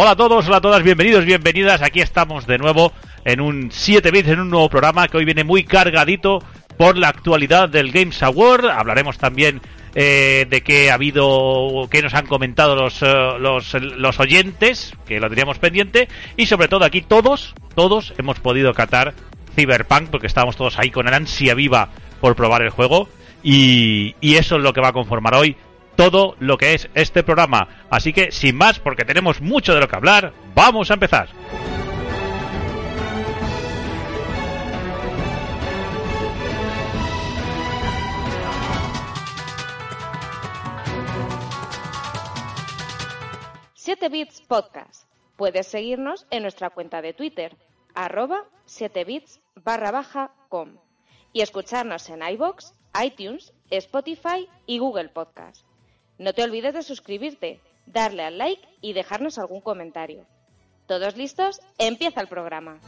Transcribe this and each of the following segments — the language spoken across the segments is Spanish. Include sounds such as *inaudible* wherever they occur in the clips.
Hola a todos, hola a todas, bienvenidos, bienvenidas. Aquí estamos de nuevo en un 7 bits, en un nuevo programa que hoy viene muy cargadito por la actualidad del Games Award. Hablaremos también eh, de qué ha habido, qué nos han comentado los, eh, los, los oyentes, que lo teníamos pendiente. Y sobre todo aquí todos, todos hemos podido catar Cyberpunk porque estábamos todos ahí con el ansia viva por probar el juego. Y eso es lo que va a conformar hoy todo lo que es este programa. Así que, sin más, porque tenemos mucho de lo que hablar, vamos a empezar. Siete Bits Podcast. Puedes seguirnos en nuestra cuenta de Twitter, arroba 7bits barra baja com, y escucharnos en iBox, iTunes, Spotify y Google Podcast. No te olvides de suscribirte, darle al like y dejarnos algún comentario. ¿Todos listos? Empieza el programa.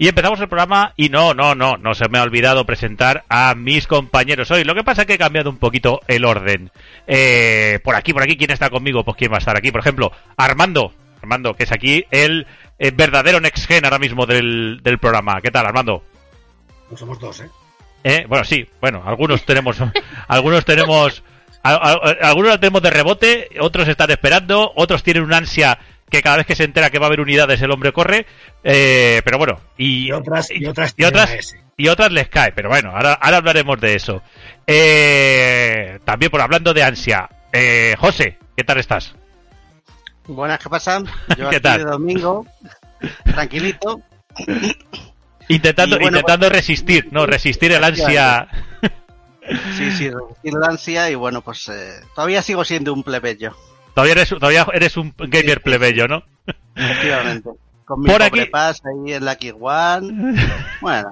Y empezamos el programa y no, no, no, no se me ha olvidado presentar a mis compañeros hoy. Lo que pasa es que he cambiado un poquito el orden. Eh, por aquí, por aquí, ¿quién está conmigo? Pues quién va a estar aquí. Por ejemplo, Armando. Armando, que es aquí el, eh, verdadero next gen ahora mismo del, del programa. ¿Qué tal, Armando? Pues somos dos, ¿eh? ¿Eh? Bueno, sí, bueno, algunos tenemos, *laughs* algunos tenemos, a- a- algunos la tenemos de rebote, otros están esperando, otros tienen una ansia que cada vez que se entera que va a haber unidades el hombre corre, eh, pero bueno, y, Y otras, y otras, y otras, y otras les cae, pero bueno, ahora, ahora hablaremos de eso. Eh, también por hablando de ansia, eh, José, ¿qué tal estás? Buenas, ¿qué pasa? *laughs* Yo ¿Qué aquí tal? de domingo, tranquilito. Intentando, bueno, intentando resistir, no, resistir el ansia. Sí, sí, resistir la ansia y bueno, pues eh, todavía sigo siendo un plebeyo, Todavía eres, todavía eres un gamer plebeyo, ¿no? efectivamente. Con mi Por aquí- pass ahí en Lucky One. Bueno,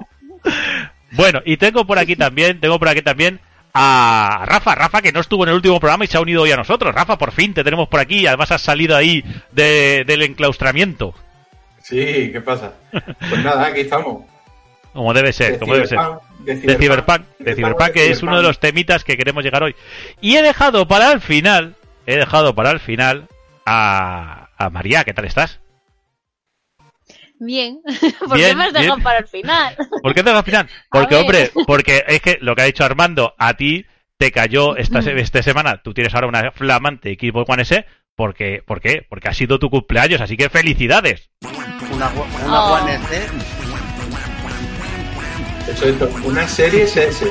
Bueno, y tengo por aquí también, tengo por aquí también a Rafa, Rafa que no estuvo en el último programa y se ha unido hoy a nosotros. Rafa, por fin te tenemos por aquí, además has salido ahí de- del enclaustramiento, Sí, ¿qué pasa? Pues nada, aquí estamos. como debe ser, De como debe ser. Cyberpunk, De De Cyberpunk, de Cyberpunk, que es uno de los temitas que queremos llegar hoy. Y he dejado para el final, he dejado para el final a, a María, ¿qué tal estás? Bien. *laughs* ¿Por Bien, qué me has dejado bien. para el final? *laughs* ¿Por qué te al final? *laughs* Porque, hombre, porque es que lo que ha dicho Armando, a ti te cayó esta, se- esta semana, tú tienes ahora una flamante Xbox One S, porque, ¿por qué? Porque ha sido tu cumpleaños, así que felicidades. una, una Oh. One S. Una serie S.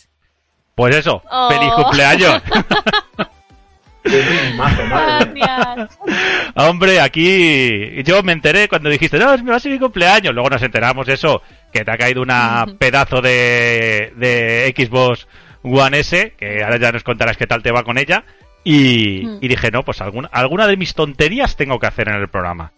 Qué ritmazo, madre mía. Gracias. Hombre, aquí yo me enteré cuando dijiste, no, es- me va a ser mi cumpleaños. Luego nos enteramos de eso, que te ha caído una pedazo de, de Xbox One S, que ahora ya nos contarás qué tal te va con ella. Y, y dije, no, pues alguna, alguna de mis tonterías tengo que hacer en el programa.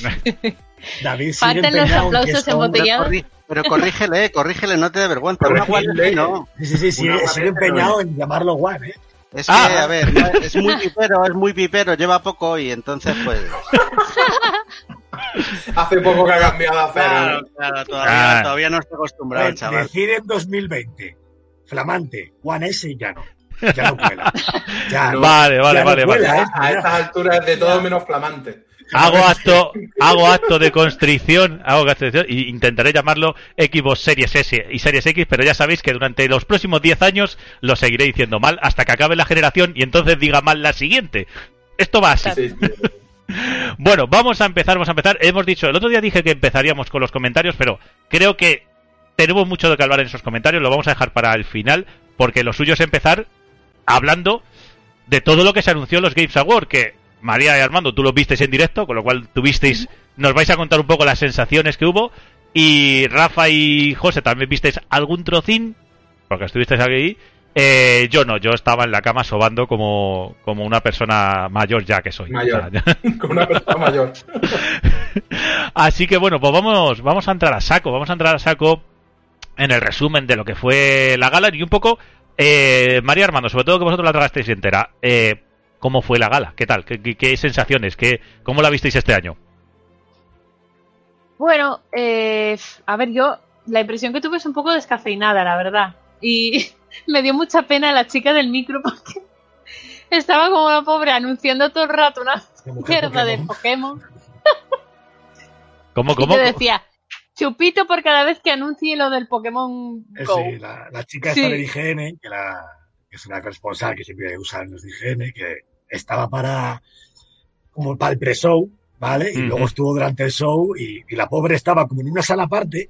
*laughs* David sigue Faltan los aplausos embotellados. Pero corrígele, corrígele, no te dé vergüenza. Una. S no. Sí, sí, sí, sigue, Una sigue One S, empeñado en llamarlo One, ¿eh? Es que, Ah. a ver, es muy pipero, es muy pipero, lleva poco y entonces pues... *laughs* Hace poco que ha cambiado a cero. Claro, claro, todavía, Ah. todavía no estoy acostumbrado, chaval. decir en 2020, flamante, One S y ya no. Ya no cuela. Ya *laughs* no. Vale, vale, Ya no vale, vale. cuela, ¿eh? A estas alturas es de todo menos flamante. Hago acto, hago acto de constricción, hago constricción, y intentaré llamarlo Xbox Series S y Series X, pero ya sabéis que durante los próximos 10 años lo seguiré diciendo mal hasta que acabe la generación y entonces diga mal la siguiente. Esto va así. Sí, sí. *laughs* Bueno, vamos a empezar, vamos a empezar. Hemos dicho, el otro día dije que empezaríamos con los comentarios, pero creo que tenemos mucho de que hablar en esos comentarios, lo vamos a dejar para el final, porque lo suyo es empezar hablando de todo lo que se anunció en los Games Awards, que María y Armando, tú los visteis en directo, con lo cual tuvisteis, nos vais a contar un poco las sensaciones que hubo, y Rafa y José también visteis algún trocín, porque estuvisteis aquí, eh, yo no, yo estaba en la cama sobando como, como una persona mayor ya que soy. Mayor. O sea, *laughs* *laughs* Con una persona mayor. Así que bueno, pues vamos, vamos a entrar a saco, vamos a entrar a saco en el resumen de lo que fue la gala y un poco, eh, María Armando, sobre todo que vosotros la tragasteis entera, eh, ¿cómo fue la gala? ¿Qué tal? ¿Qué, qué- qué sensaciones? ¿Qué, ¿Cómo la visteis este año? Bueno, eh, a ver, yo la impresión que tuve es un poco descafeinada, la verdad. Y *laughs* me dio mucha pena la chica del micro porque *laughs* estaba como la pobre anunciando todo el rato una mierda de Pokémon. ¿Cómo, Y cómo? te decía, chupito por cada vez que anuncie lo del Pokémon Eh, Go. sí, la, la chica esta Sí. de IGN, que, la, que es una responsable que siempre usan los de IGN, que estaba para como para el pre-show, ¿vale? Y luego estuvo durante el show y, y la pobre estaba como en una sala aparte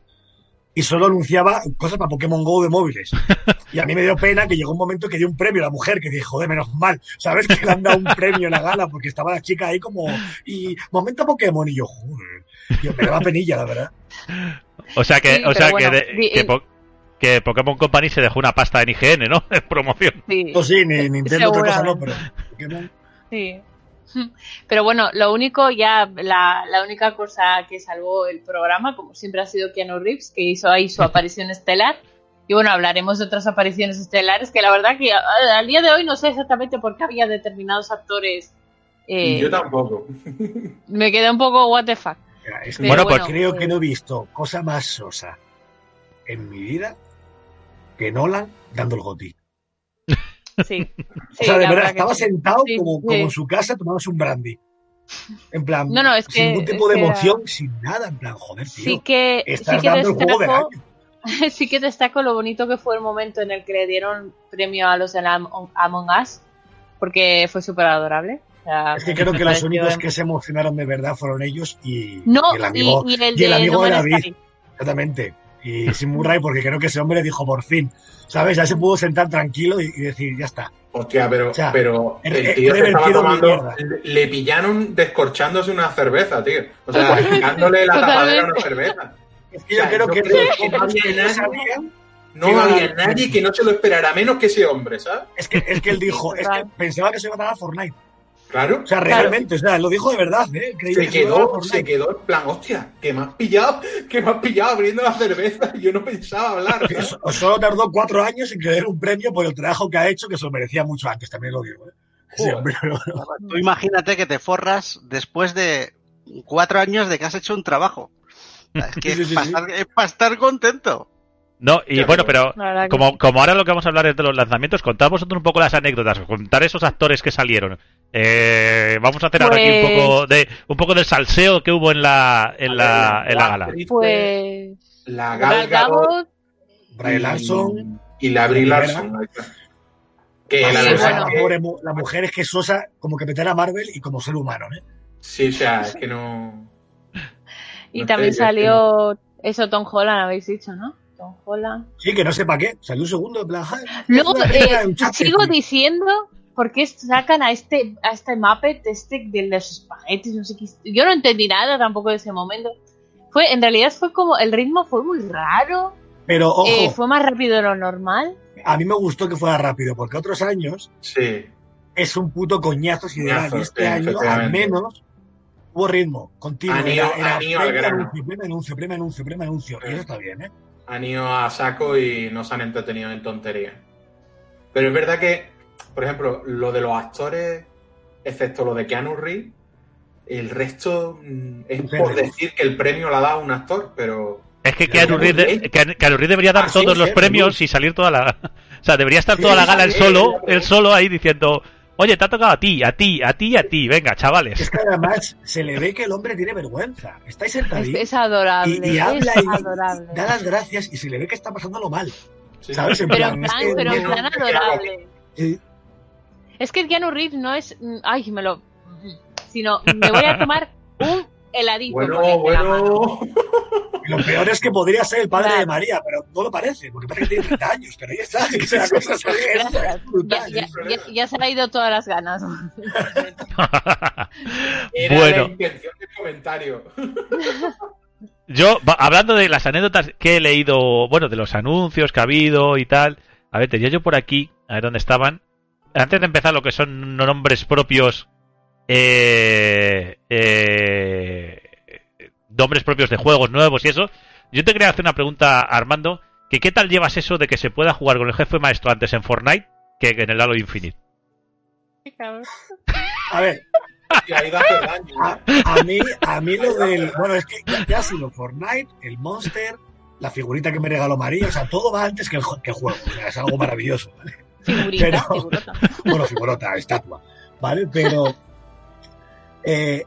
y solo anunciaba cosas para Pokémon Go de móviles. *laughs* Y a mí me dio pena que llegó un momento que dio un premio a la mujer, que dije, joder, menos mal, ¿sabes? Que le han dado un premio en la gala porque estaba la chica ahí como, y momento Pokémon, y yo, joder, yo, me daba penilla, la verdad. O sea que, Sí, o sea bueno, que, de- que, eh, Po- que Pokémon Company se dejó una pasta en IGN, ¿no? *laughs* En promoción. Sí. No, sí, ni Nintendo otra cosa no, pero. Pokémon. Sí. *laughs* Pero bueno, lo único ya, la, la única cosa que salvó el programa, como siempre ha sido Keanu Reeves, que hizo ahí su *laughs* aparición estelar. Y bueno, hablaremos de otras apariciones estelares, que la verdad que a- al día de hoy no sé exactamente por qué había determinados actores. eh, Yo tampoco. me quedé un poco what the fuck. Es Pero Bueno, pues creo eh, que no he visto cosa más sosa en mi vida que Nolan dando el goti. *laughs* Sí. O sea, de verdad, estaba sí. sentado Sí, como, en su casa tomándose un brandy. En plan, No, no, es sin que- ningún tipo de emoción, sin nada. En plan, joder, tío. Sí que, sí estás que dando el juego del destaco, año. *laughs* sí que destaco lo bonito que fue el momento en el que le dieron premio a los de Among Us, porque fue súper adorable. Sea, Es que creo que los únicos que se emocionaron de verdad fueron ellos y, No, y el amigo. y, y el y el de amigo No de David. Exactamente. Y sin Murray, porque creo que ese hombre dijo por fin. ¿Sabes? Ya se pudo sentar tranquilo y, y decir, ya está. Hostia, pero, O sea, pero el tío se estaba tomando. Le, le pillaron descorchándose una cerveza, tío. O sea, quitándole la tapadera a una cerveza. Es que yo O sea, creo yo que creo los que no había que nadie- No había nadie que no se lo esperara menos que ese hombre, ¿sabes? es que, es que él dijo, es que pensaba que se iba a dar a Fortnite. Claro. O sea, realmente, o sea, lo dijo de verdad, ¿eh? Se que quedó, se quedó en plan, hostia, que me has pillado, que me has pillado abriendo la cerveza y *laughs* yo no pensaba hablar. Solo tardó cuatro años en creer un premio por el trabajo que ha hecho, que se lo merecía mucho antes, también lo digo. ¿eh? Sí, Joder. hombre, no, no. Tú imagínate que te forras después de cuatro años de que has hecho un trabajo. Es que Sí, sí, sí, para, sí. Estar, es para estar contento. No, y Ya, bueno, pero- como, como ahora lo que vamos a hablar es de los lanzamientos, contad vosotros un poco las anécdotas, contar esos actores que salieron. Eh, vamos a hacer ahora aquí un Pues- poco de un poco del salseo que hubo en la en la, en la gala. Pues. la Gal Gadot Larson, y la Brie. Larson. Que Sí, la verdad que- pobre la mujer es que sosa como que meter a Marvel y como ser humano, ¿eh? Sí, o sea, es que no. *laughs* y No también salió. Eso, Tom Holland, habéis dicho, ¿no? Tom Holland. Sí, que no sepa qué. Salió un segundo en plan, "Ay, Luego, eh, sigo tío". diciendo por qué sacan a este, a este Muppet, este de los espaguetis, no sé qué. Yo no entendí nada tampoco de ese momento. Fue, en realidad fue como, el ritmo fue muy raro, Pero ojo, eh, fue más rápido de lo normal. a mí me gustó que fuera rápido, porque otros años Sí. es un puto coñazo sideral. Coñazo, Y este sí, año, al menos, hubo ritmo continuo. Han ido- era, era premio, grano. anuncio, premio, anuncio, premio, anuncio, premio, anuncio. Eso está bien, ¿eh? Han ido a saco y no se han entretenido en tonterías. Pero es verdad que, por ejemplo, lo de los actores, excepto lo de Keanu Reeves, el resto mm, es por decir que el premio lo ha dado un actor, pero Es que Keanu Reeves, de- Keanu- Keanu Reeves debería dar Ah, sí, todos los sí, premios sí. y salir toda la *laughs* o sea, debería estar Sí, toda la gala él solo, él solo ahí diciendo, "Oye, te ha tocado a ti, a ti, a ti y a ti, venga, Es chavales." que además se le ve que el hombre tiene vergüenza. Está ahí Es, sentadito es adorable, y, y habla es y adorable. da las gracias y se le ve que está pasándolo mal. sí. ¿Sabes? En Pero en plan, es plan, que pero en no- plan adorable. Sí. Es que Keanu Reeves no es. mm, Ay, me lo. Sino, me voy a tomar un heladito. Bueno, bueno. *laughs* Lo peor es que podría ser el padre Claro. de María, pero no lo parece, porque parece que tiene 30 años, pero ahí está, que *laughs* cosa Ya, brutal. ya- ya- ya se le ha ido todas las ganas. *laughs* Era Bueno. la intención del comentario. Yo, va- hablando de las anécdotas que he leído, bueno, de los anuncios que ha habido y tal. A ver, tenía yo por aquí, a ver dónde estaban. Antes de empezar lo que son nombres propios, eh, eh, nombres propios de juegos nuevos y eso, yo te quería hacer una pregunta, Armando, que qué tal llevas eso de que se pueda jugar con el jefe maestro antes en Fortnite que en el Halo Infinite? A ver, a a, mí, a mí lo del. Bueno, es que ya, ha sido Fortnite, el Monster, la figurita que me regaló María, o sea, todo va antes que el, que el juego. O sea, es algo maravilloso, ¿vale? Figurita, Pero- figurota. Bueno, figurota, estatua, ¿vale? Pero. Eh,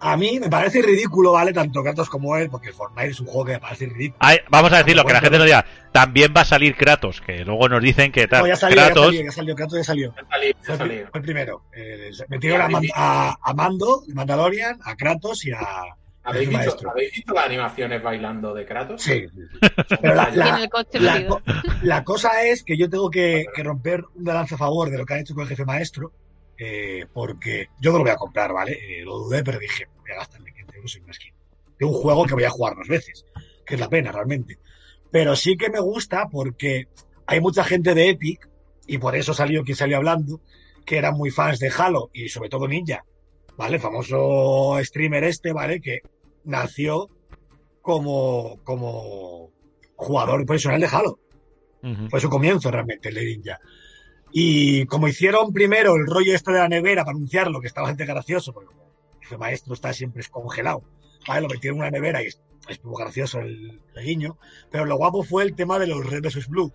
a mí me parece ridículo, ¿vale? Tanto Kratos como él, porque el Fortnite es un juego que me parece ridículo. Ay, vamos a decirlo, que la gente no diga, también va a salir Kratos, que luego nos dicen que tal, No, ya salió, ya Kratos, salió, ya salió, Kratos ya salió. Ha ha el, pri- salido. fue el primero. Eh, metieron a, a, a Mando, de Mandalorian, a Kratos y a. ¿Habéis visto, maestro. ¿Habéis visto las animaciones bailando de Kratos? Sí. *laughs* Pero la, cosa es que yo tengo que, *laughs* que romper una lanza a favor de lo que han hecho con el jefe maestro, eh, porque yo no lo voy a comprar, ¿vale? Eh, lo dudé, pero dije, voy a gastarme 15 euros en una skin. De un juego que voy a jugar dos veces, que es la pena realmente. Pero sí que me gusta porque hay mucha gente de Epic, y por eso salió quien salió hablando, que eran muy fans de Halo y sobre todo Ninja, ¿vale? El famoso streamer este, ¿vale? Que nació como, como jugador profesional de Halo. Ujú. Fue su comienzo realmente, el de Ninja. Y como hicieron primero el rollo este de la nevera para anunciarlo, que está bastante gracioso, porque el maestro está siempre congelado, ¿vale? Lo metieron en una nevera y es, es muy gracioso el, el guiño. Pero lo guapo fue el tema de los Red vs Blue.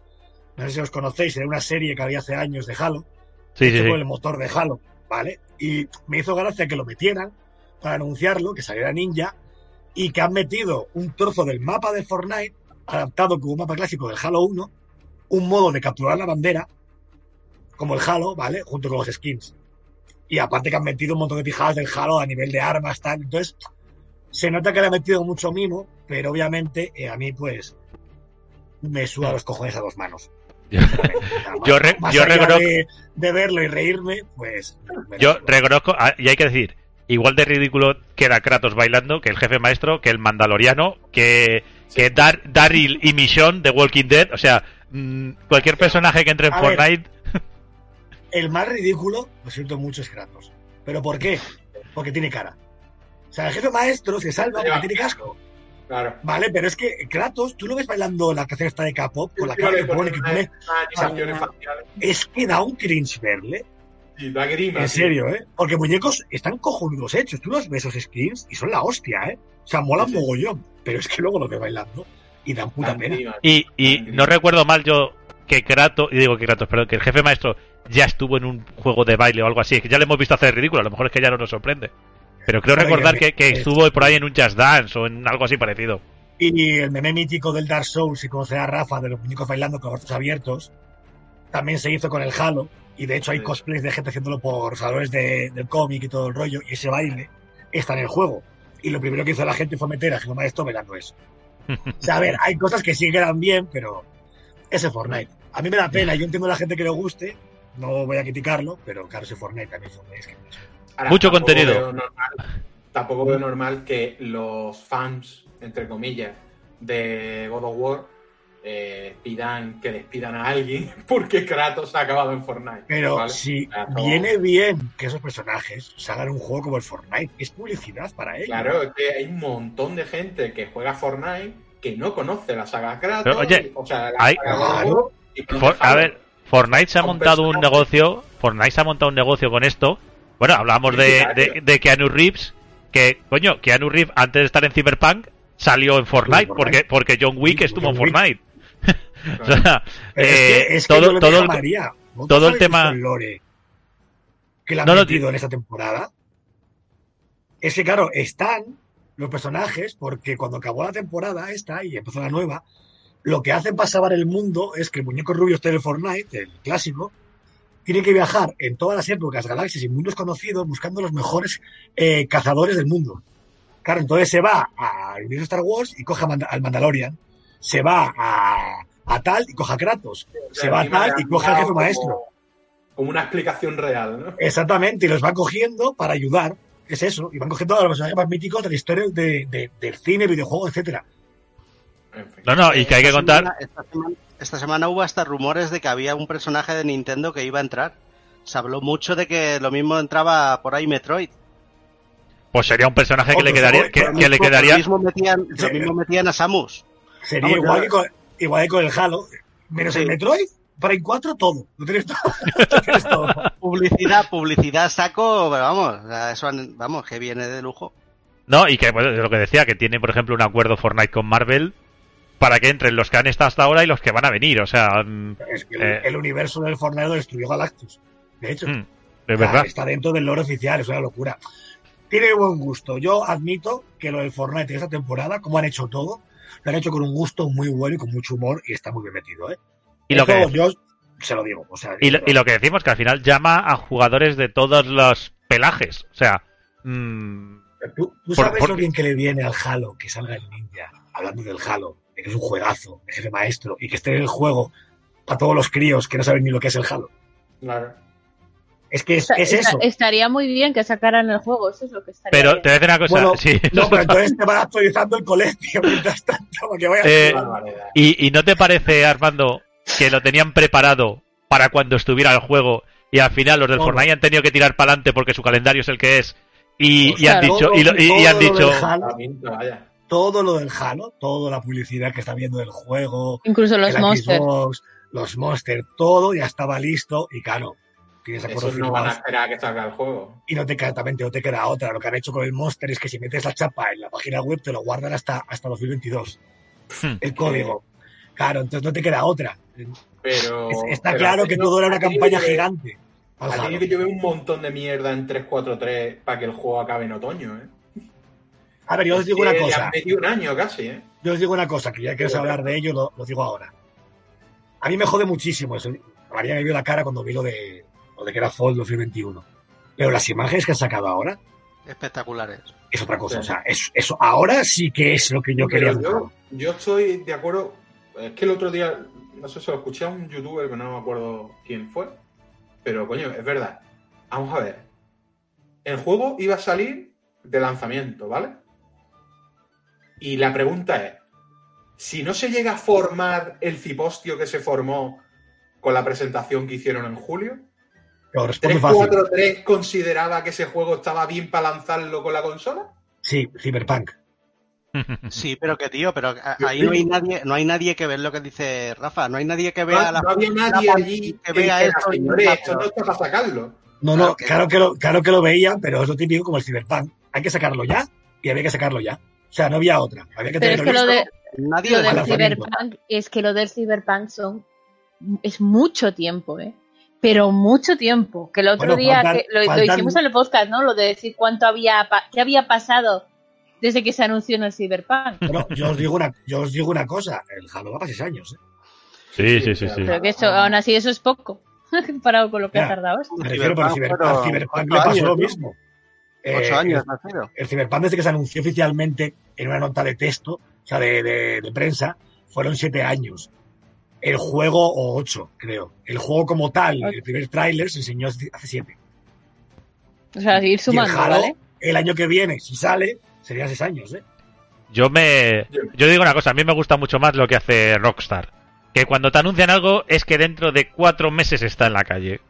No sé si os conocéis, era una serie que había hace años de Halo, sí, sí, hecho sí. con el motor de Halo, ¿vale? Y me hizo gracia que lo metieran para anunciarlo, que saliera Ninja, y que han metido un trozo del mapa de Fortnite, adaptado como un mapa clásico del Halo 1, un modo de capturar la bandera, como el Halo, ¿vale? Junto con los skins. Y aparte que han metido un montón de pijadas del Halo a nivel de armas, tal. Entonces, se nota que le han metido mucho mimo, pero obviamente eh, a mí, pues, me suda los cojones a dos manos. *laughs* Yo re- reconozco- de, de verlo y reírme, pues. Yo reconozco, ah, y hay que decir, igual de ridículo queda Kratos bailando que el jefe maestro, que el mandaloriano, que, que Dar, Daryl y Michonne de Walking Dead, o sea, mm, cualquier personaje que entre en A ver. *laughs* El más ridículo, lo siento mucho, es Kratos. ¿Pero por qué? Porque tiene cara. O sea, el jefe maestro se salva porque tiene casco. Claro. Vale, pero es que Kratos, tú lo ves bailando la canción esta de K-pop con la cara que pone, que pone. Es que da un cringe verle. Y da grima. En serio, ¿eh? Porque muñecos están cojonudos hechos. Tú los ves esos skins y son la hostia, ¿eh? O sea, molan Sí, sí. mogollón. Pero es que luego lo ves bailando y dan puta pena. y no recuerdo mal yo que Kratos, y digo que Kratos, perdón, que el jefe maestro ya estuvo en un juego de baile o algo así, que ya le hemos visto hacer ridículo, a lo mejor es que ya no nos sorprende. Pero creo recordar que- estuvo por ahí en un Just Dance o en algo así parecido. Y el meme mítico del Dark Souls, si conocerá Rafa, de los muñecos bailando con los ojos abiertos, también se hizo con el Halo. Y de hecho hay cosplays de gente haciéndolo por salores de- del cómic y todo el rollo. Y ese baile está en el juego. Y lo primero que hizo la gente fue meter a Jefe Maestro bailando eso. O sea, a ver, hay cosas que sí quedan bien, pero ese Fortnite. A mí me da pena, yo entiendo a la gente que le guste, no voy a criticarlo, pero claro, ese Fortnite también es que. Ahora, Mucho tampoco contenido. veo normal- tampoco veo normal que los fans, entre comillas, de God of War eh, pidan que despidan a alguien *laughs* porque Kratos ha acabado en Fortnite. Pero ¿vale? si viene bien que esos personajes salgan en un juego como el Fortnite, es publicidad para ellos. Claro, es que hay un montón de gente que juega Fortnite que no conoce la saga Kratos. Pero, oye, o sea, la hay- saga y For- a ver, Fortnite se ha montado un negocio, Fortnite se ha montado un negocio con esto. Bueno, hablábamos de, de, de Keanu Reeves, que, coño, Keanu Reeves antes de estar en Cyberpunk salió en Fortnite, porque, porque John Wick Sí, estuvo en. Fortnite. *laughs* O sea, eh, es que, es que todo, todo María, ¿vosotros todo el tema- el lore que le han No, no, metido en esta temporada. Es que, claro, están los personajes, porque cuando acabó la temporada esta y empezó la nueva, lo que hacen para salvar el mundo es que el muñeco rubio esté en el Fortnite, el clásico, tiene que viajar en todas las épocas, galaxias y mundos conocidos buscando los mejores eh, cazadores del mundo. Claro, entonces se va al universo Star Wars y coge al Mandalorian. Se va a, a tal y coge a Kratos. Se va a tal y coge al jefe como- maestro. Como una explicación real, ¿no? Exactamente, y los va cogiendo para ayudar. Es eso. Y van cogiendo a los personajes más míticos de la historia de- de- del cine, videojuegos, etcétera. En fin. No, no, y que hay que Esta contar. semana- esta, semana, esta semana hubo hasta rumores de que había un personaje de Nintendo que iba a entrar. Se habló mucho de que lo mismo entraba por ahí Metroid. Pues sería un personaje que le quedaría, que, le mismo- quedaría. Lo mismo metían, lo mismo metían a Samus. Sería Vamos, igual, que con, igual que con el Halo. Menos Sí. el Metroid, para en 4 todo. Lo *laughs* tienes todo. Lo tienes todo. Publicidad, publicidad saco, pero vamos, eso vamos, que viene de lujo. No, y que bueno, es lo que decía, que tiene, por ejemplo, un acuerdo Fortnite con Marvel para que entren los que han estado hasta ahora y los que van a venir. O sea, mm, Es que el, Eh. el universo del Fortnite lo destruyó Galactus. De hecho, mm, es verdad. Está dentro del lore oficial, es una locura. Tiene buen gusto. Yo admito que lo del Fortnite de esta temporada, como han hecho todo, lo han hecho con un gusto muy bueno y con mucho humor y está muy bien metido, ¿eh? Y lo, Eso que, yo se lo digo. O sea, y, lo, y lo que decimos, que al final llama a jugadores de todos los pelajes. O sea, mm, tú, tú por- sabes por- lo bien que le viene al Halo que salga el ninja hablando del Halo, de que es un juegazo, de jefe maestro, y que esté en el juego para todos los críos que no saben ni lo que es el Halo. Claro. Es que es, eso. Estaría muy bien que sacaran el juego, eso es lo que estaría pero bien. te voy a decir una cosa. Bueno, sí, No, pero *laughs* entonces te van actualizando el colegio mientras tanto, para que vayas Eh. ¿Y, ¿Y no te parece, Armando, que lo tenían preparado para cuando estuviera el juego y al final los del Todo. Fortnite han tenido que tirar para adelante porque su calendario es el que es? Y, y han dicho, y, lo- y- y han Todo lo dicho, Halo, vaya. todo lo del Halo, toda la publicidad que está viendo del juego, Incluso los monsters. Xbox, los Monsters, todo ya estaba listo y claro, tienes acuerdos Esos no van a firmados esperar a que salga el juego. y no te queda, también no te queda otra. Lo que han hecho con el Monster es que si metes la chapa en la página web te lo guardan hasta, hasta 2022, Hmm. el código. Claro, entonces no te queda otra. Pero. Es- está pero claro ha que todo era una ha campaña que- gigante. Ha tenido que llover un montón de mierda en 343 para que el juego acabe en otoño, ¿eh? A ver, yo os digo una le cosa. han un año casi, ¿eh? Yo os digo una cosa, que ya quieres hablar de ello, lo, lo digo ahora. A mí me jode muchísimo eso. María me vio la cara cuando vi lo de, lo de que era Fall 2021. Pero las imágenes que han sacado ahora Espectaculares. es otra cosa. Sí. O sea, es- eso ahora sí que es lo que yo quería. Pero yo, yo estoy de acuerdo. Es que el otro día, no sé si lo escuché a un youtuber que no me acuerdo quién fue. Pero coño, es verdad. Vamos a ver. El juego iba a salir de lanzamiento, ¿vale? Y la pregunta es: si no se llega a formar el cipostio que se formó con la presentación que hicieron en julio, Pero responde fácil. 343 consideraba que ese juego estaba bien para lanzarlo con la consola. Sí, Cyberpunk. Sí, pero que tío, pero ahí no hay nadie, no hay nadie que vea lo que dice Rafa, no hay nadie que No, vea la no había nadie la- allí que vea esto señores, esto no está para sacarlo. No, Claro no, que claro no. que, lo, claro que lo veían, pero es lo típico como el Cyberpunk. Hay que sacarlo ya y había que sacarlo ya. O sea, no había otra. Había que Pero es tenerlo que lo, de, nadie lo lo del. Cyberpunk es que lo del Cyberpunk son es mucho tiempo, ¿eh? Pero mucho tiempo. Que el otro Bueno, día faltan- que lo, lo faltan- hicimos en el podcast, ¿no? Lo de decir cuánto había qué había pasado desde que se anunció en el Cyberpunk. Yo os digo una, yo os digo una cosa. El Halo va para seis años. ¿eh? Sí, sí, sí, sí. Pero que eso, aún así, eso es poco. *laughs* Comparado con lo que Ya. ha tardado esto. Me refiero, pero al Cyberpunk le pasó años, lo mismo. Eh, Ocho años, el- nacido. el Cyberpunk desde que se anunció oficialmente en una nota de texto, o sea, de, de- de prensa, fueron siete años. El juego, o ocho, creo. El juego como tal, el primer tráiler se enseñó hace siete. O sea, ir Y el sumando, Halo, ¿vale? el año que viene, si sale, serían seis años, ¿eh? Yo me. Yo digo una cosa, a mí me gusta mucho más lo que hace Rockstar. Que cuando te anuncian algo es que dentro de cuatro meses está en la calle.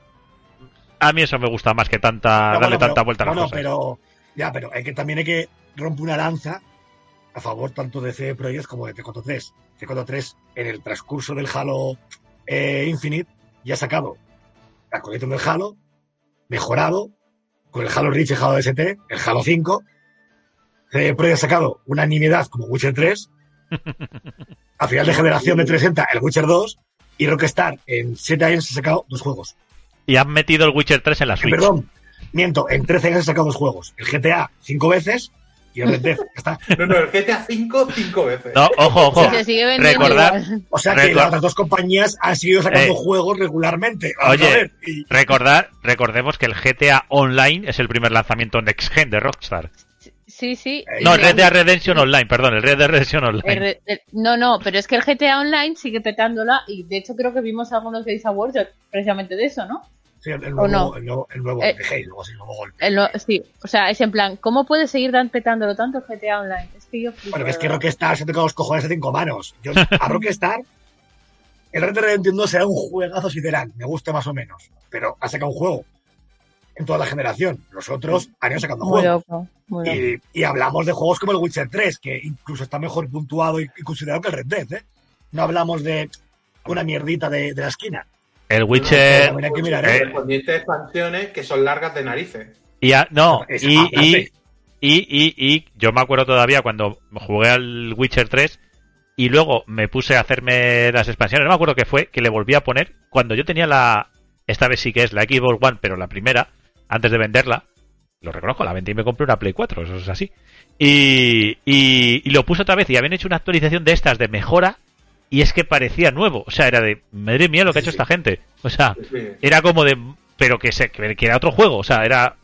A mí eso me gusta más que tanta No, darle bueno, tanta pero- vuelta a las bueno, pero ya, pero hay que también hay que romper una lanza a favor tanto de CD Projekt como de T43. T43 en el transcurso del Halo eh, Infinite ya ha sacado la colección del Halo mejorado con el Halo Reach y el Halo ST, el Halo 5. CD Projekt ha sacado una nimiedad como Witcher 3. *laughs* A final de generación de 360 el Witcher 2 y Rockstar en 7 años ha sacado dos juegos. Y han metido el Witcher 3 en la Eh, Switch. Perdón, miento, en 13 años he sacado dos juegos. El GTA cinco veces y el Red Dead. ya está. *laughs* No, no, el GTA 5 cinco veces. No, ojo, ojo. Y se sigue vendiendo recordar- igual. O sea que Record- las otras dos compañías han seguido sacando Eh. juegos regularmente. Vamos Oye. a ver, y- Recordar, recordemos que el GTA Online es el primer lanzamiento Next Gen de Rockstar. Sí, sí. Eh, No, el Red Dead Redemption Online, perdón, el Red Dead Redemption Online. El re- el- no, no, pero es que el GTA Online sigue petándola y de hecho creo que vimos algunos Games Awards de- precisamente de eso, ¿no? Sí, el, el ¿O nuevo, no? el nuevo, el nuevo Eh, de Halo, así, el nuevo golpe. El no- sí, o sea, es en plan, ¿cómo puede seguir tan petándolo tanto el GTA Online? Es que yo flipo, Bueno, es de que. Rockstar se ha tocado los cojones a cinco manos. Yo, *laughs* a Rockstar, el Red Dead Redemption 2 será un juegazo sideral, me gusta más o menos, pero ha sacado un juego en toda la generación. Los otros han ido sacando Muy juegos. loco, muy loco. Y, y hablamos de juegos como el Witcher 3, que incluso está mejor puntuado y, y considerado que el Red Dead, ¿eh? No hablamos de una mierdita de, de la esquina. El Witcher. Hay que mirar, eh, expansiones que son largas de narices. Y a- no, Es y, y, y, y yo me acuerdo todavía cuando jugué al Witcher 3 y luego me puse a hacerme las expansiones. No me acuerdo qué fue, que le volví a poner cuando yo tenía la. Esta vez sí que es la Xbox One, pero la primera, antes de venderla. Lo reconozco, la vendí y me compré una Play 4, eso es así. Y, y, y lo puse otra vez y habían hecho una actualización de estas de mejora y es que parecía nuevo. O sea, era de, madre mía lo que ha hecho sí. esta gente. O sea, Sí, era como de pero que se que era otro juego o sea era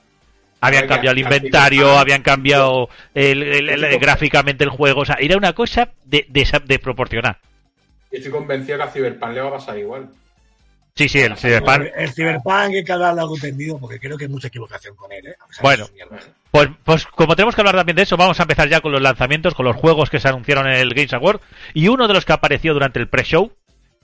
habían Oiga, cambiado el inventario habían cambiado el, el- el- el- gráficamente el juego o sea era una cosa de, de, de proporcionar Yo estoy convencido que a Cyberpunk le va a pasar igual. Sí sí el Cyberpunk El, el Cyberpunk hay que hablar algo entendido porque creo que hay mucha equivocación con él, ¿eh? Bueno. pues, pues como tenemos que hablar también de eso vamos a empezar ya con los lanzamientos con los juegos que se anunciaron en el Games Award y uno de los que apareció durante el pre-show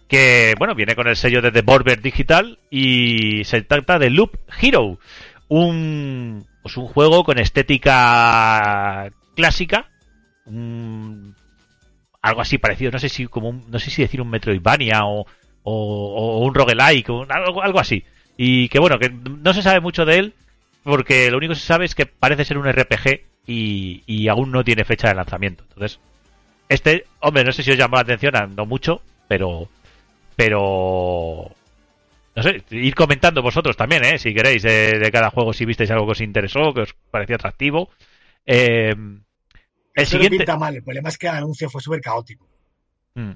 que bueno viene con el sello de Devolver Digital y se trata de Loop Hero un pues un juego con estética clásica un- algo así parecido no sé si como un- no sé si decir un Metroidvania o, o, o un roguelike o un- algo, algo así y que bueno que no se sabe mucho de él porque lo único que se sabe es que parece ser un RPG y, y aún no tiene fecha de lanzamiento entonces este hombre no sé si os llamó la atención no mucho pero pero no sé, ir comentando vosotros también, ¿eh? Si queréis, de cada juego, si visteis algo que os interesó, que os pareció atractivo. Eh, el Eso no siguiente... pinta mal, el problema es que el anuncio fue súper caótico. Mm,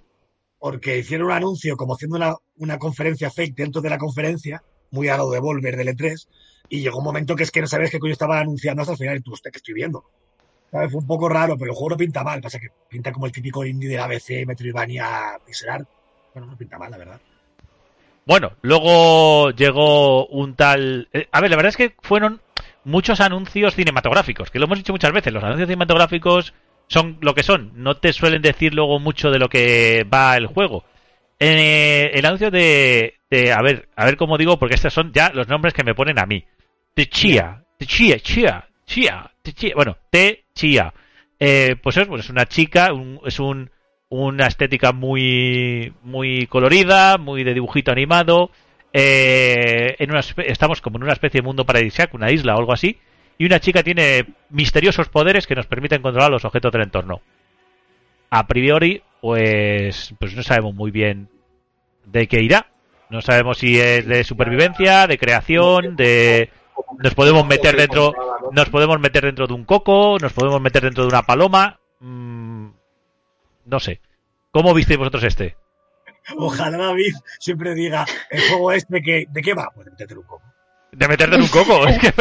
Porque hicieron un anuncio como haciendo una, una conferencia fake dentro de la conferencia, muy a lo de Volver del E3, y llegó un momento que es que no sabes qué coño estaban anunciando hasta el final y tú, hostia, que estoy viendo. ¿Sabes? Fue un poco raro, pero el juego no pinta mal. Pasa que pinta como el típico indie del ABC, Metroidvania, pixel art. Bueno, no pinta mal, la verdad. Bueno, luego llegó un tal... eh, a ver, la verdad es que fueron muchos anuncios cinematográficos, que lo hemos dicho muchas veces, los anuncios cinematográficos son lo que son, no te suelen decir luego mucho de lo que va el juego. Eh, el anuncio de, de... A ver, a ver cómo digo, porque estos son ya los nombres que me ponen a mí. Techia, Techia, Chia, Chia, Techia, bueno, Techia. Eh, pues es, pues es una chica, un- es un una estética muy muy colorida, muy de dibujito animado. eh, en una, estamos como en una especie de mundo paradisíaco, una isla o algo así, y una chica tiene misteriosos poderes que nos permiten controlar los objetos del entorno. A priori, pues, pues no sabemos muy bien de qué irá. No sabemos si es de supervivencia, de creación, de nos podemos meter dentro, nos podemos meter dentro de un coco, nos podemos meter dentro de una paloma. mm, no sé. ¿Cómo visteis vosotros este? Ojalá David siempre diga el juego este que, ¿de qué va? Pues en un coco. De meterte en un coco. *laughs* es, que,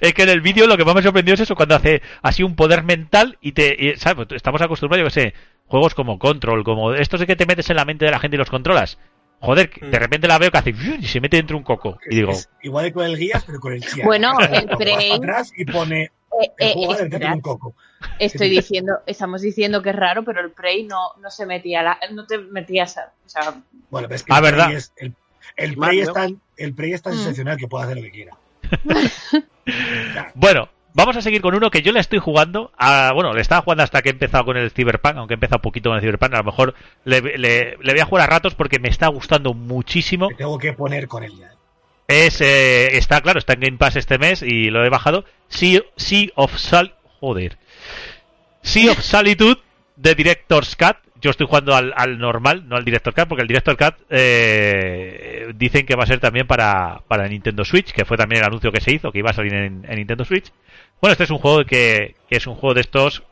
es que en el vídeo lo que más me sorprendió es eso, cuando hace así un poder mental y te... y, ¿sabes? Pues Estamos acostumbrados, yo que sé, juegos como Control, como estos de que te metes en la mente de la gente y los controlas. Joder, de Mm. repente la veo que hace y se mete dentro de un coco. Y digo, Es igual que con el guías, pero con el chía. Bueno, el Prey- atrás y pone Eh, el eh, un coco. estoy diciendo, estamos diciendo que es raro, pero el Prey no, no se metía, la, no te metías, a- o sea, Bueno, pero es que Ah, el ¿verdad? Prey es, el, el Prey es tan, el Prey es tan Mm. excepcional que puede hacer lo que quiera. *laughs* Bueno, vamos a seguir con uno que yo le estoy jugando. A, bueno, le estaba jugando hasta que he empezado con el Cyberpunk, aunque he empezado un poquito con el Cyberpunk. A lo mejor le, le- le voy a jugar a ratos porque me está gustando muchísimo. Me tengo que poner con él ya. Es, eh, está, claro, está en Game Pass este mes y lo he bajado. Sea, sea of Sal... Joder. Sea of *laughs* Solitude de Director's Cut. Yo estoy jugando al, al normal, no al Director's Cut, porque el Director's Cut eh, dicen que va a ser también para, para Nintendo Switch, que fue también el anuncio que se hizo, que iba a salir en, en Nintendo Switch. Bueno, este es un juego que, que es un juego de estos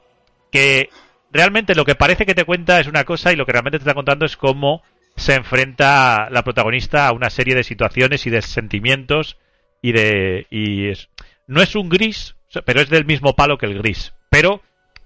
que realmente lo que parece que te cuenta es una cosa y lo que realmente te está contando es cómo se enfrenta la protagonista a una serie de situaciones y de sentimientos y de y es, no es un gris, Pero es del mismo palo que el gris. Pero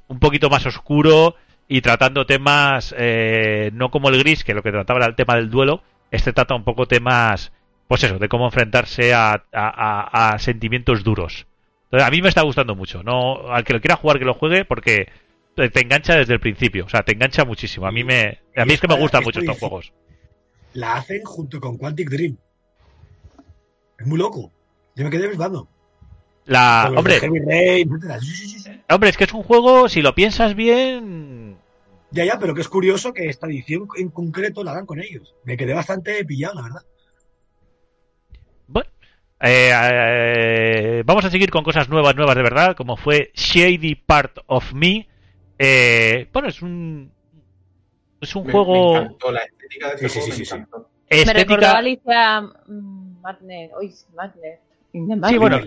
un poquito más oscuro y tratando temas eh, no como el gris, que lo que trataba era el tema del duelo. Este trata un poco temas, pues eso, de cómo enfrentarse a, a- a- a sentimientos duros. Entonces, a mí me está gustando mucho. No, al que lo quiera jugar que lo juegue porque te engancha desde el principio. O sea, te engancha muchísimo. A mí me, a mí es que me gustan mucho estos juegos. La hacen junto con Quantic Dream. Es muy loco. Yo me quedé flipando. La, hombre, hombre, es que es un juego, si lo piensas bien, Ya, ya, pero que es curioso que esta edición en concreto la hagan con ellos. Me quedé bastante pillado, la verdad. Bueno, eh, eh, vamos a seguir con cosas nuevas, nuevas de verdad, como fue Shady Part of Me. Eh, bueno, es un es un Me- juego Me encantó la estética de este Sí, juego. sí, me sí, sí. encantó. Me recordó a estética. Alicia Madness. Uy, Madness. In the Sí, Madness. bueno,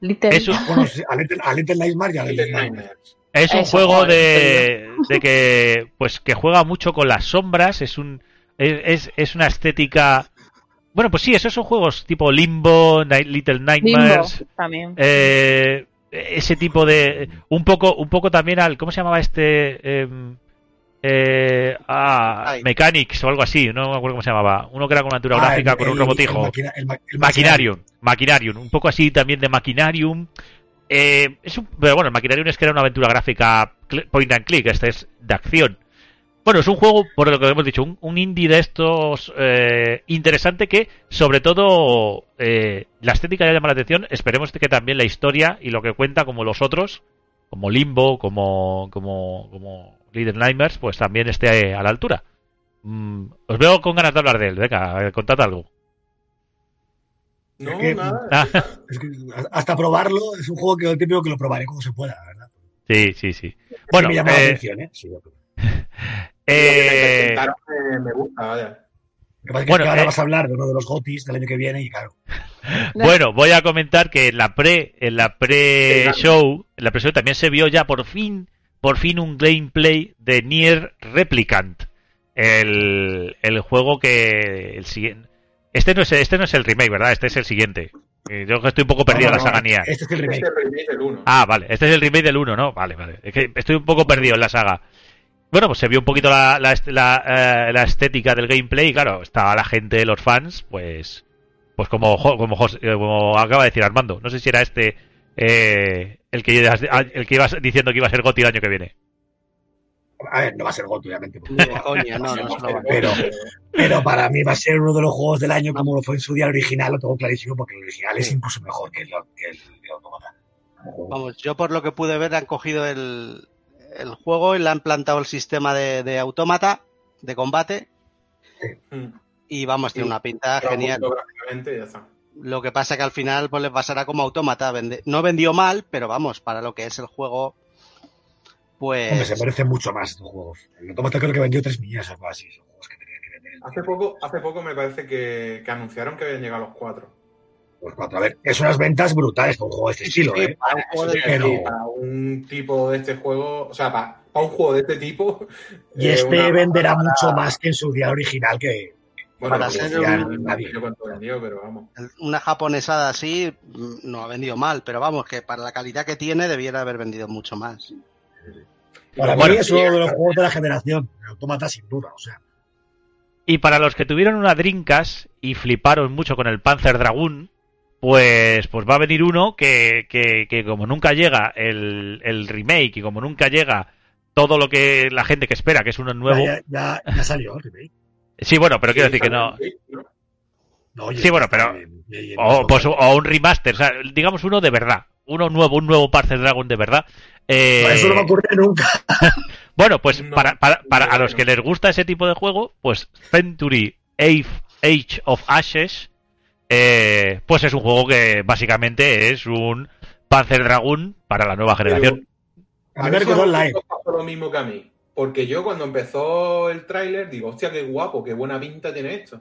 Little. es un, Bueno, sí, a Little, a Little Nightmares ya Little le Nightmares. es un Eso, juego de, de que pues que juega mucho con las sombras. Es un es, es, es una estética. Bueno, pues sí, esos son juegos tipo Limbo, Night- Little Limbo Nightmares. también. Eh, ese tipo de un poco un poco también al cómo se llamaba este Em, eh, ah, Ay. Mechanics o algo así no me acuerdo cómo se llamaba. Uno que era con una aventura gráfica Ah, con un robotijo. El, Maquinarium Maquinarium un poco así también de Maquinarium Eh, es un, pero bueno el Maquinarium es que era una aventura gráfica point and click este es de acción. Bueno, es un juego, por lo que hemos dicho, un, un indie de estos eh, interesante que, sobre todo, eh, la estética ya llama la atención. Esperemos que también la historia y lo que cuenta, como los otros, como Limbo, como, como, como Little Nightmares, pues también esté a la altura. Mm, os veo con ganas de hablar de él. Venga, contad algo. No, Es que- nada. Ah, *laughs* Es que hasta probarlo es un juego que el típico que lo probaré como se pueda, ¿verdad? sí, sí, sí. Es que Bueno, me llama la eh, atención, ¿eh? Sí, *laughs* que eh, Claro, me, me gusta, vaya. pasa es que bueno, ahora eh, vas a hablar de uno de los GOTIS del año que viene y claro. *laughs* Bueno, voy a comentar que en la pre, en la pre-show, en la pre-show también se vio ya por fin, por fin un gameplay de Nier Replicant. El, el juego que el siguiente. Este no es este no es el remake, ¿verdad? Este es el siguiente. Eh, Yo que estoy un poco perdido en No, la no, saga Nier. Este es el Este remake. es el remake del 1. Ah, vale. Este es el remake del 1, ¿no? Vale, vale. Es que estoy un poco perdido en la saga. Bueno, pues se vio un poquito la, la, eh, la estética del gameplay y claro, estaba la gente, los fans, pues pues como, como, eh, como acaba de decir Armando. No sé si era este eh, el que el que ibas diciendo que iba a ser GOTY el año que viene. A ver, no va a ser GOTI, obviamente. Pero, pero para mí va a ser uno de los juegos del año como lo fue en su día el original, lo tengo clarísimo, porque el original es incluso mejor que el, que el de Automata. Vamos, yo por lo que pude ver han cogido el, el juego y le han plantado el sistema de, de autómata, de combate, Mm. y vamos, tiene Sí. una pinta genial. ya está. Lo que pasa que al final pues le pasará como autómata. Vende- No vendió mal, pero vamos, para lo que es el juego, pues... Hombre, se merecen mucho más estos juegos. El Automata creo que vendió 3 millones o algo así. Son juegos que tenían que vender. Hace poco, hace poco me parece que, que anunciaron que habían llegado los cuatro. Los cuatro. A ver, es unas ventas brutales para un juego de este estilo, Sí, ¿eh? para un de- te iba a decir, pero- para un tipo de este juego, o sea, para, para un juego de este tipo. Y eh, este una- venderá para- mucho más que en su día original que... Bueno, para ser un- vendió, pero vamos. Una japonesada así mm, no ha vendido mal, pero vamos, que para la calidad que tiene debiera haber vendido mucho más. Para Bueno, mí es uno de los juegos de la generación. El Automata sin duda, o sea. Y para los que tuvieron una Drinkas y fliparon mucho con el Panzer Dragoon, pues, pues va a venir uno que, que, que como nunca llega el, el remake y como nunca llega todo lo que la gente que espera, que es uno nuevo. Ya, ya, ya salió el remake. Sí, bueno, pero quiero decir que no. Sí, ¿no? Oye, Sí, bueno, pero- O, pues, o un remaster, o sea, digamos uno de verdad. Uno nuevo, un nuevo Panzer Dragoon de verdad. Eh, No, Eso no me ocurre nunca. *laughs* Bueno, pues No, para, para, para no, a los no. que les gusta ese tipo de juego, pues Century Age, Age of Ashes, eh, pues es un juego que básicamente es un Panzer Dragoon para la nueva generación. A ver si a lo mismo que a mí. Porque yo cuando empezó el tráiler digo, hostia, qué guapo, qué buena pinta tiene esto.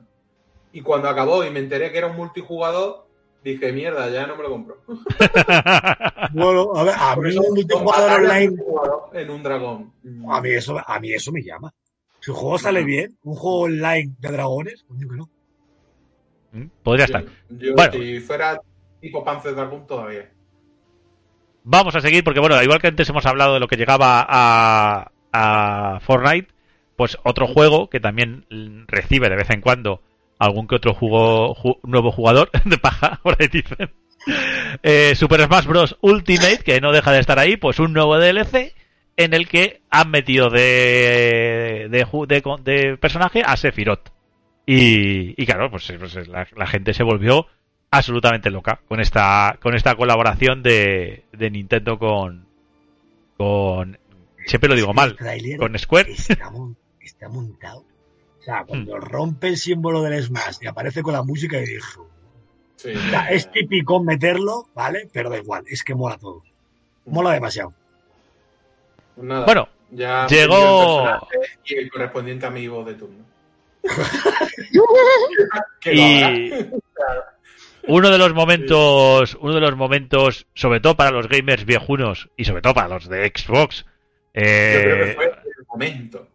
Y cuando acabó y me enteré que era un multijugador, dije, mierda, ya no me lo compro. *laughs* Bueno, a ver, a mí eso, un multijugador online, en un dragón. Mm. a mí eso, a mí eso me llama. Si el juego sale bien, un juego online de dragones, coño que no. Mm, Podría estar. Yo, yo Bueno. si fuera tipo Panzer Dragoon todavía. vamos a seguir porque, bueno, igual que antes hemos hablado de lo que llegaba a, a Fortnite, pues otro juego que también recibe de vez en cuando algún que otro jugo, ju- nuevo jugador *laughs* de paja, ahí dicen. Eh, Super Smash Bros. Ultimate, que no deja de estar ahí, pues un nuevo DLC en el que han metido de, de, de, de personaje a Sephiroth. Y, claro, pues, pues la, gente se volvió absolutamente loca con esta, con esta colaboración de, Nintendo con, siempre lo digo mal, El tráiler con Square. Está, mon- está montado. O sea, cuando rompe el símbolo del Smash y aparece con la música y dijo. Sí, O sea, es típico meterlo, ¿vale? Pero da igual, es que mola todo. Mola demasiado. Pues nada, Bueno, ya llegó- el y el correspondiente amigo de turno. *laughs* Y uno de los momentos, uno de los momentos, sobre todo para los gamers viejunos y sobre todo para los de Xbox, Yo creo que eh, fue el momento.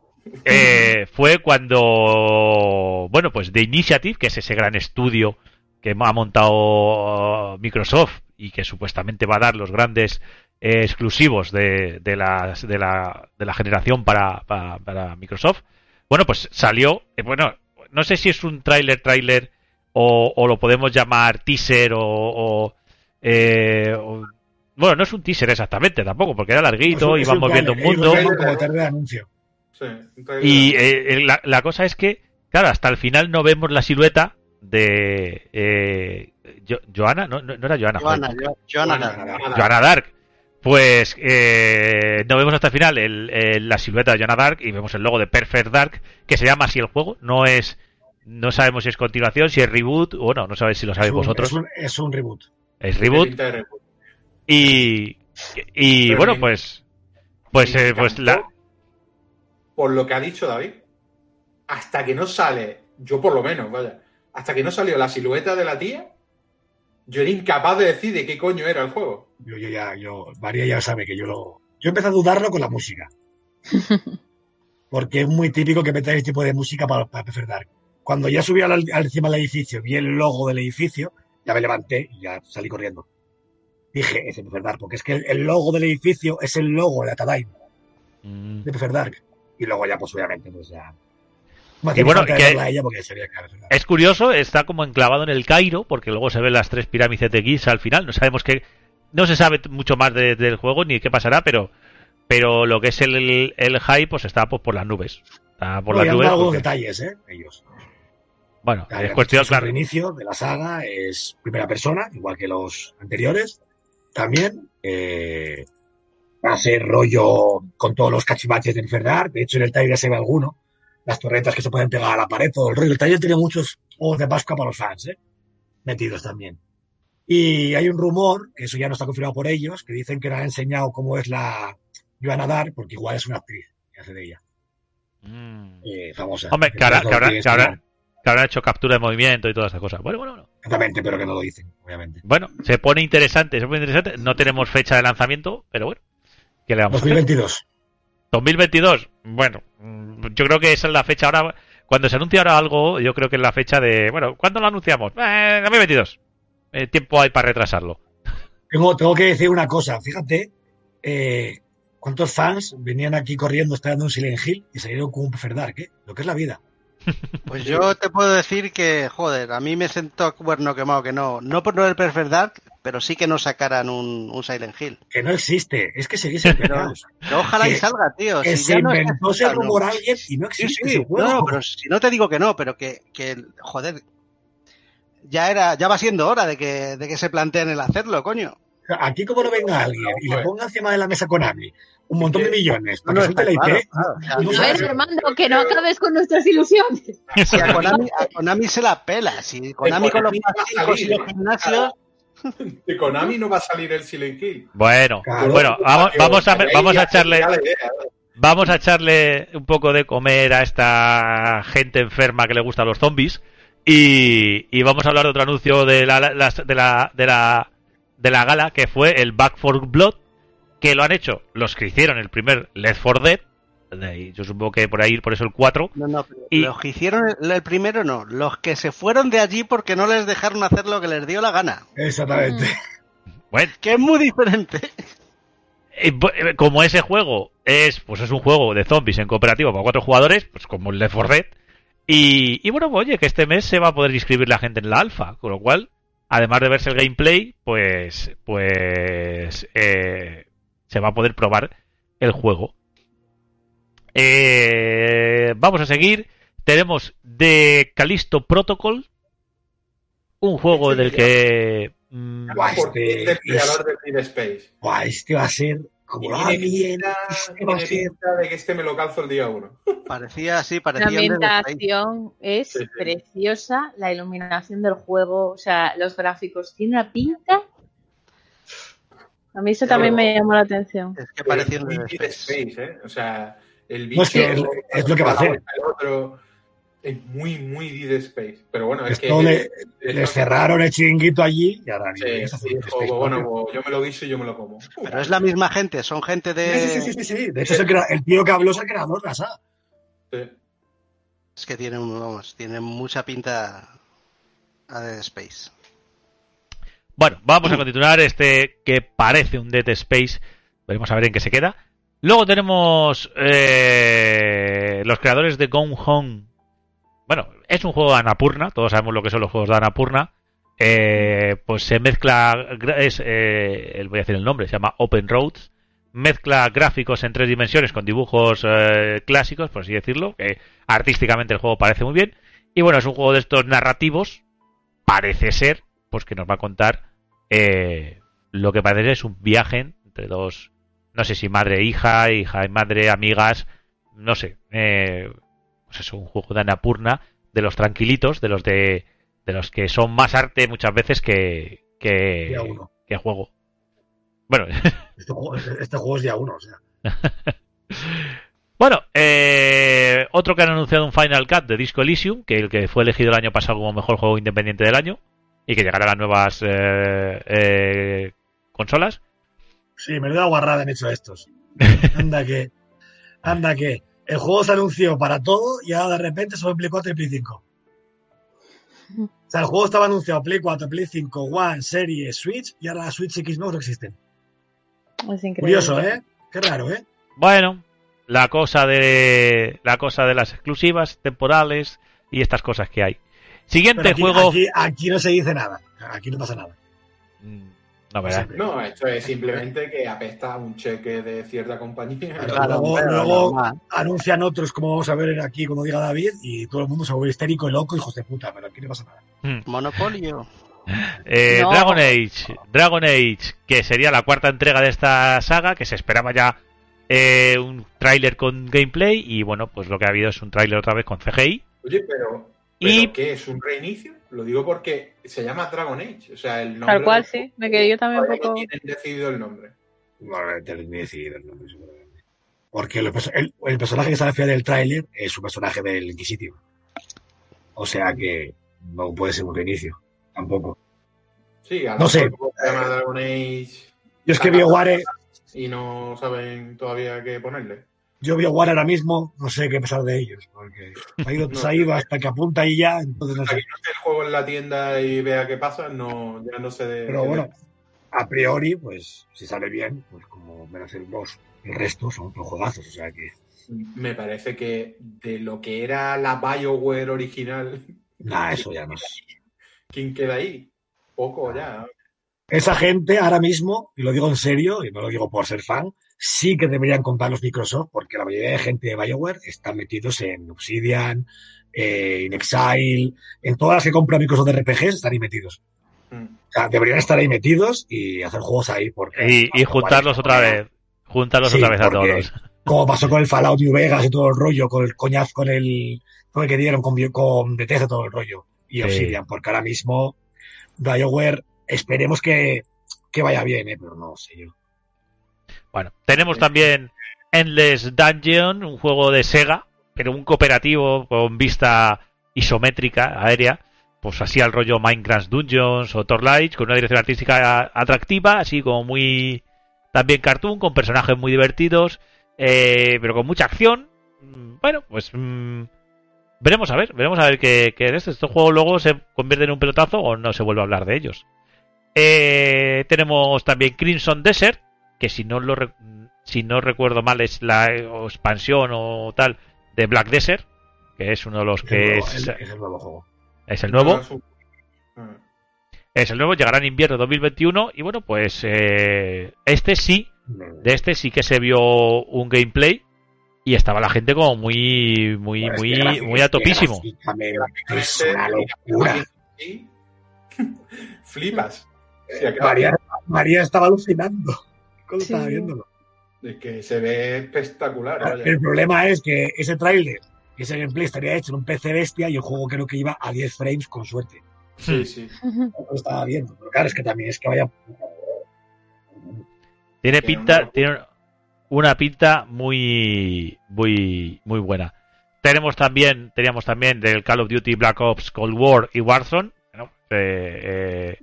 eh, *laughs* fue cuando, bueno, pues The Initiative, que es ese gran estudio que ha montado Microsoft y que supuestamente va a dar los grandes eh, exclusivos de, de, las- de, la, de la generación para, para, para Microsoft. Bueno, pues salió, eh, bueno, no sé si es un tráiler, tráiler o, o lo podemos llamar teaser o... o, eh, o- bueno, no es un teaser exactamente tampoco, porque era larguito y vamos viendo un mundo. como tarde de anuncio. Sí. Y eh, la, la cosa es que, claro, hasta el final no vemos la silueta de eh, Jo- Joana, no, no, era Joana, Joana, Jo- Joana Joana, Dark. Joana Dark. Pues eh, no vemos hasta el final el- el- la silueta de Joana Dark y vemos el logo de Perfect Dark, que se llama así el juego. No es, no sabemos si es continuación, si es reboot, o no, no sabéis si lo sabéis Es un- vosotros. Es un, es un reboot. Es reboot. Y y Pero bueno pues pues eh, pues la Por lo que ha dicho David, hasta que no sale, yo por lo menos, vaya, hasta que no salió la silueta de la tía, yo era incapaz de decir de qué coño era el juego. Yo, yo ya, yo, María ya sabe que yo lo. Yo empecé a dudarlo con la música. *laughs* Porque es muy típico que metáis este tipo de música para, para Dark. Cuando ya subí al, al encima del edificio, vi el logo del edificio, ya me levanté y ya salí corriendo. Dije, es Perfect Dark, porque es que el, el logo del edificio es el logo de Atadine, Mm. de Perfect Dark. Y luego ya, pues obviamente, pues ya. Y bueno, que- verla a ella porque sabía que era Perfect Dark. Es curioso, está como enclavado en el Cairo, porque luego se ven las tres pirámides de Giza al final. No sabemos qué. No se sabe mucho más de- del juego ni qué pasará, pero pero lo que es el, el, el hype pues está pues, por las nubes. Está por las nubes. dado algunos porque- detalles, ¿eh? Ellos. bueno, Claro, es cuestión, es claro. El reinicio de la saga es primera persona, igual que los anteriores. También eh, va a ser rollo con todos los cachivaches de enfermar. De hecho, en el trailer se ve alguno. Las torretas que se pueden pegar a la pared, todo el rollo. El trailer tiene muchos juegos de Pascua para los fans, ¿eh? Metidos también. Y hay un rumor, que eso ya no está confirmado por ellos, que dicen que le han enseñado cómo es la Joana Dark, porque igual es una actriz que hace de ella, Mm. eh, famosa. Hombre, que, no que hecho captura de movimiento y todas esas cosas. Bueno, bueno, bueno. Exactamente, pero que no lo dicen, obviamente. Bueno, se pone interesante, se pone interesante. No tenemos fecha de lanzamiento, pero bueno. ¿Qué le vamos a hacer? 2022. 2022. Bueno, yo creo que esa es la fecha ahora. Cuando se anuncia ahora algo, yo creo que es la fecha de. Bueno, ¿cuándo lo anunciamos? Eh, 2022. Eh, tiempo hay para retrasarlo. Tengo, tengo que decir una cosa, fíjate, eh, cuántos fans venían aquí corriendo esperando un Silent Hill y salieron con un Perfect Dark, ¿eh? Lo que es la vida. Pues yo te puedo decir que, joder, a mí me sentó cuerno quemado que no, no por no el Perfect Dark, pero sí que no sacaran un, un Silent Hill. Que no existe, es que seguís empeñados. *laughs* Pero ojalá y Que- salga, tío. que si se ya no inventó ese rumor alguien y no existe sí, no, pero si no te digo que no, pero que, que, joder, ya era, ya va siendo hora de que, de que se planteen el hacerlo, coño. Aquí como no venga alguien y le ponga encima de la mesa Konami un montón de millones No, para no, que suelte la IP, claro, claro, no A ver, Armando, que no acabes con nuestras ilusiones. *laughs* si a Konami, a Konami se la pela. Si Konami con los y los gimnasios, De Konami no va a salir el Silent Hill. Bueno, Claro. bueno, vamos, vamos a, vamos a echarle. ¿eh? Vamos a echarle un poco de comer a esta gente enferma que le gustan los zombies. Y, y vamos a hablar de otro anuncio de la, la- de la, de la, de la gala que fue el Back for Blood. Que lo han hecho los que hicieron el primer Left 4 Dead. Yo supongo que por ahí, por eso el 4. no, no, Y- los que hicieron el, el primero no, los que se fueron de allí porque no les dejaron hacer lo que les dio la gana, Exactamente. Bueno, que es muy diferente. eh, eh, como ese juego es, pues es un juego de zombies en cooperativo para cuatro jugadores, pues como el Left 4 Dead. Y, y bueno, pues, oye, que este mes se va a poder inscribir la gente en la alfa, con lo cual, además de verse el gameplay, pues, pues, eh, se va a poder probar el juego. Eh, vamos a seguir. Tenemos The Callisto Protocol, un juego del que mm, Guay, Porque este es el creador de Dead Space. Buah, este va a ser como Y Este pinta de que este me lo calzo el día uno. Parecía así, La parecía Space. ambientación es Sí, sí. preciosa, la iluminación del juego, o sea, los gráficos, tiene una pinta. A mí eso también me llamó la atención. Es que parecía un Space. ¿eh? O sea, el No, bicho... es que es- es lo que va a hacer. El otro, muy, muy Dead Space. Pero bueno, es que... Le, es- les cerraron el chiringuito allí y ahora Sí, ni sí, Space bueno, yo me lo guiso y yo me lo como. Pero es la misma gente, son gente de... Sí, sí, sí, sí, sí. De hecho, es el, tío que habló es el creador de la saga. Sí. Es que tienen, vamos, tienen mucha pinta a Dead Space. Bueno, vamos a continuar este que parece un Dead Space. Veremos a ver en qué se queda. Luego tenemos eh, los creadores de Gone Home. Bueno, es un juego de Anapurna. Todos sabemos lo que son los juegos de Anapurna. Eh, pues se mezcla. Es, eh, voy a decir el nombre, se llama Open Roads. Mezcla gráficos en tres dimensiones con dibujos eh, clásicos, por así decirlo. Que artísticamente el juego parece muy bien. Y bueno, es un juego de estos narrativos. Parece ser, pues que nos va a contar eh, lo que parece es un viaje entre dos, no sé si madre e hija, hija y madre, amigas, no sé, eh, pues eso, un juego de Anapurna, de los tranquilitos, de los de, de los que son más arte muchas veces que, que, juego. Bueno, *laughs* Este juego, este juego es día uno, o sea. bueno, eh, otro que han anunciado un Final Cut de Disco Elysium, que el que fue elegido el año pasado como mejor juego independiente del año, y que llegará a las nuevas eh, eh, consolas. Sí, menuda guarrada han hecho estos. *laughs* Anda que. Anda que. El juego se anunció para todo y ahora de repente solo en Play 4 y Play 5. O sea, el juego estaba anunciado Play 4, Play 5, One, Series, Switch y ahora la Switch X no existen. Es increíble. Curioso, ¿eh? Qué raro, ¿eh? Bueno, la cosa de la cosa de las exclusivas temporales y estas cosas que hay. Siguiente aquí, juego. aquí, aquí no se dice nada. Aquí no pasa nada. No, esto es simplemente que apesta un cheque de cierta compañía. Claro. luego- pero luego- normal. Anuncian otros, como vamos a ver aquí, como diga David, y todo el mundo se vuelve histérico y loco, hijos de puta, pero aquí no pasa nada. Mm. Monopolio. *laughs* Eh, No. Dragon Age. Dragon Age, que sería la cuarta entrega de esta saga, que se esperaba ya eh, un tráiler con gameplay y bueno, pues lo que ha habido es un tráiler otra vez con CGI. Oye, pero, Y- ¿pero ¿qué es un reinicio? Lo digo porque se llama Dragon Age. O sea, el nombre. Tal cual, sí. Me quedé yo también un poco. tienen decidido el nombre. Bueno, ni decidido el nombre, seguramente. Porque el, perso- el- el personaje que sale al final del tráiler es un personaje del Inquisitio. O sea que no puede ser un reinicio, tampoco. Sí, a lo No sé. mejor se llama Dragon Age Yo es que BioWare, y no saben todavía qué ponerle. Yo BioWare ahora mismo no sé qué pensar de ellos, porque se ha ido, *laughs* No. ha ido hasta que apunta y ya, entonces no Hasta sé. que no esté el juego en la tienda y vea qué pasa, no, ya no sé de. Pero bueno, a priori, pues si sale bien, pues como a ser dos, el resto son otros juegazos, o sea que Me parece que de lo que era la BioWare original, nada, eso ya no es. ¿quién queda ahí? Poco ya. Esa gente ahora mismo, y lo digo en serio, y no lo digo por ser fan, sí que deberían comprar los Microsoft, porque la mayoría de gente de BioWare están metidos en Obsidian, eh, en Exile, en todas las que compra Microsoft de RPGs están ahí metidos. Mm. O sea, deberían estar ahí metidos y hacer juegos ahí. Porque, Y, y juntarlos otra vez. Juntarlos Sí, otra vez a porque- todos. Como pasó con el *laughs* Fallout New Vegas y todo el rollo, con el coñazo, con el, con el que dieron con, con Bethesda todo el rollo. Y Sí. Obsidian, porque ahora mismo BioWare, esperemos que, que vaya bien, ¿eh? pero no sé yo. Bueno, tenemos también Endless Dungeon, un juego de Sega, pero un cooperativo con vista isométrica, aérea, pues así al rollo Minecraft Dungeons o Torlight, con una dirección artística atractiva, así como muy también cartoon, con personajes muy divertidos, eh, pero con mucha acción. Mm, Bueno, pues mm, veremos a ver, veremos a ver qué, qué es. Estos juegos luego se convierten en un pelotazo o no se vuelve a hablar de ellos. Eh, tenemos también Crimson Desert, que si no lo re- si no recuerdo mal es la expansión o tal de Black Desert, que es uno de los Es el que nuevo- es, el- es el nuevo juego. es el nuevo. Ah. Es el nuevo, llegará en invierno 2021 y bueno, pues eh, este sí, de este sí que se vio un gameplay y estaba la gente como muy muy Bueno, es muy muy a topísimo. Es una locura. *laughs* Flipas. María, María estaba alucinando cuando Sí. estaba viéndolo. Es que se ve espectacular. vaya. El problema es que ese tráiler, ese gameplay estaría hecho en un PC bestia y el juego creo que iba a 10 frames con suerte. Sí, sí. Lo estaba viendo. Pero claro, es que también es que vaya. Tiene pinta, tiene una pinta muy muy muy buena. Tenemos también, teníamos también del Call of Duty Black Ops Cold War y Warzone, ¿no? Eh, eh,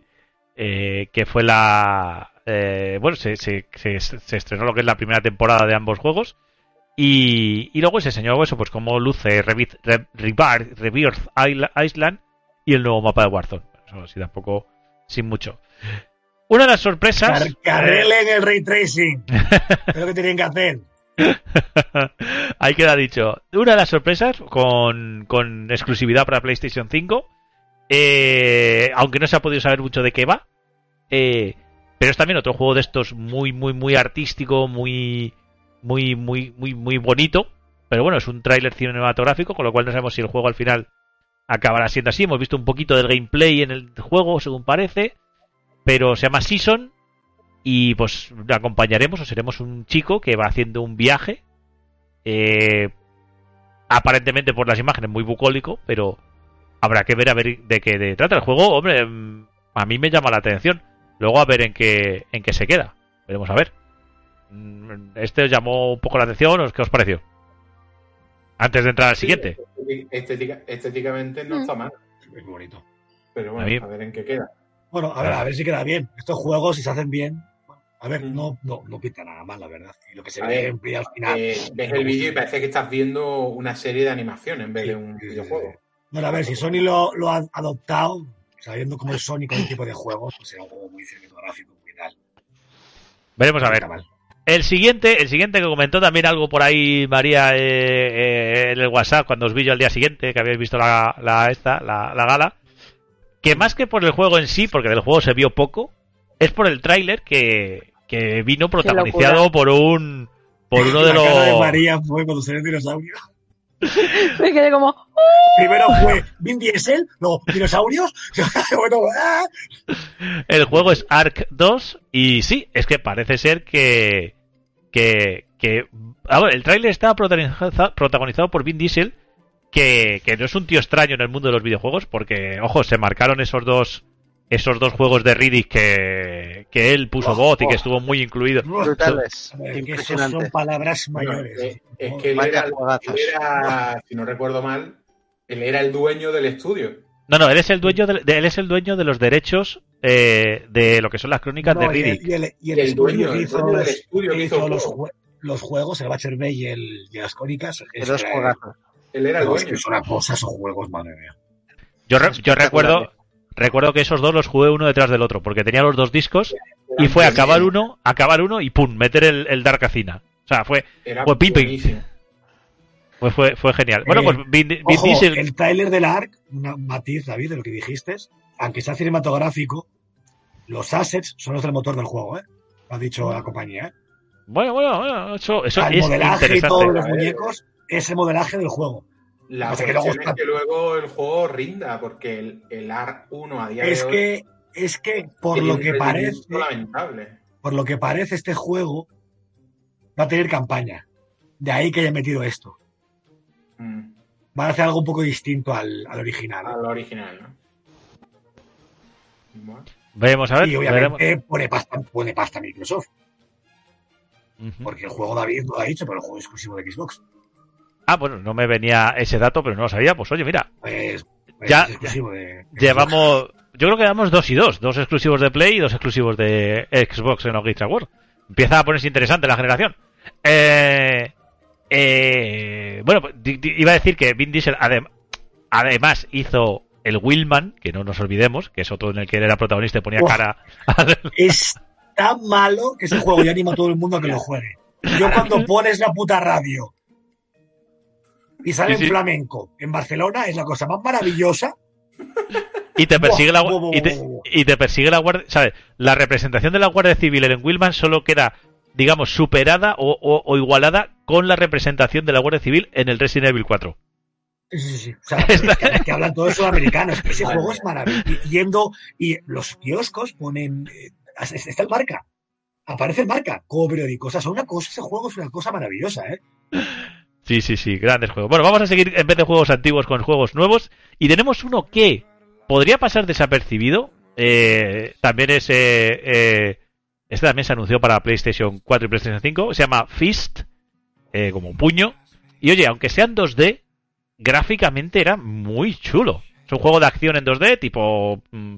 eh, que fue la eh, bueno se, se, se, se estrenó lo que es la primera temporada de ambos juegos y, y luego se enseñó eso pues cómo luce Rebirth, Re- Rebirth, Rebirth Isla- Island y el nuevo mapa de Warzone. Eso así tampoco sin mucho. Una de las sorpresas Car- Carrelen el ray tracing. *laughs* es lo que tenían que hacer. *laughs* Ahí queda dicho. Una de las sorpresas con, con exclusividad para PlayStation 5. eh, aunque no se ha podido saber mucho de qué va. eh, pero es también otro juego de estos muy, muy, muy artístico, muy, muy, muy, muy, muy bonito. Pero bueno, es un tráiler cinematográfico, con lo cual no sabemos si el juego al final acabará siendo así. Hemos visto un poquito del gameplay en el juego, según parece. Pero se llama Season y pues acompañaremos o seremos un chico que va haciendo un viaje eh, aparentemente por las imágenes muy bucólico pero habrá que ver a ver de qué trata el juego hombre mm, a mí me llama la atención luego a ver en qué en qué se queda veremos a ver Mm, este os llamó un poco la atención o qué os pareció antes de entrar al siguiente Sí, estética- estéticamente no Mm. está mal. Es muy bonito. Pero A bueno, mí- a ver en qué queda. Bueno, a ver, a ver si queda bien. Estos juegos, si se hacen bien, a ver, Mm. no, no, no pinta nada mal, la verdad. Y lo que se A ve ver, al final. Eh, ves el vídeo y parece que estás viendo una serie de animación en vez de un Sí, sí, videojuego. sí. Bueno, a ver, si Sony lo, lo ha adoptado, sabiendo cómo es Sony con el tipo de juegos, pues será un juego muy cinematográfico, muy tal. veremos a ver. El siguiente, el siguiente que comentó también algo por ahí María eh, eh, en el WhatsApp cuando os vi yo al día siguiente, que habéis visto la, la esta, la, la gala, que más que por el juego en sí, porque del juego se vio poco, es por el tráiler que, que vino protagonizado por un por uno *laughs* de La cara de los María fue cuando salió el dinosaurio. *laughs* Me quedé como, Primero fue Vin Diesel, luego dinosaurios. *laughs* bueno, ah, el juego es Ark 2 y sí, es que parece ser que que que a ver, el tráiler está protagoniza- protagonizado por Vin Diesel que, que no es un tío extraño en el mundo de los videojuegos porque ojo, se marcaron esos dos esos dos juegos de Riddick que, que él puso Oh, voz y oh. que estuvo muy incluido. Brutales. Impresionante. son palabras mayores. eh, es que él era, él era, si no recuerdo mal, él era el dueño del estudio. No, no, él es el dueño de, de- él es el dueño de los derechos eh, de lo que son las crónicas No, de y el, Riddick. y el- y el El estudio dueño, que el hizo, dueño del los, estudio que hizo los, jue- los juegos, el Batcher Bay y, el, y las dos eh, juegazos. Él era el es dueño. que juegos, madre mía. Yo, re- yo recuerdo recuerdo que esos dos los jugué uno detrás del otro porque tenía los dos discos y fue acabar uno, acabar uno y pum, meter el, el Dark Acina. O sea, fue fue pimping. buenísimo. fue, fue, fue genial. Bueno, Eh, pues Vin, Vin Ojo, Diesel el tráiler del ARC, un matiz, David, de lo que dijiste, aunque sea cinematográfico, los assets son los del motor del juego, ¿eh? Lo ha dicho la compañía, ¿eh? Bueno, bueno, bueno, eso, eso el es modelaje y todos los muñecos es el modelaje del juego. La O sea, que luego cuestión es está- que luego el juego rinda, porque el, el ARC 1 a día Es de hoy que, es que por lo que parece, lamentable. por lo que parece este juego va a tener campaña. De ahí que haya metido esto. Mm, Van a hacer algo un poco distinto al, al original. a lo original, ¿no? Bueno, Veremos a ver. Y veremos. obviamente pone pasta, pone pasta Microsoft, Ujú. porque el juego David no lo ha dicho, pero el juego es exclusivo de Xbox. Ah, bueno, no me venía ese dato, pero no lo sabía. Pues oye, mira, Pues, pues Ya- de llevamos. Yo creo que llevamos dos y dos. Dos exclusivos de Play y dos exclusivos de Xbox en Games Award. Empieza a ponerse interesante la generación. Eh, eh, bueno, pues, iba a decir que Vin Diesel adem- además hizo el Willman, que no nos olvidemos, que es otro en el que él era protagonista y ponía Buah. cara. Es tan malo que ese juego ya anima a todo el mundo a que lo juegue. Yo cuando pones la puta radio y sale Sí, sí. en flamenco en Barcelona es la cosa más maravillosa. Y te persigue la, y te, y persigue la guardia, ¿sabes? La representación de la Guardia Civil en Willman solo queda, digamos, superada o, o- o igualada con la representación de la Guardia Civil en el Resident Evil 4. Sí, sí, sí. O sea, es que, que hablan todos sudamericanos. Ese Madre juego es maravilloso. Y- Yendo, y los kioscos ponen. eh, está el marca. Aparece el marca, como periódico. O sea, son una cosa, ese juego es una cosa maravillosa, ¿eh? Sí, sí, sí, grandes juegos. Bueno, vamos a seguir en vez de juegos antiguos con juegos nuevos. Y tenemos uno que podría pasar desapercibido. Eh, también es. eh, eh, este también se anunció para PlayStation 4 y PlayStation 5. Se llama Fist, eh, como puño. Y oye, aunque sean 2D, gráficamente era muy chulo. Es un juego de acción en 2D, tipo. mm,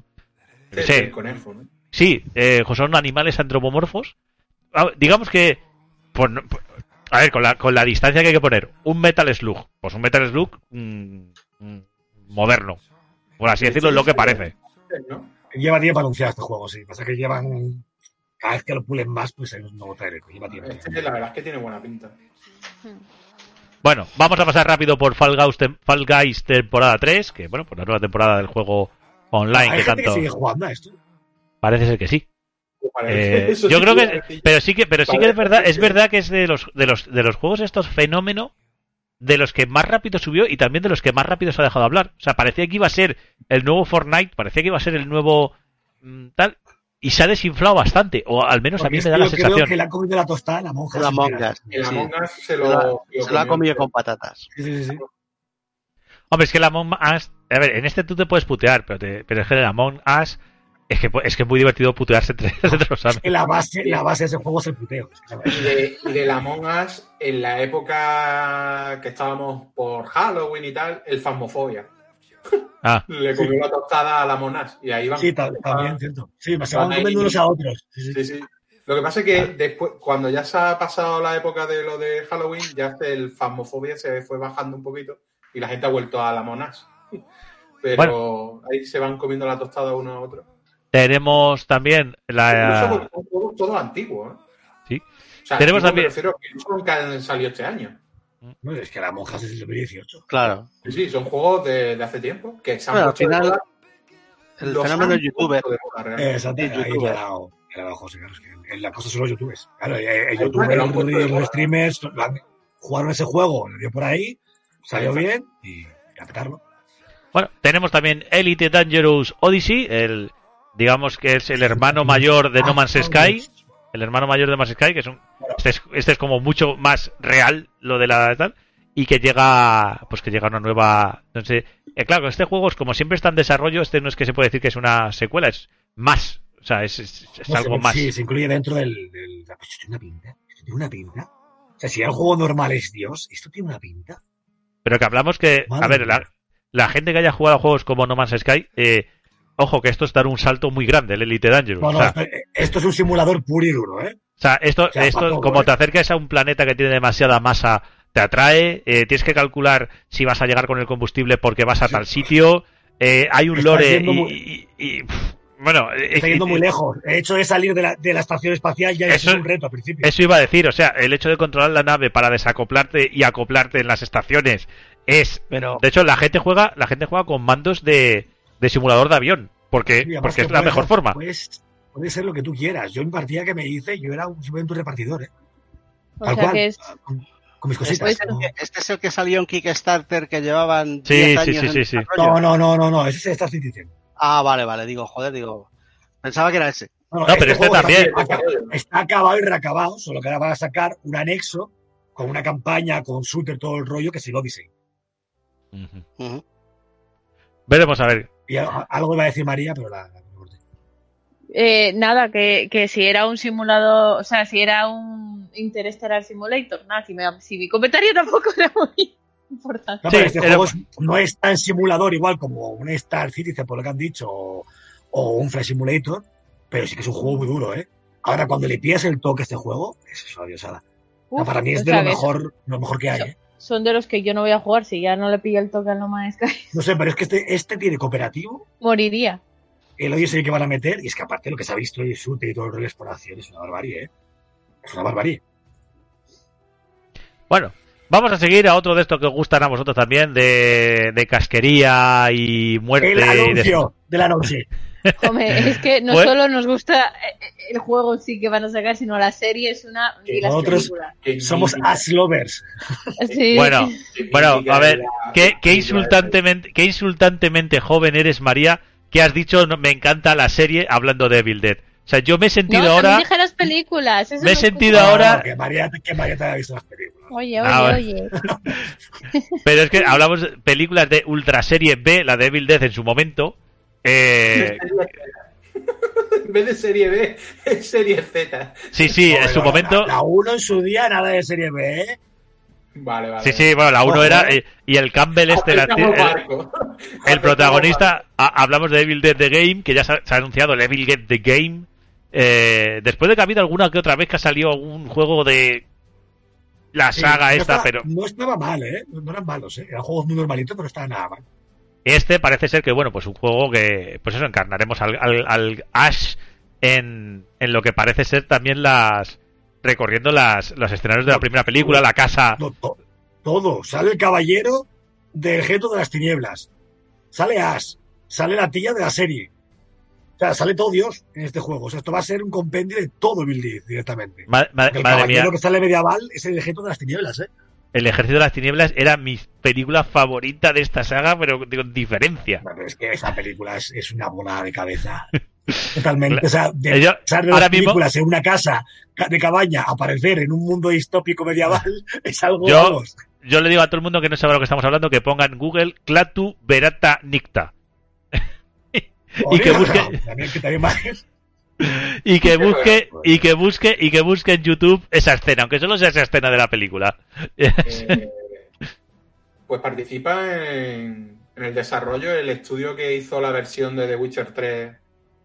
qué sé, conejo, ¿no? Sí, eh, son animales antropomorfos. Ah, digamos que. no- pues, a ver, con la, con la distancia que hay que poner, un Metal Slug. Pues un Metal Slug mm, mm, moderno. Por así decirlo, es lo que parece. ¿no? Lleva tiempo anunciado este juego, sí. Pasa que llevan. Cada vez que lo pulen más, pues hay un nuevo trailer. Lleva tiempo. Este, la verdad es que tiene buena pinta. Bueno, vamos a pasar rápido por Fall Guys, tem- Fall Guys temporada 3, que bueno, pues la nueva temporada del juego online Hay que gente que tanto. sigue jugando a esto. Parece ser que sí. Eh, *laughs* yo sí creo que, pero sí que, pero sí que es verdad, que es verdad que es de los, de los, de los juegos estos fenómeno de los que más rápido subió y también de los que más rápido se ha dejado hablar. O sea, parecía que iba a ser el nuevo Fortnite, parecía que iba a ser el nuevo mm, tal, y se ha desinflado bastante, o al menos a mí me da la creo sensación. que le ha comido la tostada la monja. El sin Among querer. Us. El sí. Se lo, se lo ha comido con patatas. Sí, sí, sí. Hombre, es que el Among Us, a ver, en este tú te puedes putear, pero, te- pero es que el Among Us es que, es que es muy divertido putearse entre, *laughs* entre los amigos. Que la base, la base de ese juego es el puteo. La- Y de, y Among Us, en la época que estábamos por Halloween y tal, el Fasmofobia. Ah, *laughs* Le comió la tostada al Among Us. Y ahí van. Sí, ta- también, cierto. Sí, se van comiendo unos a otros. Sí, sí. Sí, sí. Lo que pasa es que después, cuando ya se ha pasado la época de lo de Halloween, ya el Fasmofobia se fue bajando un poquito y la gente ha vuelto a la Monas. Pero ahí se van comiendo la tostada uno a otro. Tenemos también la... Con juegos todos antiguos. ¿eh? Sí. O sea, Tenemos antiguos me también- refiero que han salido este año. No, es que la monja es del 2018. Claro. Sí, sí, son juegos de, de hace tiempo que se han Bueno, al de final, moda. el Los fenómeno youtuber. de. Eh, exacto, youtuber. le ha dado, le ha dado José, claro, es que en la cosa son los youtubers. Claro, eh, el youtuber lo de y moda. los streamers lo han- jugaron ese juego, le dio por ahí, salió bien y a petarlo. Bueno, tenemos también Elite Dangerous Odyssey, el digamos que es el hermano mayor de No Man's Sky, el hermano mayor de No Man's Sky, que es un este es, este es como mucho más real lo de la tal y que llega pues que llega una nueva no sé, eh, claro, este juego es como siempre está en desarrollo, este no es que se puede decir que es una secuela, es más, o sea, es, es- es No sé, algo más. Sí, se incluye dentro del. del esto tiene una pinta. Esto tiene una pinta. O sea, si el juego normal es Dios, esto tiene una pinta. Pero que hablamos que, a ver, la, la gente que haya jugado a juegos como No Man's Sky, eh, ojo que esto es dar un salto muy grande, el Elite Dangerous. No, no, o, sea, esto, esto es un simulador puro y duro, ¿eh? o sea, esto, o sea, esto como ¿eh? te acercas a un planeta que tiene demasiada masa, te atrae, eh, tienes que calcular si vas a llegar con el combustible porque vas a Sí. tal sitio, eh, hay un lore y, muy- y- y- pff, bueno, eh, Está eh, yendo eh, muy lejos. El hecho de salir de la, de la estación espacial ya Eso- es un reto al principio. Eso iba a decir, o sea, el hecho de controlar la nave para desacoplarte y acoplarte en las estaciones es, Pero, de hecho, la gente juega, la gente juega con mandos de, de simulador de avión, porque, porque que es la mejor forma. Puedes, puede ser lo que tú quieras. Yo en partida que me hice, yo era un, simplemente un repartidor, ¿eh? O Tal sea cual. que es. Con, con mis este, cositas. es el ¿no? que, este es el que salió en Kickstarter que llevaban Sí, 10 sí, años sí, sí. No, no, no, no, no, ese es Star Citizen. Ah, vale, vale, digo, joder, digo. Pensaba que era ese. No, No, pero este juego también. Está, acabado- está acabado y reacabado, solo que ahora van a sacar un anexo con una campaña, con shooter, todo el rollo, que el Odyssey. Ujú. Ujú. Veremos a ver. Y algo iba a decir María, pero la, la. Eh, nada, que, que si era un simulador, o sea, si era un Interstellar Simulator, nada, si, me- si mi comentario tampoco *laughs* era muy importante. No, Sí, este juego es- no es tan simulador igual como un Star Citizen, por lo que han dicho, o, o un Flash Simulator, pero sí que es un juego muy duro, ¿eh? Ahora, cuando le pillas el toque a este juego, eso es una diosada. O sea, Uf, para mí es de lo mejor, lo mejor que hay, ¿eh? Son de los que yo no voy a jugar si ya no le pillo el toque al No Man's Sky. *laughs* No sé, pero es que este, este tiene cooperativo Moriría. el Odyssey que van a meter, y es que aparte lo que se ha visto y y todo el rollo de exploración es una barbarie, ¿eh? Es una barbarie. Bueno, vamos a seguir a otro de estos que os gustan a vosotros también, de, de casquería y muerte. El y de- anuncio de la noche. *laughs* Hombre, es que no Bueno. solo nos gusta eh, el juego en sí que van a sacar, sino la serie es una y las nosotros- películas. Somos Ash Lovers. Sí. Bueno, *laughs* bueno, a ver, qué, qué insultantemente, qué insultantemente joven eres, María, que has dicho me encanta la serie hablando de Evil Dead. O sea, yo me he sentido ahora, dije las películas. eso Me he no sentido ahora- No, que María, que María te haya visto las películas. Oye, Ah, oye, oye. *laughs* pero es que hablamos de películas de ultra serie B, la de Evil Dead en su momento. Eh, *laughs* *laughs* En vez de serie B, es serie Z. sí, sí, en su momento. La 1 en su día, nada de serie B, ¿eh? Vale, vale. Sí, sí, bueno, la uno Ojo, era. eh. y el Campbell este, la- el, el protagonista, a- hablamos de Evil Dead The Game, que ya se ha, se ha anunciado el Evil Dead The Game. Eh, después de que ha habido alguna que otra vez que ha salido un juego de la Sí, saga no esta, estaba- pero No estaba mal, ¿eh? No eran malos, ¿eh? Eran juegos muy normalitos, pero estaban nada mal. Este parece ser que, bueno, pues un juego que, pues eso, encarnaremos al, al, al Ash en, en lo que parece ser también las. recorriendo las, los escenarios de la primera película, la casa. No, to- todo. Sale el caballero del Geto de las Tinieblas. Sale Ash. Sale la tía de la serie. O sea, sale todo Dios en este juego. O sea, esto va a ser un compendio de todo Bill directamente. Ma- ma- El madre mía. caballero que sale medieval es el Geto de las Tinieblas, ¿eh? El Ejército de las Tinieblas era mi película favorita de esta saga, pero con diferencia. Bueno, es que esa película es, es una volada de cabeza. Totalmente. *laughs* O sea, de Yo- pasar de las mismo- películas en una casa ca- de cabaña aparecer en un mundo distópico medieval *laughs* es algo, Yo- vamos. Yo le digo a todo el mundo que no sabe lo que estamos hablando que ponga en Google Clatu Verata Nicta. *laughs* y que Joder, busque- no, también, que también Y que busque, y que busque, y que busque en YouTube esa escena, aunque solo sea esa escena de la película. Eh, *laughs* pues participa en, en el desarrollo el estudio que hizo la versión de The Witcher 3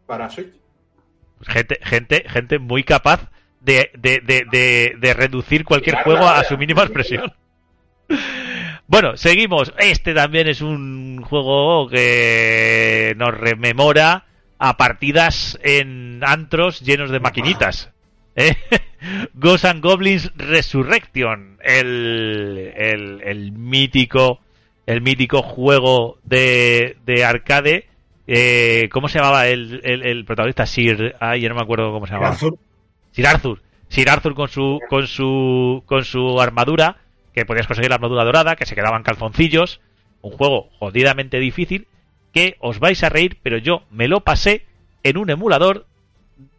para Switch. gente, gente, gente muy capaz de, de, de, de, de reducir cualquier Claro, juego a su mínima expresión. *laughs* Bueno, seguimos. Este también es un juego que nos rememora a partidas en antros llenos de maquinitas. ¿Eh? *laughs* Ghosts and Goblins Resurrection, el, el, el mítico, el mítico juego de, de arcade. Eh, ¿Cómo se llamaba el, el, protagonista? Sir, ay, yo no me acuerdo cómo se llamaba. Arthur, Sir Arthur. Sir Arthur con su, con su, con su armadura, que podías conseguir la armadura dorada, que se quedaban calzoncillos. Un juego jodidamente difícil, que os vais a reír, pero yo me lo pasé en un emulador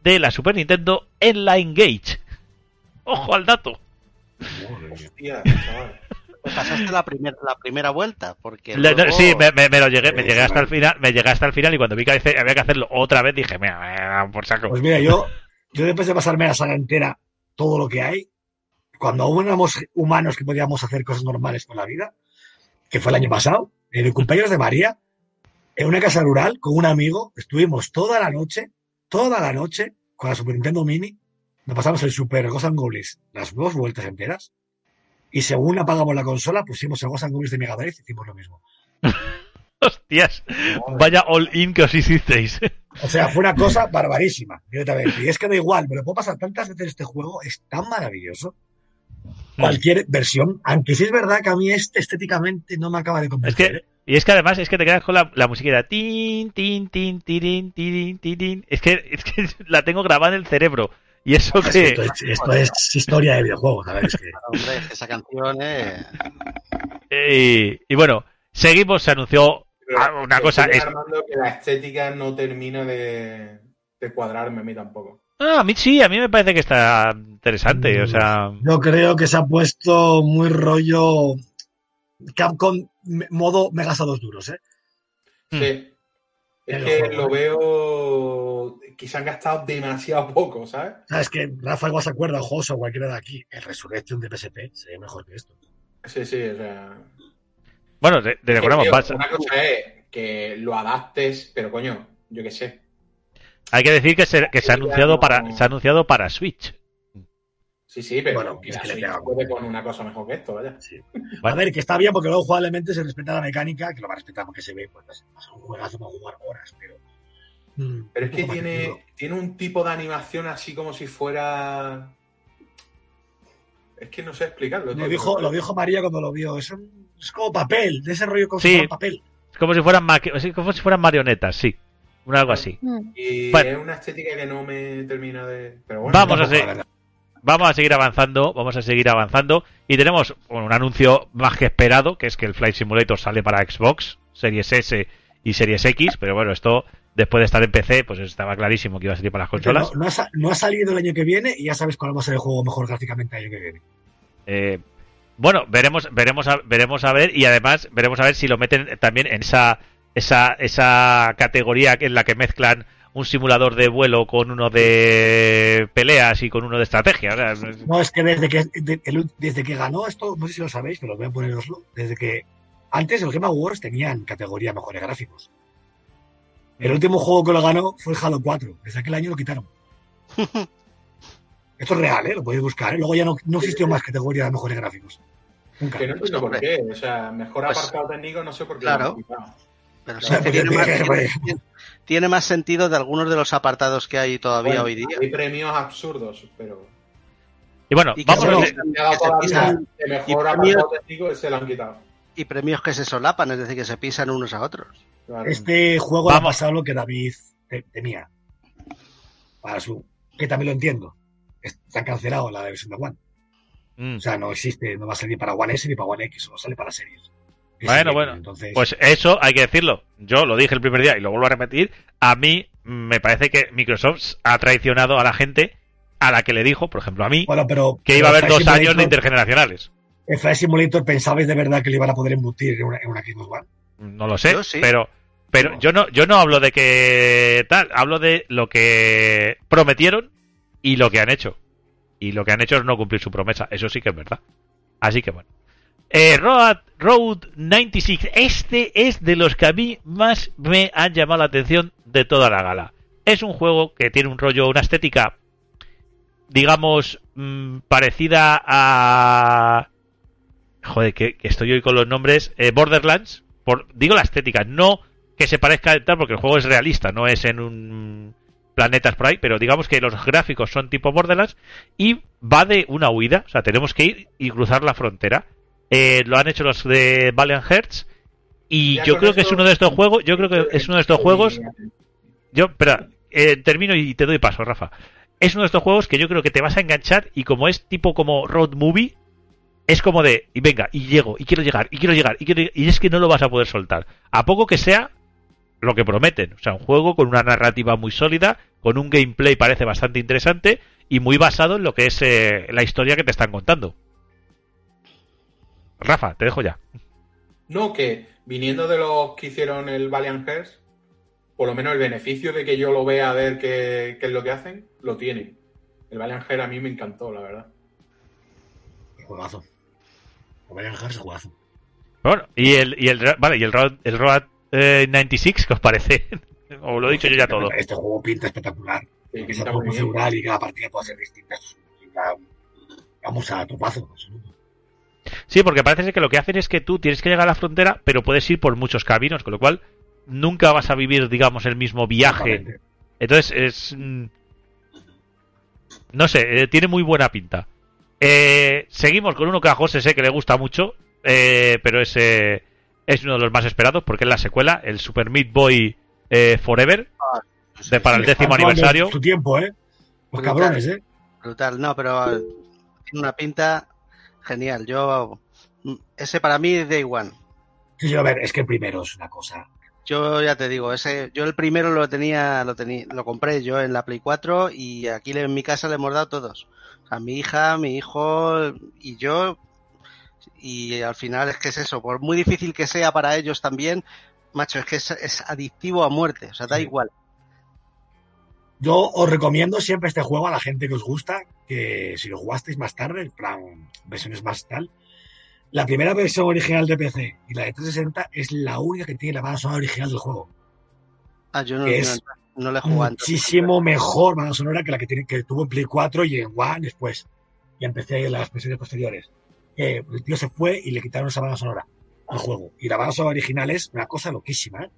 de la Super Nintendo en la Engage. Ojo al dato. Hostia, chaval. Te pasaste la, primer- la primera vuelta, porque Le- luego- Sí, me, me- me lo llegué, me llegué hasta el final, me llegué hasta el final y cuando vi que había que hacerlo otra vez dije, mira, mira, por saco. Pues mira, yo, yo después de pasarme la saga entera, todo lo que hay, cuando aún éramos humanos que podíamos hacer cosas normales con la vida, que fue el año pasado, en el cumpleaños de María, en una casa rural con un amigo, estuvimos toda la noche, toda la noche, con la Super Nintendo Mini, nos pasamos el Super Ghost and Goblins las dos vueltas enteras, y según apagamos la consola, pusimos el Ghost and Goblins de Mega Drive y hicimos lo mismo. *laughs* Hostias, vaya all in que os hicisteis. *laughs* O sea, fue una cosa barbarísima, directamente. Y es que da igual, me lo puedo pasar tantas veces este juego, es tan maravilloso. Cualquier versión, aunque sí es verdad que a mí este estéticamente no me acaba de Es convencer. que, ¿eh? y es que además es que te quedas con la, la musiquita tin, tin, tin, tirin, tirin, tirin. Es que, es que *laughs* la tengo grabada en el cerebro. Y eso Es que que. esto, es, esto es historia de videojuegos, a ver, es que Hombre, es que esa canción es... eh, y bueno, seguimos, se anunció Pero una estoy cosa. Es, Armando, que la estética no termina de, de cuadrarme a mí tampoco. Ah, a mí sí, a mí me parece que está interesante. O sea, yo creo que se ha puesto muy rollo Capcom me- modo megasados duros, ¿eh? Sí. Es En que lo veo que se han gastado demasiado poco, ¿sabes? Sabes que Rafa igual se acuerda, o José o cualquiera de aquí, el Resurrection de PSP sería mejor que esto. Sí, sí, o sea. bueno, te, te Es recordamos, pasa- Una cosa es que lo adaptes, pero coño, yo qué sé. Hay que decir que se, que se ha anunciado para, se ha anunciado para Switch. Sí, sí, pero Bueno, que es que le puede con una cosa mejor que esto, vaya. Sí. Bueno. A ver, que está bien porque luego jugablemente se respeta la mecánica, que lo va a respetar porque se ve, pues ser un juegazo para jugar horas, pero Mm, Pero es que tiene, tiene un tipo de animación así como si fuera. Es que no sé explicarlo. Lo tío, dijo, lo dijo María cuando lo vio. Es, un- es como papel, de ese rollo como Sí. si fuera papel. Es como si fueran maqui- es como si fueran marionetas, sí. Un algo así. Y Bueno. es una estética que no me termina de. Pero bueno, Vamos a seguir. Vamos a seguir avanzando, vamos a seguir avanzando. Y tenemos bueno, un anuncio más que esperado, que es que el Flight Simulator sale para Xbox, Series S y Series X, pero bueno, esto después de estar en PC, pues estaba clarísimo que iba a salir para las consolas. No, no ha, sa- no ha salido el año que viene y ya sabes cuál va a ser el juego mejor gráficamente el año que viene. Eh, bueno, veremos, veremos, a, veremos a ver y además veremos a ver si lo meten también en esa, esa, esa categoría en la que mezclan un simulador de vuelo con uno de peleas y con uno de estrategia. No, es que desde que, de- el- desde que ganó esto, no sé si lo sabéis, pero voy a poneroslo. Desde que antes el Game Awards tenían categoría mejores gráficos. El último juego que lo ganó fue el Halo 4. Desde aquel año lo quitaron. *laughs* Esto es real, ¿eh? Lo podéis buscar. ¿eh? Luego ya no, no existió más categoría de mejores gráficos. Nunca. Que no entiendo por qué. O sea, mejor Pues- apartado técnico, no sé por qué. Claro. lo. Pero sí tiene, más, tiene- más sentido de algunos de los apartados que hay todavía Bueno, hoy día. Hay premios absurdos, pero. y bueno, Y vamos a y mejor premios- apartado técnico se lo han quitado. Y premios que se solapan, es decir, que se pisan unos a otros. Claro. Este juego ha pasado lo que David te- temía. Para su. Que también lo entiendo. Está cancelado la versión de One. Mm. O sea, no existe, no va a salir para One S ni para One X, solo sale para series. Bueno, bueno, Entonces, Pues eso hay que decirlo. Yo lo dije el primer día y lo vuelvo a repetir. A mí me parece que Microsoft ha traicionado a la gente a la que le dijo, por ejemplo a mí, bueno, pero. que iba a haber dos Flight años de Simulator- intergeneracionales. ¿En Flight Simulator pensabais de verdad que le iban a poder embutir en una, en una Xbox One? No lo sé, Yo sí. pero pero No. yo no yo no hablo de que tal, hablo de lo que prometieron y lo que han hecho. Y lo que han hecho es no cumplir su promesa, eso sí que es verdad. Así que bueno. Eh, Road, Road 96, este es de los que a mí más me han llamado la atención de toda la gala. Es un juego que tiene un rollo, una estética, digamos, mm, parecida a... Joder, que, estoy hoy con los nombres. eh, Borderlands, por, digo la estética, no que se parezca a tal, porque el juego es realista, no es en un planetas por ahí, pero digamos que los gráficos son tipo Borderlands y va de una huida, o sea, tenemos que ir y cruzar la frontera. Eh, lo han hecho los de Valiant Hearts y Ya yo creo que es uno de estos juegos, yo creo que es uno de estos juegos yo, espera, eh, termino y te doy paso, Rafa. Es uno de estos juegos que yo creo que te vas a enganchar y como es tipo como road movie, es como de, y venga, y llego, y quiero llegar, y quiero llegar, y, quiero, y es que no lo vas a poder soltar. A poco que sea lo que prometen. O sea, un juego con una narrativa muy sólida, con un gameplay parece bastante interesante y muy basado en lo que es eh, la historia que te están contando. Rafa, te dejo ya. No, que viniendo de los que hicieron el Valiant Hearts, por lo menos el beneficio de que yo lo vea a ver qué, qué es lo que hacen, lo tienen. El Valiant Hearts a mí me encantó, la verdad. Juegazo. Vayan a dejarse juegazo. Bueno, y el, y el, vale, y el Road, el Road eh, 96, ¿qué os parece? *laughs* o lo he dicho yo ya todo. Este juego pinta espectacular. Sí, Que que sea muy y cada partida puede ser distinta. Vamos a topazo. absoluto. Sí, porque parece ser que lo que hacen es que tú tienes que llegar a la frontera, pero puedes ir por muchos caminos, con lo cual nunca vas a vivir, digamos, el mismo viaje. Entonces es... mm, No sé, eh, tiene muy buena pinta. Eh, seguimos con uno que a José sé que le gusta mucho, eh, pero es, eh, es uno de los más esperados porque es la secuela, el Super Meat Boy eh, Forever, de, para el décimo aniversario. Su tiempo, ¿eh? Los Brutal. cabrones, ¿eh? Brutal, no, pero eh, tiene una pinta genial. Yo, ese para mí es Day One. Sí, a ver, es que el primero es una cosa. Yo ya te digo, ese, yo el primero lo tenía, lo tenía, lo compré yo en la Play 4 y aquí en mi casa le hemos dado todos. A mi hija, mi hijo y yo. Y al final es que es eso, por muy difícil que sea para ellos también, macho, es que es, es adictivo a muerte, o sea, da Sí. igual. Yo os recomiendo siempre este juego a la gente que os gusta, que si lo jugasteis más tarde, en plan versiones más tal, la primera versión original de PC y la de 360 es la única que tiene la banda sonora original del juego. Ah, yo no, Es no, no le he jugado. Muchísimo mejor banda sonora que la que, tiene, que tuvo en Play 4 y en One después. Y empecé en las versiones posteriores. Eh, el tío se fue y le quitaron esa banda sonora al juego. Y la banda sonora original es una cosa loquísima, ¿eh?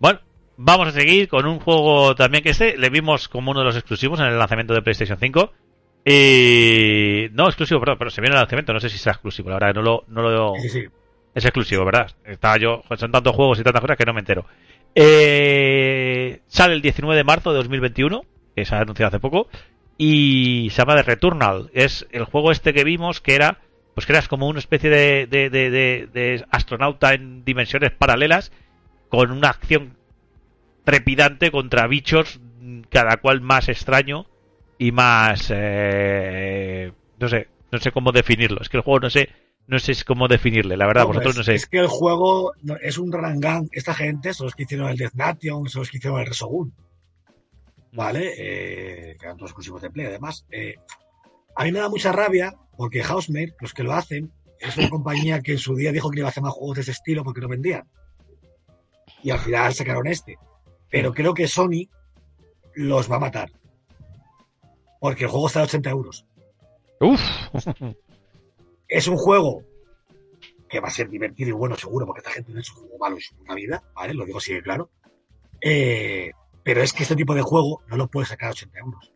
Bueno, vamos a seguir con un juego también que este le vimos como uno de los exclusivos en el lanzamiento de PlayStation 5. Y... No, exclusivo, perdón, pero se viene el lanzamiento, no sé si será exclusivo, la verdad, no lo... No lo... Sí, sí. Es exclusivo, ¿verdad? Estaba yo, son tantos juegos y tantas cosas que no me entero. Eh, sale el 19 de marzo de 2021, que se ha anunciado hace poco, y se llama The Returnal. Es el juego este que vimos que era, pues que eras como una especie de, de, de, de- astronauta en dimensiones paralelas, con una acción trepidante contra bichos, cada cual más extraño y más, eh, no sé, no sé cómo definirlo. Es que el juego no sé, no sé cómo definirle, la verdad, No, vosotros es, no sé. es que el juego es un gun. Esta gente son los que hicieron el Death Nation, son los que hicieron el Resogun. ¿Vale? Eh, que eran todos exclusivos de Play, además. Eh, a mí me da mucha rabia porque Housemate, los que lo hacen, es una compañía que en su día dijo que iba a hacer más juegos de ese estilo porque no vendían. Y al final sacaron este. Pero creo que Sony los va a matar. Porque el juego está a 80 euros. Uf, *laughs* es un juego que va a ser divertido y bueno, seguro, porque esta gente no hecho un juego malo en su puta vida, ¿vale? Lo digo así de claro. Eh, pero es que este tipo de juego no lo puedes sacar a 80 euros.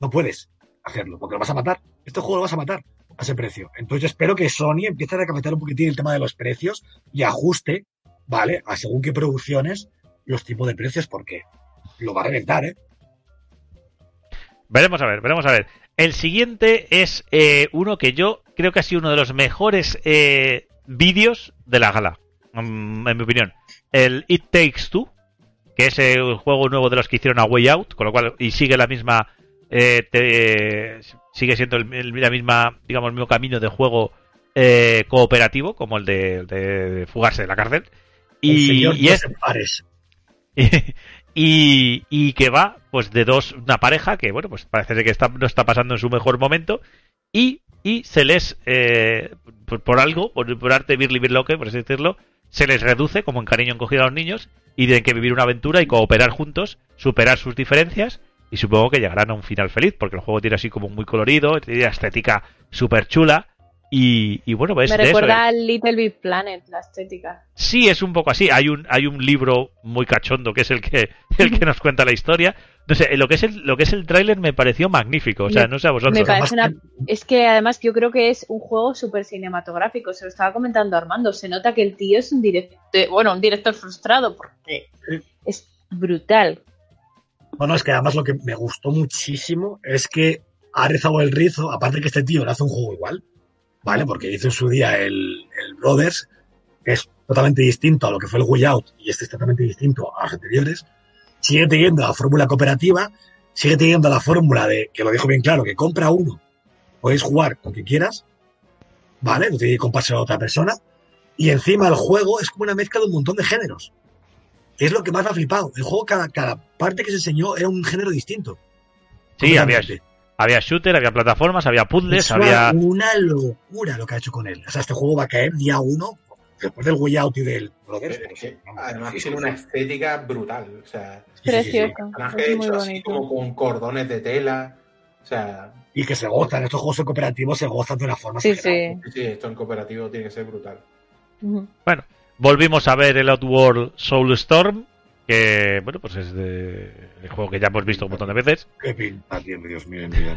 No puedes hacerlo, porque lo vas a matar. Este juego lo vas a matar a ese precio. Entonces yo espero que Sony empiece a recapacitar un poquitín el tema de los precios y ajuste, ¿vale? A según qué producciones, los tipos de precios, porque lo va a reventar, ¿eh? Veremos a ver, veremos a ver. El siguiente es eh, uno que yo creo que ha sido uno de los mejores eh, vídeos de la gala, mm, en mi opinión. El It Takes Two, que es el juego nuevo de los que hicieron a Way Out, con lo cual y sigue la misma, eh, te- sigue siendo el, el- la misma, digamos, el mismo camino de juego eh, cooperativo, como el de, fugarse de la cárcel. El Y, y es Joseph Fares. *laughs* y, y que va pues de dos una pareja que bueno pues parece que está, no está pasando en su mejor momento y, y se les eh, por, por algo por, por arte birli birloque por así decirlo se les reduce como en cariño encogido a los niños y tienen que vivir una aventura y cooperar juntos superar sus diferencias y supongo que llegarán a un final feliz porque el juego tiene así como muy colorido tiene una estética súper chula y, y bueno pues Me recuerda eh. al Little Big Planet, la estética. Sí, es un poco así. Hay un, hay un libro muy cachondo que es el que, el que *laughs* nos cuenta la historia. No sé, lo que es el, lo que es el tráiler me pareció magnífico. O sea, Me- no sé a vosotros. Me parece Además, una... Es que además yo creo que es un juego súper cinematográfico. Se lo estaba comentando Armando. Se nota que el tío es un director, bueno, un director frustrado porque es brutal. Bueno, es que además lo que me gustó muchísimo es que ha rezado el rizo, aparte que este tío le hace un juego igual, ¿vale? Porque hizo en su día el, el Brothers, que es totalmente distinto a lo que fue el Way Out, y este es totalmente distinto a los anteriores. Sigue teniendo la fórmula cooperativa, sigue teniendo la fórmula de, que lo dijo bien claro, que compra uno, podéis jugar con quien quieras, ¿vale? No tiene que a otra persona. Y encima el juego es como una mezcla de un montón de géneros. Es lo que más me ha flipado. El juego, cada, cada parte que se enseñó era un género distinto. sí, había, había shooter, había plataformas, había puzzles, Es había. una locura lo que ha hecho con él. O sea, este juego va a caer día uno, después del Way Out y del es además tiene sí. una estética brutal. O sea, Sí, sí, sí, sí. Precioso. muy hechos así como con cordones de tela. O sea, Y que se gozan. Estos juegos cooperativos se gozan de una forma Sí, sí. sí, sí, esto en cooperativo tiene que ser brutal. Bueno, volvimos a ver el Outworld Soulstorm. Que, bueno, pues es de, el juego que ya hemos visto un montón de veces. Qué pinta tiene, Dios mío. mira.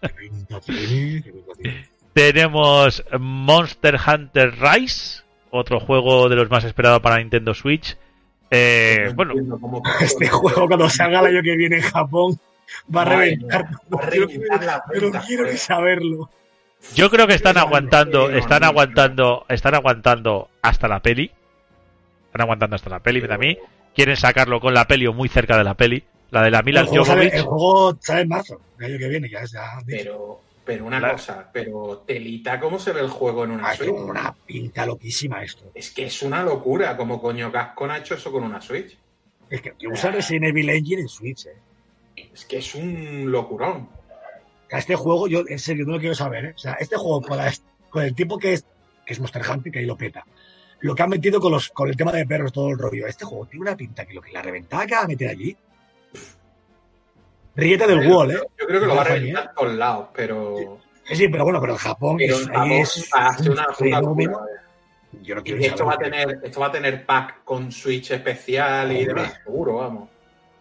Qué pinta tiene, qué pinta tiene. Tenemos Monster Hunter Rise, otro juego de los más esperados para Nintendo Switch. Eh, No bueno, cómo- *laughs* Este juego cuando salga el año que viene en Japón va a Madre reventar. mía, va a Yo reventar la pero quiero joder. saberlo. Yo creo que están aguantando, están aguantando, están aguantando hasta la peli. Están aguantando hasta la peli, a mí. Quieren sacarlo con la peli o muy cerca de la peli. La de la Mila El juego, sale, Jovovich. el juego sale en marzo, el año que viene, ya es ya. Pero, pero una Claro. cosa, pero telita, ¿cómo se ve el juego en una Ah, Switch? una pinta loquísima esto. Es que es una locura, como coño Gascon ha hecho eso con una Switch. Es que, que usa Resident Evil Engine en Switch, eh. Es que es un locurón. Este juego, yo en serio no lo quiero saber, ¿eh? O sea, este juego con, el tipo que es, que es Monster Hunter, que ahí lo peta. Lo que han metido con, los, con el tema de perros, todo el rollo. Este juego tiene una pinta que lo que la reventada que va a meter allí. Ríete del Yo- wall, ¿eh? Yo creo que lo va a reventar a todos lados, pero, Sí, sí, pero bueno, pero Japón, pero es, en ahí Japón es va a ser una, un una fenómeno. locura. Yo no Y quiero esto saber va a tener, esto va a tener pack con Switch especial y demás, seguro, vamos.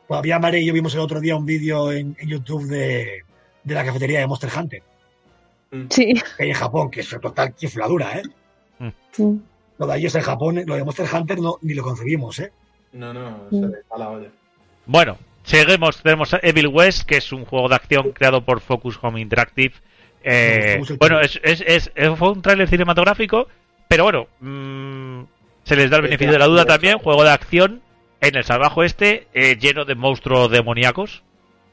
Todavía Mare y yo vimos el otro día un vídeo en, en YouTube de, de la cafetería de Monster Hunter, Sí. que hay en Japón, que es total chifladura, ¿eh? Lo de ellos en Japón, lo de Monster Hunter no, ni lo concebimos, ¿eh? No, no, Mm. se le está la olla. Bueno, seguimos. Tenemos a Evil West, que es un juego de acción creado por Focus Home Interactive. Eh, bueno, es, es, fue un tráiler cinematográfico, pero bueno, mm, se les da el beneficio de la duda también. Juego de acción en el salvaje este, eh, lleno de monstruos demoníacos.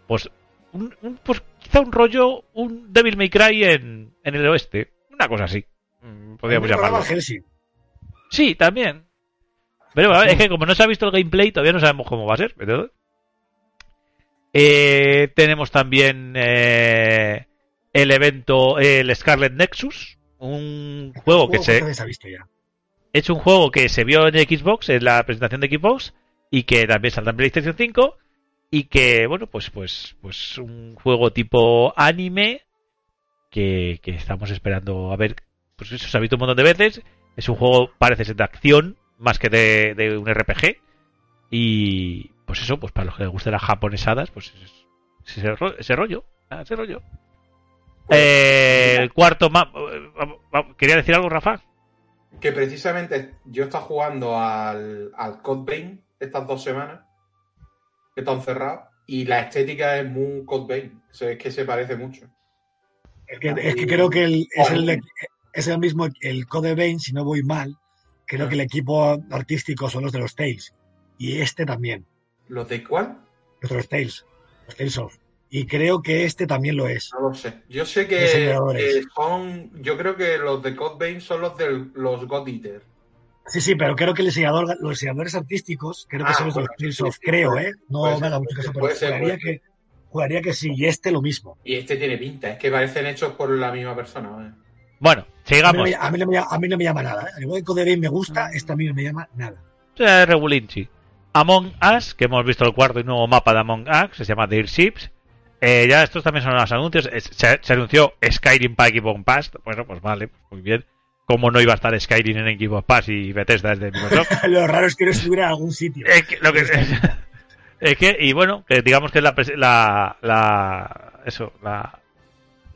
Pues, un, un- pues quizá un rollo, un Devil May Cry en, en el oeste. Una cosa así. Mm, Podríamos llamarlo. Sí, también. Pero ver, es que como no se ha visto el gameplay, todavía no sabemos cómo va a ser. pero- Eh, tenemos también eh, el evento, el Scarlet Nexus, un juego que se que se ha visto ya. es un juego que se vio en Xbox, en la presentación de Xbox, y que también saldrá en PlayStation 5, y que, bueno, pues, pues, pues un juego tipo anime que, que estamos esperando a ver. Pues eso se ha visto un montón de veces. Es un juego, parece ser de acción, más que de, de un RPG. Y pues eso, pues para los que les gusten las japonesadas, pues es, es ese, ro- ese rollo. ah, Ese rollo. Eh, el cuarto mapa. ¿Quería decir algo, Rafa? Que precisamente yo he estado jugando al, al Code Vein estas dos semanas, que están cerrados, y la estética es muy Code Vein. O sea, es que se parece mucho. Es que, es que creo que el- es, el, es el mismo, el Code Vein, si no voy mal, creo que el equipo artístico son los de los Tales. Y este también, ¿Los de cuál? los de los Tales, los Tales of. Y creo que este también lo es. No lo sé. Yo sé que, que son. Yo creo que los de Vein son los de los God Eater. Sí, sí, pero creo que el diseñador, los diseñadores artísticos, creo que Ah, son los de los Tales of, sí, creo, puede ¿eh? No puede me haga mucho caso, pero ser, puede que, juraría que sí. Y este lo mismo. Y este tiene pinta, es que parecen hechos por la misma persona. ¿eh? Bueno, A mí, no sigamos. me, a, mí no me, a mí no me llama nada. ¿eh? Code Vein me gusta, este a mí no me llama nada. Eh, Regulinchi. Among Us, que hemos visto el cuarto y nuevo mapa de Among Us, se llama The Ships. Eh, ya estos también son los anuncios. Es- Se, se anunció Skyrim para Xbox Pass. Bueno, pues vale, muy bien. Como no iba a estar Skyrim en Xbox Pass y Bethesda es de Microsoft. *laughs* lo raro es que no estuviera en algún sitio. es que, lo que es *laughs* que, y bueno, que digamos que la, la, la eso, la,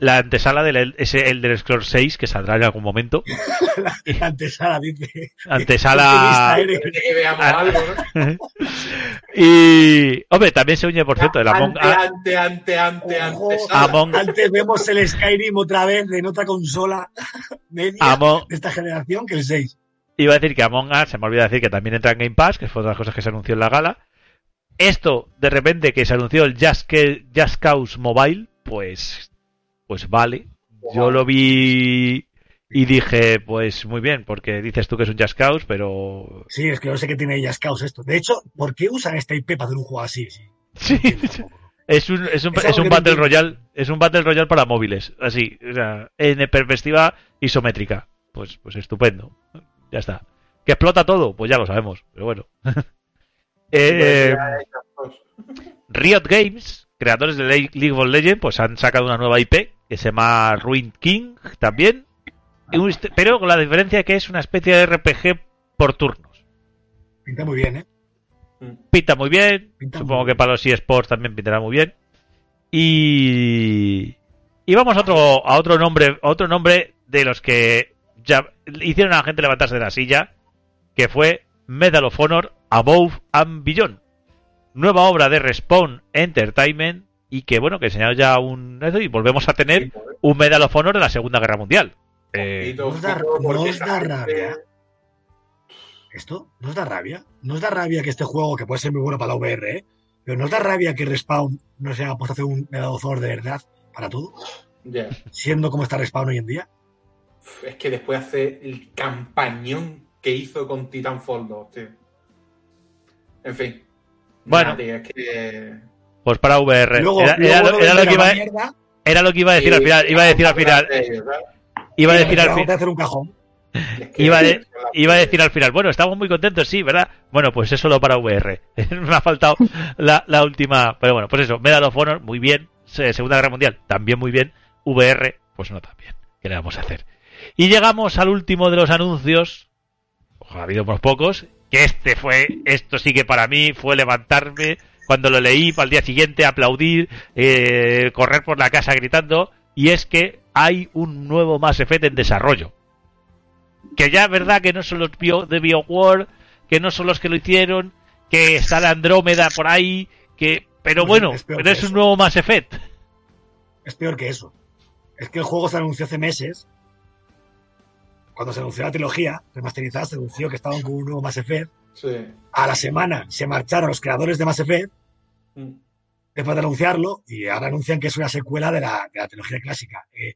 la antesala del ese Elder Scrolls 6 que saldrá en algún momento. *laughs* La antesala dice. Antesala. *laughs* Ah. *laughs* y, hombre, también se une, por cierto, el Among ante, Us. ante, ante, ante, Ojo, ante. Among- Antes vemos el Skyrim otra vez en otra consola media Among, de esta generación que el 6. iba a decir que Among Us, se me olvidó decir que también entra en Game Pass, que fue otra de las cosas que se anunció en la gala. Esto, de repente, que se anunció el Just, Just Cause Mobile, pues, pues vale. Yo lo vi y dije, pues muy bien, porque dices tú que es un Cause, pero... Sí, es que no sé qué tiene ellas caos esto. De hecho, ¿por qué usan esta IP para hacer un juego así? Sí. Sí, es un, es un, Es un Battle. Royale, es un Battle Royale para móviles, así, o sea, en perspectiva isométrica. Pues, pues estupendo. Ya está. ¿Que explota todo? Pues ya lo sabemos, pero bueno. *laughs* Eh, Riot Games, creadores de Le- League of Legends, pues han sacado una nueva IP que se llama Ruin King también, y un est- pero con la diferencia que es una especie de RPG por turnos. Pinta muy bien, ¿eh? Pinta muy bien, Pinta supongo muy que para los eSports también pintará muy bien. Y y vamos a otro a otro nombre, a otro nombre de los que ya hicieron a la gente levantarse de la silla, que fue Medal of Honor Above and Beyond. Nueva obra de Respawn Entertainment y que bueno, que enseñado ya un y volvemos a tener un Medal of Honor de la Segunda Guerra Mundial. Eh, ¿No os da- no os da rabia? ¿Esto? ¿Nos da rabia? ¿Nos da rabia que este juego, que puede ser muy bueno para la VR, ¿eh? pero nos da rabia que Respawn no se haya puesto a hacer un medador de verdad para todo, Ya. siendo como está Respawn hoy en día? Es que después hace el campañón que hizo con Titanfall 2, tío. En fin. Bueno. Es que. pues para VR. Luego, era, luego era lo, era que iba, la mierda, era lo que iba a decir al final. Iba a decir al final. Iba a decir al vamos final. a hacer un cajón. Iba a, de- iba a decir al final, bueno, estamos muy contentos, sí, ¿verdad? Bueno, pues es solo para VR. *laughs* Me ha faltado la, la última. Pero bueno, pues eso, Medal of Honor, muy bien. Se- Segunda Guerra Mundial, también muy bien. VR, pues no tan bien. ¿Qué le vamos a hacer? Y llegamos al último de los anuncios, ha habido unos pocos, que este fue, esto sí que para mí fue levantarme cuando lo leí para el día siguiente, aplaudir, eh, correr por la casa gritando, y es que hay un nuevo Mass Effect en desarrollo. Que ya es verdad que no son los bio, de BioWare, que no son los que lo hicieron, que está la Andrómeda por ahí, que pero bueno, es pero es un nuevo Mass Effect. Es peor que eso. Es que el juego se anunció hace meses. Cuando se anunció la trilogía remasterizada, se anunció que estaban con un nuevo Mass Effect. Sí. A la semana se marcharon los creadores de Mass Effect Mm. después de anunciarlo y ahora anuncian que es una secuela de la, de la trilogía clásica. Eh,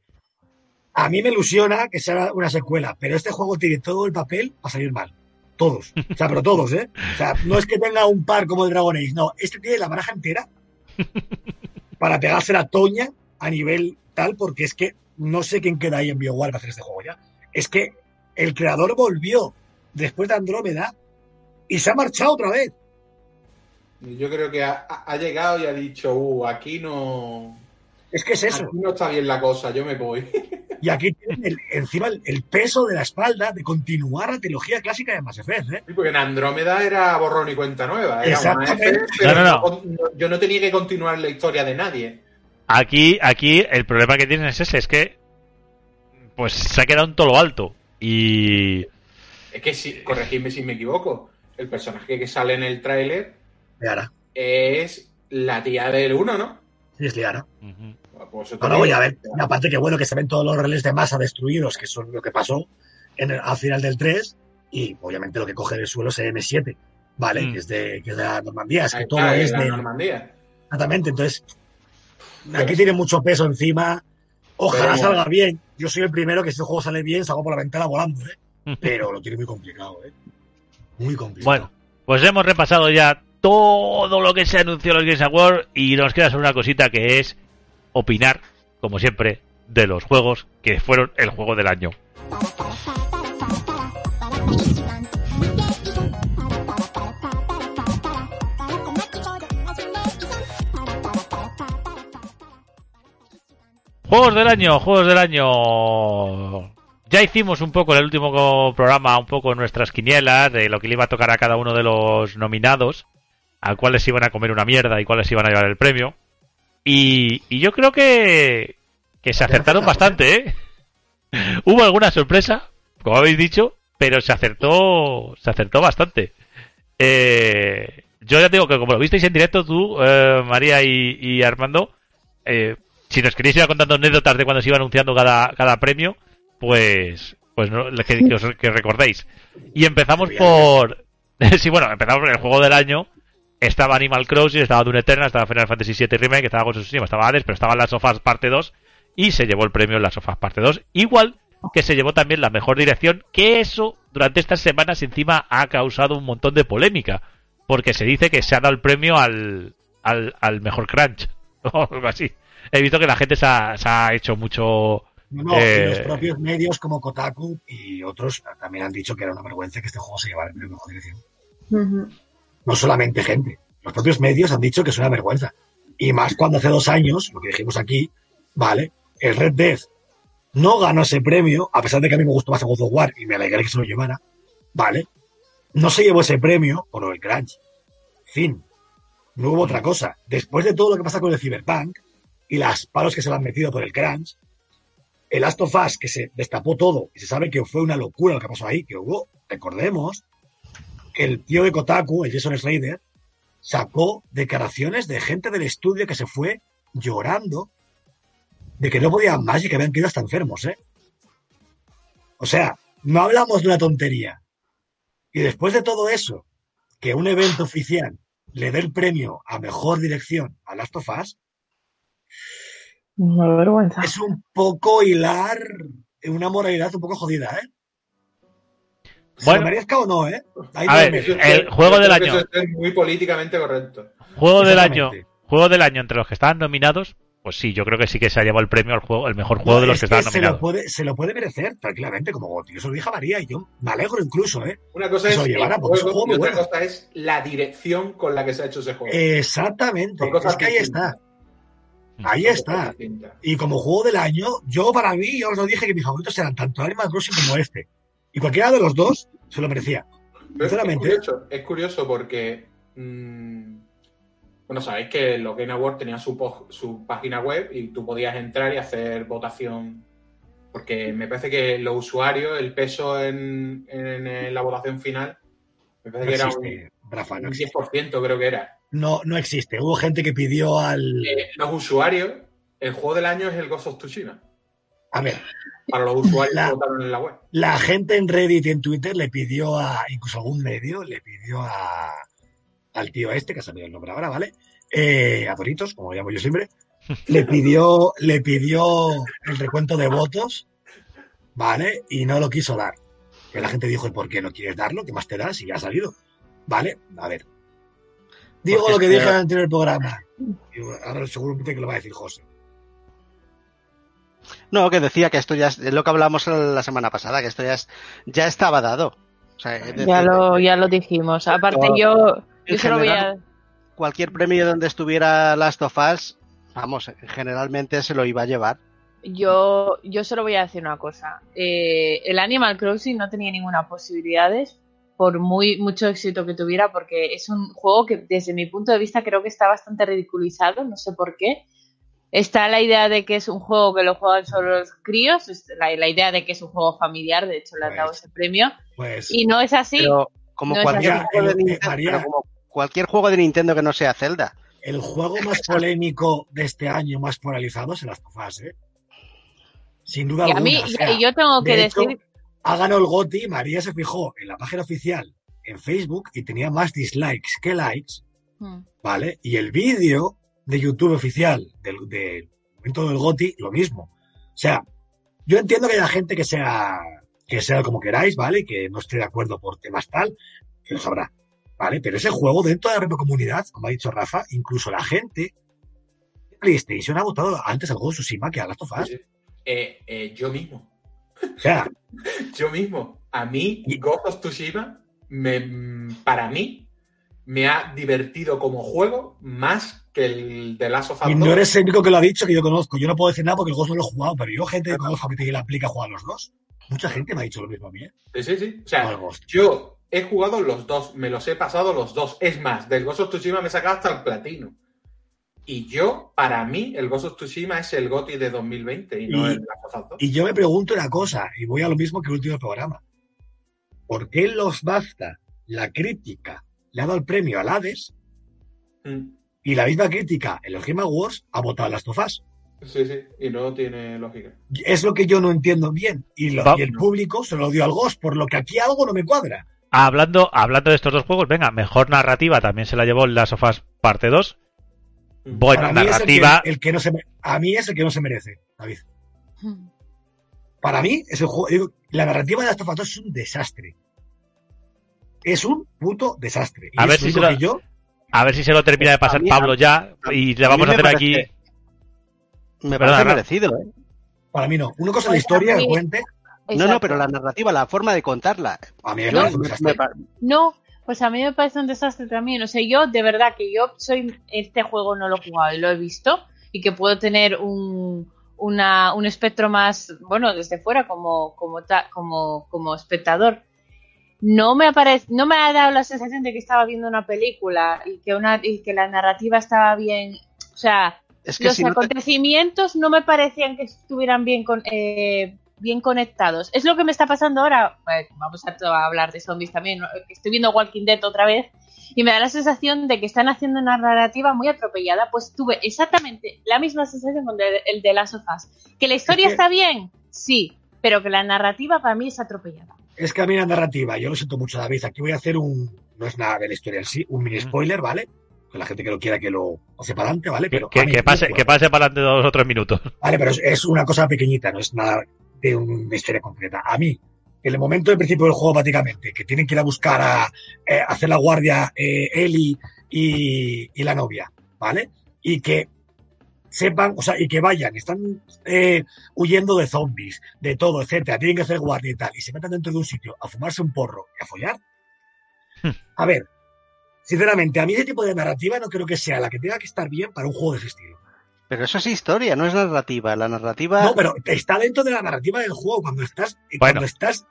a mí me ilusiona que sea una secuela, pero este juego tiene todo el papel para salir mal. Todos. O sea, pero todos, ¿eh? O sea, no es que tenga un par como el Dragon Age, no. Este tiene la baraja entera *laughs* para pegarse la toña a nivel tal, porque es que no sé quién queda ahí en BioWare para hacer este juego ya. Es que el creador volvió después de Andrómeda y se ha marchado otra vez. Yo creo que ha, ha llegado y ha dicho, uh, aquí no. Es que es eso. Aquí no está bien la cosa, yo me voy. *laughs* Y aquí tienen el- encima el, el peso de la espalda de continuar la trilogía clásica de Mass Effect, ¿eh? Sí, porque en Andrómeda era borrón y cuenta nueva. Era una Exactamente. F, pero No, no, no. no- no- yo no tenía que continuar la historia de nadie. Aquí, aquí el problema que tienen es ese, es que pues se ha quedado en todo lo alto. Y Es que, si, corregidme si me equivoco, el personaje que sale en el tráiler Liara. es la tía del 1, ¿no? Sí, es Liara. Pues eso No, no, te voy a ver. Y aparte que bueno que se ven todos los relés de masa destruidos, que son lo que pasó en el- al final del 3, y obviamente lo que coge del suelo es el M7, ¿vale? Mm. Que, es de, que es de la Normandía, es Ahí que todo es la de... Normandía. Exactamente, entonces aquí tiene mucho peso encima. Ojalá salga bien. Yo soy el primero que si el juego sale bien, salgo por la ventana volando, ¿eh? Pero lo tiene muy complicado, ¿eh? Muy complicado. Bueno, pues hemos repasado ya todo lo que se anunció en los Games Awards y nos queda solo una cosita que es opinar, como siempre, de los juegos que fueron el juego del año. Juegos del año, juegos del año. Ya hicimos un poco en el último programa, un poco nuestras quinielas de lo que le iba a tocar a cada uno de los nominados, a cuáles iban a comer una mierda y cuáles iban a llevar el premio. Y, y yo creo que, que se acertaron bastante, ¿eh? *laughs* Hubo alguna sorpresa, como habéis dicho, pero se acertó, se acertó bastante. Eh, yo ya digo que como lo visteis en directo tú, eh, María y, y Armando, eh, si nos queréis ir contando anécdotas de cuando se iba anunciando cada, cada premio, pues, pues no, que, que os que recordéis. Y empezamos por, *laughs* sí, bueno, empezamos por el juego del año. Estaba Animal Crossing, estaba Dune Eternal, estaba Final Fantasy VII Remake, estaba con sus estaba Hades, pero estaba Las Sofas Parte 2 y se llevó el premio en Las Sofas Parte 2. Igual que se llevó también la mejor dirección, que eso durante estas semanas encima ha causado un montón de polémica, porque se dice que se ha dado el premio al, al, al mejor crunch *laughs* o algo así. He visto que la gente se ha, se ha hecho mucho... No, no, eh, los propios medios como Kotaku y otros también han dicho que era una vergüenza que este juego se llevara el premio mejor dirección. No solamente gente. Los propios medios han dicho que es una vergüenza. Y más cuando hace dos años, lo que dijimos aquí, vale, el Red Dead no ganó ese premio, a pesar de que a mí me gustó más el God of War y me alegré que se lo llevara, vale, no se llevó ese premio por el crunch. Fin. No hubo otra cosa. Después de todo lo que pasa con el Cyberpunk y las palos que se le han metido por el crunch, el Last of Us, que se destapó todo y se sabe que fue una locura lo que pasó ahí, que hubo, recordemos, que el tío de Kotaku, el Jason Slater, sacó declaraciones de gente del estudio que se fue llorando de que no podían más y que habían quedado hasta enfermos, ¿eh? O sea, no hablamos de una tontería. Y después de todo eso, que un evento oficial le dé el premio a mejor dirección a Last Una vergüenza. es un poco hilar una moralidad un poco jodida, ¿eh? Se Bueno. lo merezca o no, ¿eh? Ahí A ver, Eso- el juego del que año. Eso es muy políticamente correcto. Juego del año, juego del año entre los que estaban nominados, pues sí, yo creo que sí que se ha llevado el premio al juego, el mejor juego No, de los es que estaban se lo, nominados. puede, se lo puede merecer tranquilamente como Goti. Yo se lo dije María y yo me alegro incluso, ¿eh? Una cosa Eso es es un juego juego y muy otra bueno. cosa es la dirección con la que se ha hecho ese juego. Exactamente. Es que ahí está. Ahí está. Y como juego del año, yo para mí, yo os lo dije que mis favoritos eran tanto Animal Crossing como este. Y cualquiera de los dos, se lo merecía. Pero Sinceramente. Es curioso, es curioso porque. mm, bueno, sabéis que los Game Awards tenían su, página web y tú podías entrar y hacer votación. Porque me parece que los usuarios, el peso en, en la votación final, me No parece que era un, Rafa, no un existe. 10%, creo que era. No, no existe. Hubo gente que pidió al. Eh, los usuarios, el juego del año es el Ghost of Tsushima. A ver, Para los usuarios La- que votaron en la web. la gente en Reddit y en Twitter le pidió a, incluso algún medio, le pidió a, al tío este, que se me dio el nombre ahora, ¿vale? Eh, a Doritos, como lo llamo yo siempre, le *laughs* pidió, le pidió el recuento de votos, ¿vale? Y no lo quiso dar. Que la gente dijo, ¿y por qué no quieres darlo? ¿Qué más te da si ya ha salido? ¿Vale? A ver. Digo Porque lo que dije en el anterior programa. Ahora seguramente que lo va a decir José. No, que decía que esto ya es, lo que hablamos la semana pasada, que esto ya, es- ya estaba dado. O sea, es decir, Ya lo, ya lo dijimos. Aparte, yo, yo solo voy a. general- cualquier premio donde estuviera Last of Us, vamos, generalmente se lo iba a llevar. Yo, yo solo voy a decir una cosa. Eh, el Animal Crossing no tenía ninguna posibilidades por muy mucho éxito que tuviera, porque es un juego que desde mi punto de vista creo que está bastante ridiculizado, no sé por qué. Está la idea de que es un juego que lo juegan solo los críos, la, la idea de que es un juego familiar, de hecho le han dado Pues, ese premio, Pues, y no es así. Pero como No es cualquier así. juego de María, eh, Nintendo, María. pero como cualquier juego de Nintendo que no sea Zelda. el juego más *laughs* polémico de este año, más polarizado, es el Last of Us, ¿eh? Sin duda y a mí, o y- sea, y yo tengo que de hecho, decir, ha ganado el GOTY, María se fijó en la página oficial en Facebook y tenía más dislikes que likes, Hmm. ¿vale? Y el vídeo de YouTube oficial del, del momento del GOTY, lo mismo. O sea, yo entiendo que haya gente que sea, que sea como queráis, ¿vale? Que no esté de acuerdo por temas tal, que lo sabrá, ¿vale? Pero ese juego dentro de la propia comunidad, como ha dicho Rafa, incluso la gente de PlayStation ha votado antes al juego de Tsushima que a Last of Us. Eh, eh, yo mismo. Sea, Yo mismo. A mí, Ghost of Tsushima, me, para mí, me ha divertido como juego más que el de Last of Us y 2. no eres el único que lo ha dicho que yo conozco. Yo no puedo decir nada porque el Ghost no lo he jugado, pero yo gente que conozco que le aplica a jugar a los dos. Mucha gente me ha dicho lo mismo a mí, ¿eh? Sí, sí, sí. O sea, yo he jugado los dos, me los he pasado los dos. Es más, del Ghost of Tsushima me he sacado hasta el platino. Y yo, para mí, el Ghost of Tsushima es el GOTY de 2020 y no Y- el Last of Us 2. Y yo me pregunto una cosa, y voy a lo mismo que el último programa. ¿Por qué los BAFTA, la crítica, le ha dado el premio al Hades Mm. y la misma crítica en los Game Awards ha votado a las Tofás? Sí, sí, y no tiene lógica. Es lo que yo no entiendo bien. Y, lo- Va- y el público se lo dio al Ghost, por lo que aquí algo no me cuadra. Hablando, hablando de estos dos juegos, venga, mejor narrativa también se la llevó of Us parte 2. Mm. El narrativa. que, el que no se me- a mí es el que no se merece, David. Hmm. Para mí, es el juego, digo, la narrativa de las Tofás es un desastre. Es un puto desastre. A ver si se lo- yo A ver si se lo termina de pasar mí- Pablo ya y le vamos a me hacer aquí. Me parece merecido, ¿eh? Para mí no. Una cosa es la Pues historia, el puente. No, no, pero la narrativa, la forma de contarla. A mí me No. parece un me- desastre. me pa- No, pues a mí me parece un desastre también. O sea, yo de verdad que yo soy este juego no lo he jugado y lo he visto y que puedo tener un, una, un espectro más, bueno, desde fuera como, como, ta- como, como espectador. No me, aparece, no me ha dado la sensación de que estaba viendo una película y que, una, y que la narrativa estaba bien. O sea, Es que los si no te- acontecimientos no me parecían que estuvieran bien con, eh, bien conectados. Es lo que me está pasando ahora. Bueno, vamos a, hablar de zombies también. Estoy viendo Walking Dead otra vez y me da la sensación de que están haciendo una narrativa muy atropellada. Pues tuve exactamente la misma sensación con el, de Last of Us. Que la historia está bien, sí, pero que la narrativa para mí es atropellada. Es que a mí la narrativa, yo lo siento mucho, David. Aquí voy a hacer un. No es nada de la historia en sí, un mini spoiler, ¿vale? Que la gente que lo quiera que lo pase para adelante, ¿vale? Que, Pero que- que pase, que pase para adelante dos o tres minutos. Vale, pero es, es una cosa pequeñita, no es nada de una historia completa. A mí, en el momento del principio del juego, prácticamente, que tienen que ir a buscar a eh, hacer la guardia eh, Eli y, y la novia, ¿vale? Y que sepan, o sea, y que vayan, están eh, huyendo de zombies, de todo, etcétera, tienen que hacer guardia y tal, y se metan dentro de un sitio a fumarse un porro y a follar. Hmm. A ver, sinceramente, a mí ese tipo de narrativa no creo que sea la que tenga que estar bien para un juego de ese estilo. Pero eso es historia, no es narrativa. La narrativa. No, pero está dentro de la narrativa del juego. Cuando estás, Bueno. cuando estás,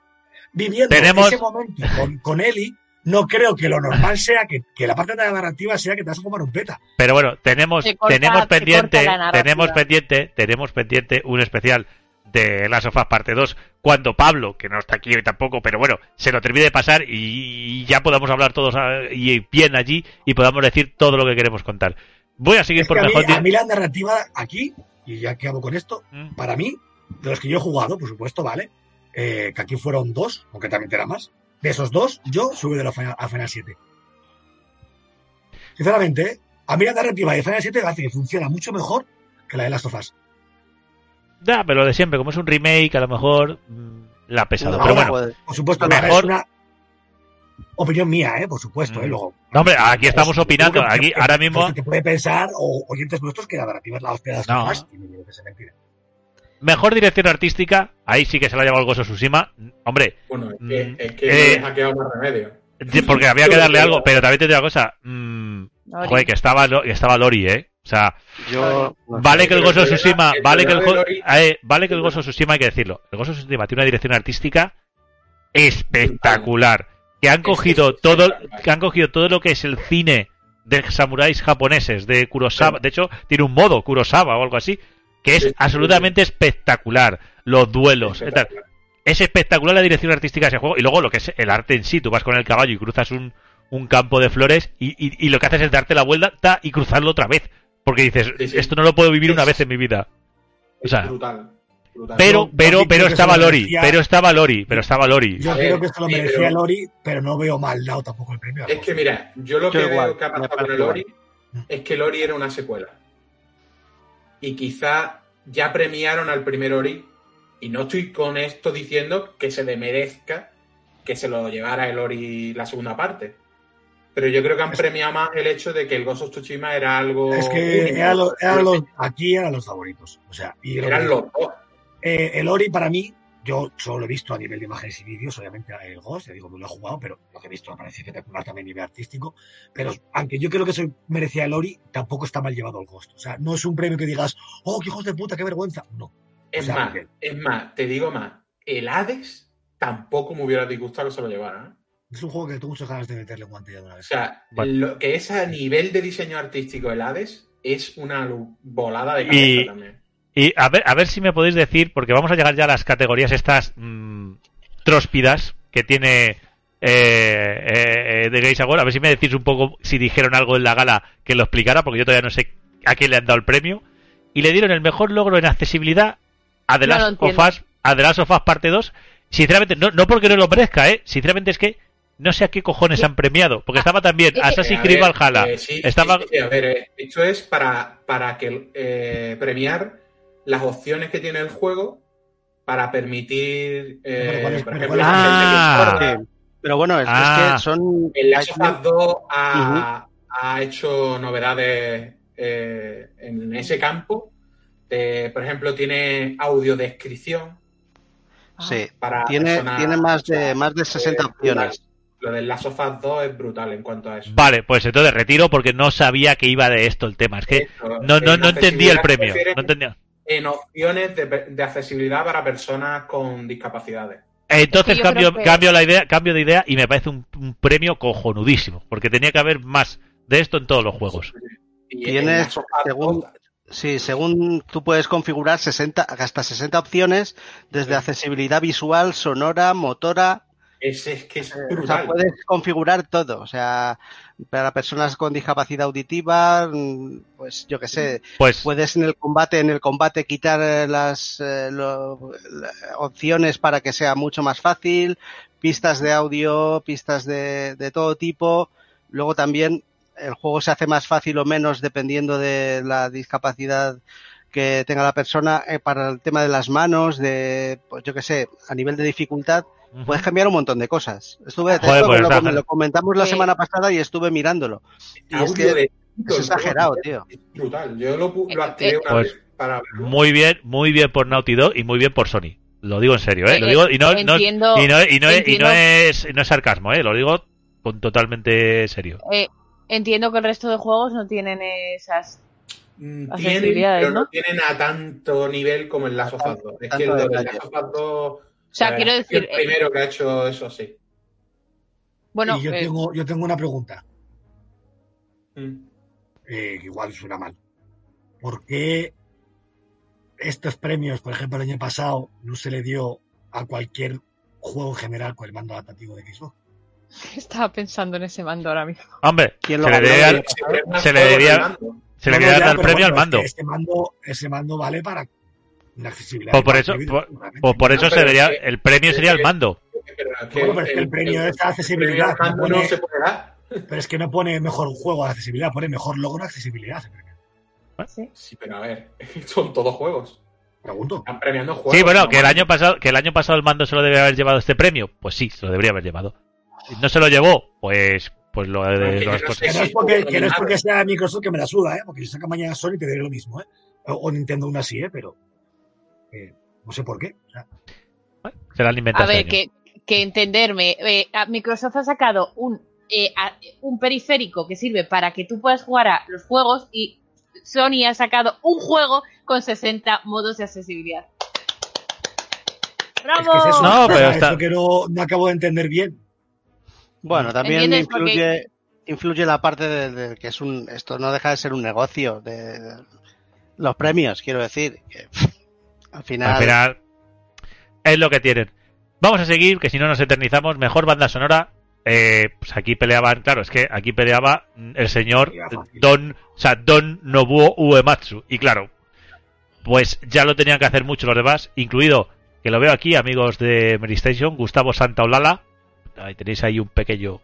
viviendo Tenemos- ese momento con, con Eli, no creo que lo normal sea que, que la parte de la narrativa sea que te vas a fumar un beta. Pero bueno, tenemos, corta- tenemos pendiente, tenemos pendiente, tenemos pendiente un especial de Last of Us parte 2 cuando Pablo, que no está aquí hoy tampoco, pero bueno, se lo termine de pasar y, y ya podamos hablar todos ah, y bien allí y podamos decir todo lo que queremos contar. Voy a seguir Es por que a, mí, mejor a mí la narrativa aquí, y ya que hago con esto, Mm. para mí, de los que yo he jugado, por supuesto, ¿vale? Eh, que aquí fueron dos, aunque también era más. De esos dos, yo subí de la Final, a Final 7. Sinceramente, ¿eh? a mí la narrativa de Final 7 hace que funciona mucho mejor que la de Last of Us. Ya, pero lo de siempre, como es un remake, a lo mejor mm, la ha pesado. No, pero bueno. Por supuesto, Mejor- no, es una opinión mía, ¿eh? Por supuesto, ¿eh? Mm. Luego, No, hombre, aquí estamos Pues, opinando, que- aquí, que- ahora mismo- que te puede pensar, o oyentes nuestros, que la narrativa es la hostia de Last No. Us, y digo que mentira. mejor dirección artística, ahí sí que se la ha llevado el Gozo Tsushima. Hombre, Bueno, es que, Mm, es que eh, no ha quedado más remedio. porque había que darle algo, pero también te digo una cosa. mm, Lori. joder, que estaba, Lo- que estaba Lori, ¿eh? O sea, Yo. no Vale sé. que el Gozo Tsushima, el vale que el, Lori- eh, vale que el Gozo Tsushima hay que decirlo. El Gozo Tsushima tiene una dirección artística espectacular. Que han cogido todo, que han cogido todo lo que es el cine de samuráis japoneses, de Kurosawa. De hecho, tiene un modo Kurosawa o algo así, que es absolutamente espectacular. Los duelos. Espectacular. Es espectacular la dirección artística de ese juego. Y luego lo que es el arte en sí. Tú vas con el caballo y cruzas un, un campo de flores y, y- y lo que haces es darte la vuelta y cruzarlo otra vez. Porque dices, esto no lo puedo vivir una vez en mi vida. O Es sea, brutal. Pero, pero, pero estaba se lo Lori, merecía- pero estaba Lori, pero estaba Lori. Yo creo que esto lo sí, merecía pero- Lori, pero no veo mal dado tampoco el premio. Es que mira, yo lo Yo que igual, veo que ha pasado con parece el Ori igual. es que el Ori era una secuela. Y quizá ya premiaron al primer Ori. Y no estoy con esto diciendo que se le merezca que se lo llevara el Ori la segunda parte. Pero yo creo que han Es- premiado más el hecho de que el Ghost of Tsushima era algo. Es que único. eran los- aquí eran los favoritos. O sea, y Eran los dos. Eh, el Ori para mí, yo solo lo he visto a nivel de imágenes y vídeos, obviamente el Ghost, ya digo, no lo he jugado, pero lo que he visto me parece espectacular también a nivel artístico. Pero aunque yo creo que eso merecía el Ori, tampoco está mal llevado el Ghost. O sea, no es un premio que digas, oh, qué hijos de puta, qué vergüenza. No. Es O sea, más, que- es más, te digo más. El Hades tampoco me hubiera disgustado que se lo llevara. ¿eh? Es un juego que tengo muchas ganas de meterle guante ya de una O vez. sea, Vale. lo que es a nivel de diseño artístico el Hades es una volada de cabeza Y- también. Y a ver, a ver si me podéis decir, porque vamos a llegar ya a las categorías estas mm, tróspidas que tiene eh, eh, de Games Award. A ver si me decís un poco si dijeron algo en la gala que lo explicara, porque yo todavía no sé a quién le han dado el premio. Y le dieron el mejor logro en accesibilidad a The No Last of. Us, a The Last of Us parte 2. Sinceramente, no, no porque no lo merezca, ¿eh? Sinceramente es que no sé a qué cojones ¿Qué? han premiado, porque estaba también Eh, Assassin's Eh, Creed Valhalla. eh, sí, estaba... sí, sí, a ver, eh, esto es para, para que eh, premiar las opciones que tiene el juego para permitir, eh, Pero ¿cuál es- por ejemplo, gente que Ah. Pero bueno, es, es Ah. que son. El Last of Us 2 ha, ha hecho novedades eh, en ese campo. Eh, por ejemplo, tiene audiodescripción Sí, para tiene, personas- tiene más de, o sea, más de 60 eh, opciones. Lo del Last of Us 2 es brutal en cuanto a eso. Vale, pues entonces retiro porque no sabía que iba de esto el tema. Es que no, no, no entendí el premio. No entendía. En opciones de, de accesibilidad para personas con discapacidades. Entonces cambio, creo que- cambio la idea, cambio de idea y me parece un, un premio cojonudísimo, porque tenía que haber más de esto en todos los juegos. Tienes, según- 2, Sí, según tú puedes configurar 60, hasta 60 opciones, desde Sí. accesibilidad visual, sonora, motora. es, es que es o sea, puedes configurar todo. O sea, para personas con discapacidad auditiva, mm, pues yo qué sé, Pues puedes en el combate, en el combate quitar eh, las eh, lo- opciones para que sea mucho más fácil, pistas de audio, pistas de, de todo tipo. Luego también el juego se hace más fácil o menos dependiendo de la discapacidad que tenga la persona eh, para el tema de las manos, de, pues yo qué sé, a nivel de dificultad, puedes cambiar un montón de cosas. Estuve, Joder, esto pues me, lo, me lo comentamos la semana pasada y estuve mirándolo. Y es que de- es exagerado, tío. Es brutal. Yo lo, lo Eh, activé eh, una Pues, vez para muy bien, muy bien por Naughty Dog y muy bien por Sony. Lo digo en serio, ¿eh? Lo Eh, digo y no, no- entiendo- y no, y no, y entiendo- no es, no es sarcasmo, ¿eh? Lo digo con totalmente serio. Eh, entiendo que el resto de juegos no tienen esas. Mm, Tienen, pero no, ¿no? tienen a tanto nivel como el Last of Us 2. Es que lo del detalle. Last of Us 2 O sea, quiero decir, El eh, primero que ha hecho eso sí. bueno, y yo, eh, tengo, yo tengo una pregunta, Mm. eh, que igual suena mal. ¿Por qué estos premios, por ejemplo, el año pasado, no se le dio a cualquier juego en general con el mando adaptativo de Xbox? estaba pensando en ese mando ahora mismo. Hombre, ¿Quién se lo le Se le- se le juego debía- de mando. se le dar el premio bueno, al es que mando. Ese mando, ese mando vale para la accesibilidad. Pues por de eso- por-. Pues por eso No, se pero debería, es que- el premio sería el mando. Pero es que Bueno, pero es que el premio de esta accesibilidad el no pone- se puede dar. Pero es que no pone mejor juego a accesibilidad, pone mejor logro a accesibilidad. ese premio. Sí, pero a ver, *laughs* son todos juegos. Pregunto. Están premiando juegos. Sí, bueno, no que el año pasado, que el año pasado el mando se lo debe haber llevado este premio, pues sí, se lo debería haber llevado. Si no se lo llevó, pues, pues lo de las yo no cosas. Que no, es Sí, porque, sí, que no es sí. porque sea Microsoft que me la suda, ¿eh? Porque si saca mañana Sony te diré lo mismo, ¿eh? O, o Nintendo aún así, ¿eh? Pero no sé por qué. O sea, Se la han inventado A ver, este que, que entenderme. eh, Microsoft ha sacado un, eh, a- un periférico que sirve para que tú puedas jugar a los juegos y Sony ha sacado un juego con 60 modos de accesibilidad. ¡Bravo! es que es eso. No, pero es está- lo que no, no acabo de entender bien. Bueno, también influye, influye la parte de, de que es un, esto no deja de ser un negocio de, de los premios, quiero decir. que, pff, al final, Al final, es lo que tienen. Vamos a seguir, que si no nos eternizamos. Mejor banda sonora. Eh, pues aquí peleaban, claro, es que aquí peleaba el señor. Don, o sea, Don Nobuo Uematsu. Y claro, pues ya lo tenían que hacer mucho los demás, incluido, que lo veo aquí, amigos de Meristation, Gustavo Santaolala. Ahí tenéis ahí un pequeño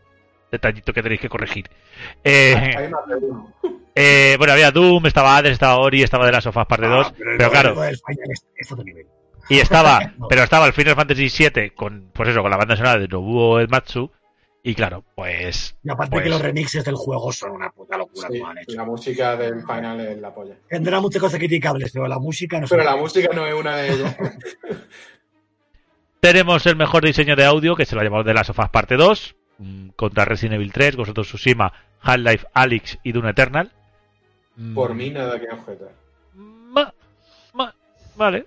detallito que tenéis que corregir. Eh, eh, bueno, había Doom, estaba Hades, estaba Ori, estaba de las sofás parte 2, Ah, pero, claro, juego del Final es, es otro nivel. y estaba, *laughs* No. pero estaba el Final Fantasy VII con, pues eso, con la banda sonora de Nobuo Uematsu, y claro, pues, Y aparte Pues- que los remixes del juego son una puta locura Sí, como han hecho. la música del final es la polla. Tendrá muchas cosas criticables, pero la música no Pero la música no es una de ellas. *laughs* tenemos el mejor diseño de audio, que se lo llamamos de las sofás parte 2, mm, contra Resident Evil 3, Ghost of Tsushima, Half-Life Alyx y Dune Eternal. Mm, Por mí nada que objetar. ma- ma- vale.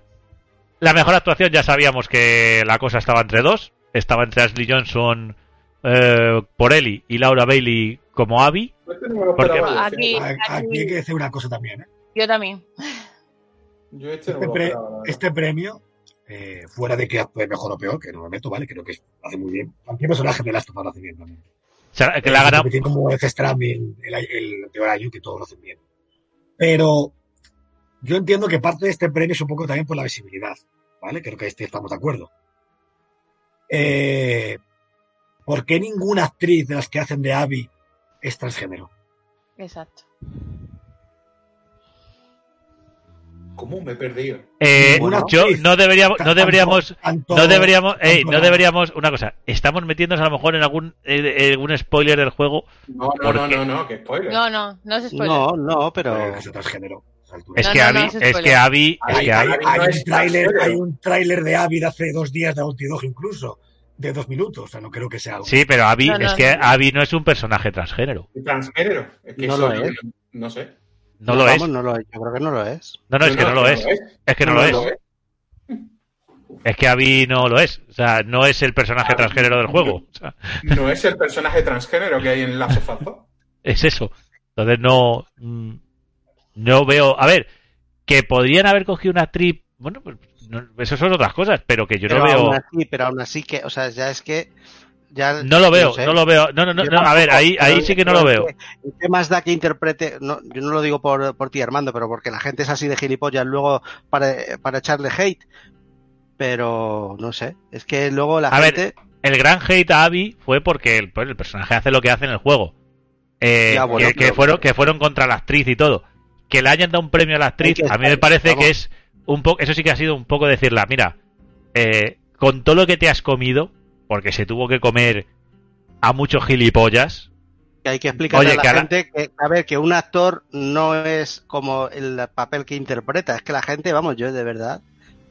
La mejor actuación ya sabíamos que la cosa estaba entre dos. Estaba entre Ashley Johnson eh, por Ellie y Laura Bailey como Abby. Este no Porque- yo, Aquí- hay que decir una cosa también, ¿eh? Yo también. Yo este no Este, pre- este premio, eh, fuera de que actúe mejor o peor, que no me meto, ¿vale? Creo que hace muy bien. Cualquier personaje de Last of Us lo hace bien también. O sea, que la ha ganado. Como Death Stranding el, el, el peor año, que todos lo hacen bien. Pero yo entiendo que parte de este premio es un poco también por la visibilidad, ¿vale? Creo que este estamos de acuerdo. Eh, ¿Por qué ninguna actriz de las que hacen de Abby es transgénero? Exacto. ¿Cómo me he perdido? Eh, Ninguna yo no deberíamos, no deberíamos, tanto- no deberíamos, ey, no deberíamos, una cosa, estamos metiéndonos a lo mejor en algún, eh, algún spoiler del juego. No, no, ¿Por no, qué? no, no, que spoiler. No, no, no se spoiler. no, no, pero a esa altura. Es No, que no, Abby, no, es que. Abby, es Hay- que hay, Abby, hay no un es tráiler, hay un tráiler de Abby de hace dos días de Naughty Dog incluso, de dos minutos. O sea, no creo que sea algo. sí, pero Abby, No, no, es que. Abby no es un personaje transgénero. Transgénero. Es que No eso lo es. No, no sé. No lo es. no lo es. Yo creo que no lo es. No, no, es que no lo es. Es que no lo es. es. Es que Abby no lo es. O sea, no es el personaje transgénero del juego. O sea, No es el personaje transgénero que hay en Us 2. *laughs* es eso. Entonces no, mm, no veo. A ver, que podrían haber cogido una actriz. Bueno, pues no, eso son otras cosas, pero que yo pero no veo. aún así, pero aún así que, o sea, ya es que ya No lo veo, sé. no lo veo. No, no, no, no, a ver, ahí, ahí sí que no lo veo. ¿Qué más da que interprete? No, yo no lo digo por, por ti, Armando, pero porque la gente es así de gilipollas luego para, para echarle hate. Pero no sé, es que luego la A ver, gente. El gran hate a Abby fue porque el, pues, el personaje hace lo que hace en el juego. Eh, Ya, bueno, que, que pero- fueron, que fueron contra la actriz y todo. Que le hayan dado un premio a la actriz, a mí me parece vamos. que es un poco. Eso sí que ha sido un poco decirla, mira, eh, con todo lo que te has comido, porque se tuvo que comer a muchos gilipollas. que hay que explicarle Oye, a la que ahora- gente que, a ver, que un actor no es como el papel que interpreta, es que la gente, vamos, yo de verdad,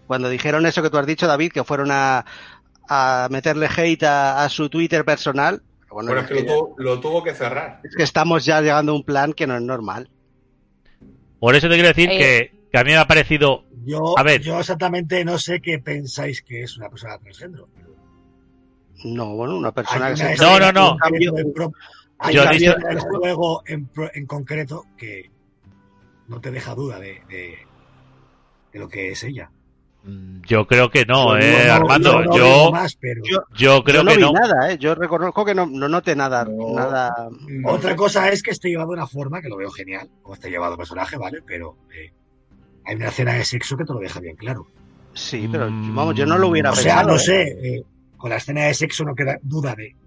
cuando dijeron eso que tú has dicho, David, que fueron a, a meterle hate a, a su Twitter personal, bueno, Bueno, es, es que lo tuvo, lo tuvo que cerrar. es que estamos ya llegando a un plan que no es normal. Por eso te quiero decir Eh. que, que a mí me ha parecido... Yo, A ver. yo exactamente no sé qué pensáis que es una persona transgénero. No, bueno, una persona que se... No, no, no. en en Hay Yo una digo- escena del juego en, en concreto que no te deja duda de, de, de lo que es ella. Mm, Yo creo que no, eh, no- Armando. yo no Yo, más, pero Yo- yo creo yo no que vi no. nada, ¿eh? Yo reconozco que no, no noté nada, No. nada... No Otra cosa es que esté llevado de una forma que lo veo genial, como está llevado el personaje, ¿vale? Pero eh, hay una escena de sexo que te lo deja bien claro. Sí, pero Mm, vamos, yo no lo hubiera O sea, pensado. no ¿eh? sé, eh, con la escena de sexo no queda duda de.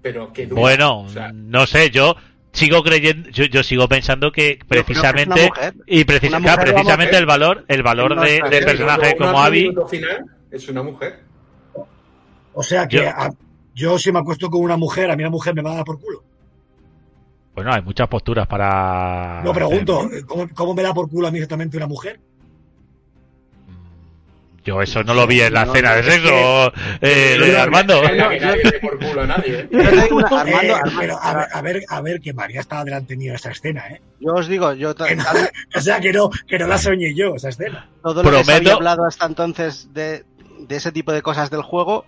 Pero que duda. Bueno, O sea, no sé, yo sigo creyendo, yo, yo sigo pensando que precisamente y precis- mujer, precisamente el valor, el valor de, bien, personaje como Abby, final es una mujer. O sea que Yo- a- yo si me acuesto con una mujer, a mí la mujer me va a dar por culo. bueno, hay muchas posturas para. No pregunto, ¿cómo, cómo me da por culo a mí exactamente una mujer? Yo eso no lo vi en la No, escena de es sexo, eh, no- Armando. no es que nadie dé por culo a nadie. ¿eh? *laughs* Eh, pero a ver, a ver, a ver, que María estaba delante mío en esa escena, ¿eh? yo os digo, yo no- *laughs* o sea, que no, que no la soñé yo, esa escena. todo lo que se Prometo- había hablado hasta entonces de, de ese tipo de cosas del juego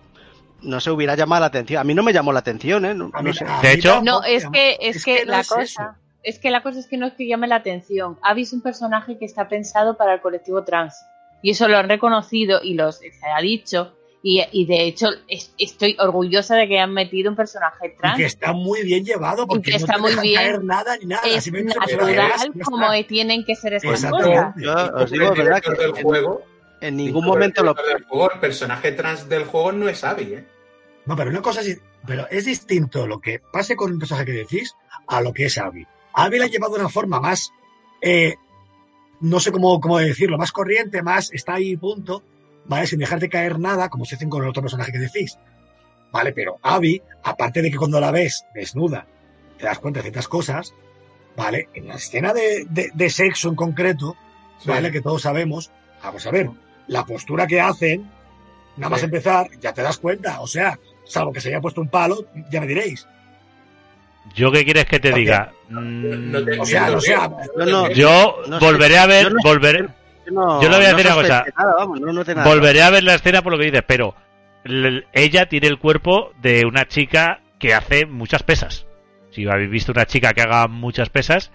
no se hubiera llamado la atención. A mí no me llamó la atención, ¿eh? No, no sé. De hecho- No, es que, es, que, la es cosa. eso. Es que la cosa es que no es que llame la atención. Abby es un personaje que está pensado para el colectivo trans. Y eso lo han reconocido y los, se ha dicho. Y, y de hecho, es- estoy orgullosa de que han metido un personaje Y trans. que está muy bien llevado porque que no está te muy bien. caer nada ni nada. es natural es, como está. tienen que ser estas cosas. Yo os digo, verdad, que del en, juego, en ningún momento lo... juego, el personaje trans del juego no es Abby, ¿eh? No, pero una cosa es, pero es distinto lo que pase con un personaje que decís a lo que es Abby. Abby la ha llevado de una forma más, eh, no sé cómo, cómo decirlo, más corriente, más está ahí punto, ¿vale? Sin dejarte caer nada, como se hacen con el otro personaje que decís. ¿Vale? Pero Abby, aparte de que cuando la ves desnuda, te das cuenta de ciertas cosas, ¿vale? En la escena de, de- de sexo en concreto, Sí. ¿vale? Que todos sabemos, vamos a ver, la postura que hacen, nada más Sí. empezar, ya te das cuenta, o sea, salvo que se haya puesto un palo, ya me diréis. ¿Yo qué quieres que te diga? No Mm, te O sea, o sea, yo no- yo No sé, volveré a ver, volveré, Yo, le voy a decir una cosa. Nada, vamos, volveré a ver la escena por lo que dices, pero ella tiene el cuerpo de una chica que hace muchas pesas. Si habéis visto una chica que haga muchas pesas,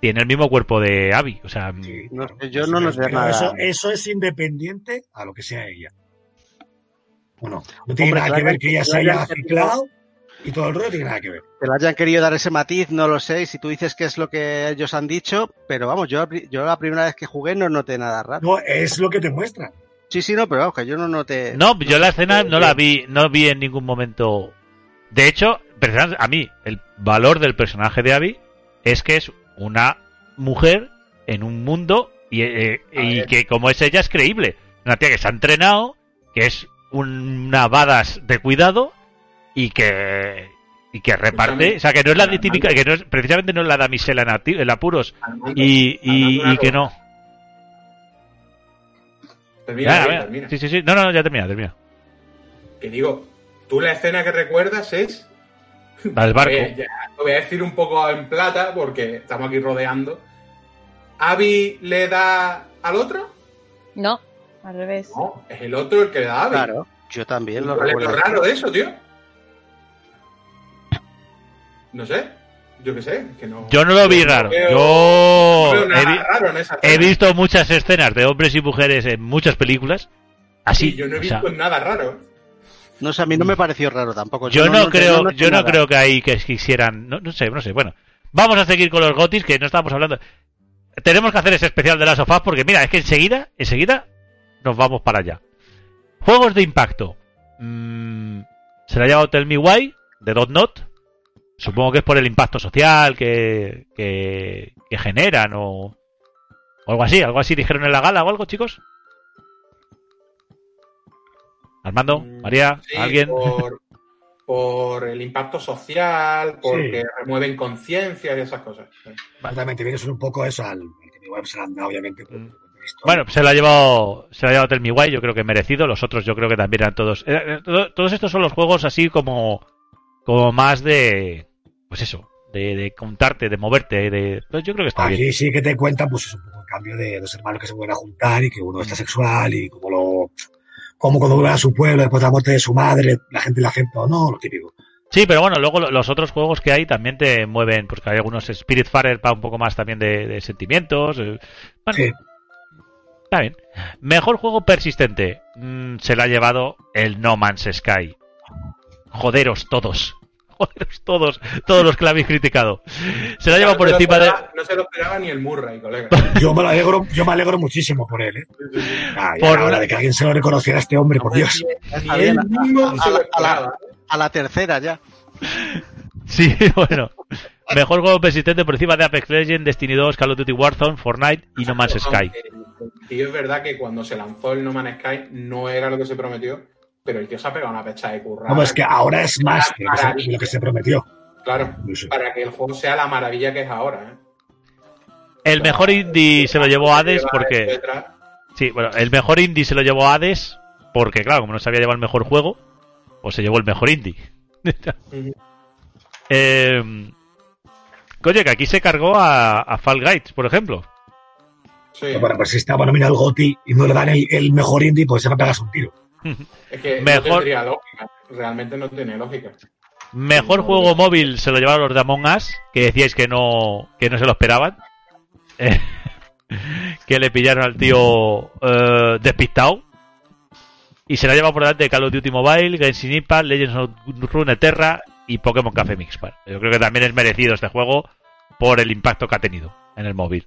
tiene el mismo cuerpo de Abby. O sea, Sí, No claro. sé, yo no Pero noté nada. Eso, eso es independiente a lo que sea ella. Bueno, no tiene Hombre, nada que ver que ella se haya hayan ciclado y todo el rollo tiene nada que ver. Que le hayan querido dar ese matiz, no lo sé. Y si tú dices que es lo que ellos han dicho, pero vamos, yo, yo la primera vez que jugué no noté nada raro. No, es lo que te muestra. Sí, sí, no, pero vamos, que yo no noté. no, yo la escena no la vi, no vi en ningún momento. De hecho, personal- a mí, el valor del personaje de Abby es que es una mujer en un mundo y, eh, A y que como es ella es creíble. Una tía que se ha entrenado, que es una badass de cuidado y que y que reparte, Escúchame, o sea que no es la típica, que no es, precisamente no es la damisela en, ati- en apuros y, y, que no. Termina, Ya, termina. Sí, sí, sí. No, no, ya termina, termina. Que digo, tú la escena que recuerdas es del barco. *laughs* Eh, ya, lo voy a decir un poco en plata porque estamos aquí rodeando. ¿Abby le da al otro? No, al revés. No, es el otro el que le da a Abby. Claro, yo también lo ¿Cuál es lo recuerdo. raro de eso, tío? No sé, yo qué sé, que no. Yo no lo vi raro. veo- Yo no he, raro visto muchas escenas de hombres y mujeres en muchas películas. Así. Sí, yo no he o sea, visto nada raro. No sé, a mí no me pareció raro tampoco. yo no, creo, yo no nada. creo que ahí que quisieran, no, no sé, no sé. Bueno, vamos a seguir con los gotis que no estamos hablando. Tenemos que hacer ese especial de las sofás porque mira, es que enseguida, enseguida nos vamos para allá. Juegos de impacto. Mm, se la ha llamado Tell Me Why de Dot Not. Supongo que es por el impacto social que, que, que generan o, o algo así, algo así dijeron en la gala o algo, chicos. Armando, Mm, María, Sí, alguien. Por, por el impacto social, porque Sí. remueven conciencia y esas cosas. Exactamente, viene un poco eso al, web se la han dado, obviamente. por- Mm. historia. Bueno, se la ha llevado, se la ha llevado Tell Me Why, yo creo que merecido. Los otros yo creo que también eran todos. eh, eh, todo- todos estos son los juegos así como, como más de, pues eso, de, de contarte, de moverte, de... Pues yo creo que está Aquí bien. sí que te cuentan, pues, un poco el cambio de dos hermanos que se vuelven a juntar y que uno está sexual y como lo. Como cuando vuelven a su pueblo después de la muerte de su madre, la gente le acepta o no, lo típico. Sí, pero bueno, luego lo- los otros juegos que hay también te mueven, porque hay algunos Spiritfarer para un poco más también de, de sentimientos. eh, Bueno, Sí. está bien. Mejor juego persistente. Mm, se lo ha llevado el No Man's Sky. Joderos todos. Joderos todos. Todos los que la habéis criticado. Se lo ha llevado por No se lo encima de... esperaba- No se lo esperaba ni el Murray, colega. *laughs* Yo me, lo alegro, yo me alegro muchísimo por él, ¿eh? Ah, Por- hora de que alguien se lo reconociera a este hombre, por Dios. A- la- a la-. A la tercera ya. Sí, *laughs* bueno. Mejor juego persistente por encima de Apex Legends, Destiny 2, Call of Duty Warzone, Fortnite y No Man's Sky. Y es verdad que cuando se lanzó el No Man's Sky no era lo que se prometió, pero el tío se ha pegado una pecha de curra. Vamos, es que ahora es más de lo que se, de lo que se prometió. Claro, Incluso. para que el juego sea la maravilla que es ahora. ¿eh? El mejor indie se lo llevó Hades porque... Sí, bueno, el mejor indie se lo llevó Hades porque, claro, como no sabía llevar el mejor juego, pues se llevó el mejor indie. *laughs* Eh, coño, que aquí se cargó a, a Fall Guys, por ejemplo. Sí, Bueno, pues si estaba nominado al GOTI y no le dan el, el mejor indie, pues se va a pegar un tiro. *laughs* es que mejor- no tendría lógica. Realmente no tiene lógica. Mejor No, juego no. móvil se lo llevaron los de Among Us, que decíais que no, que no se lo esperaban. *laughs* Que le pillaron al tío eh, despistado. Y se la lleva por delante Call of Duty Mobile, Genshin Impact, Legends of Runeterra y Pokémon Café Mixpar. Yo creo que también es merecido este juego por el impacto que ha tenido en el móvil.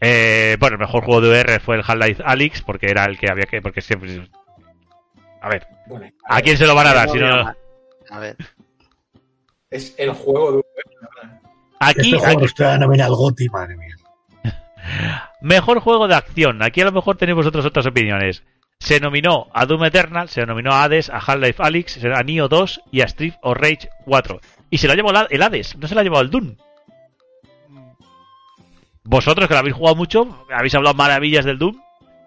Eh, bueno, el mejor juego de VR fue el Half-Life Alyx, porque era el que había que... porque siempre... A ver, Bueno, ¿a quién se lo van a dar? Si no-. A ver. Es el juego de Aquí, este juego está nominado al GOTI, madre mía. *laughs* Mejor juego de acción. Aquí a lo mejor tenéis vosotros otras opiniones. Se nominó a Doom Eternal, se nominó a Hades, a Half-Life Alyx, a Nioh 2 y a Street of Rage 4. Y se la llevó el Hades, no se la ha llevado el Doom. Vosotros que lo habéis jugado mucho, habéis hablado maravillas del Doom.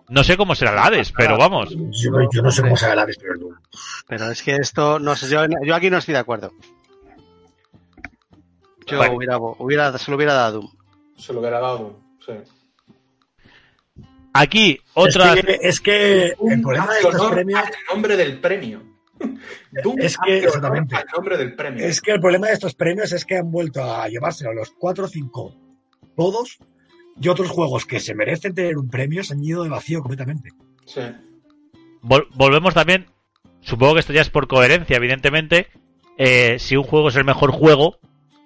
No sé cómo será el Hades, pero vamos. Yo, yo no sé cómo se el pero el Doom. Pero es que esto, no sé, yo, yo aquí no estoy de acuerdo. Yo Bueno. hubiera, hubiera, se lo hubiera dado a Doom. Se lo hubiera dado. Sí. Aquí, otras. Es que, es que el problema de estos premios al nombre del premio. Doom Es que, exactamente. al nombre del premio. es que el problema de estos premios es que han vuelto a llevárselo los 4 o 5 todos y otros juegos que se merecen tener un premio se han ido de vacío completamente. Sí. Vol- volvemos también. Supongo que esto ya es por coherencia, evidentemente. eh, si un juego es el mejor juego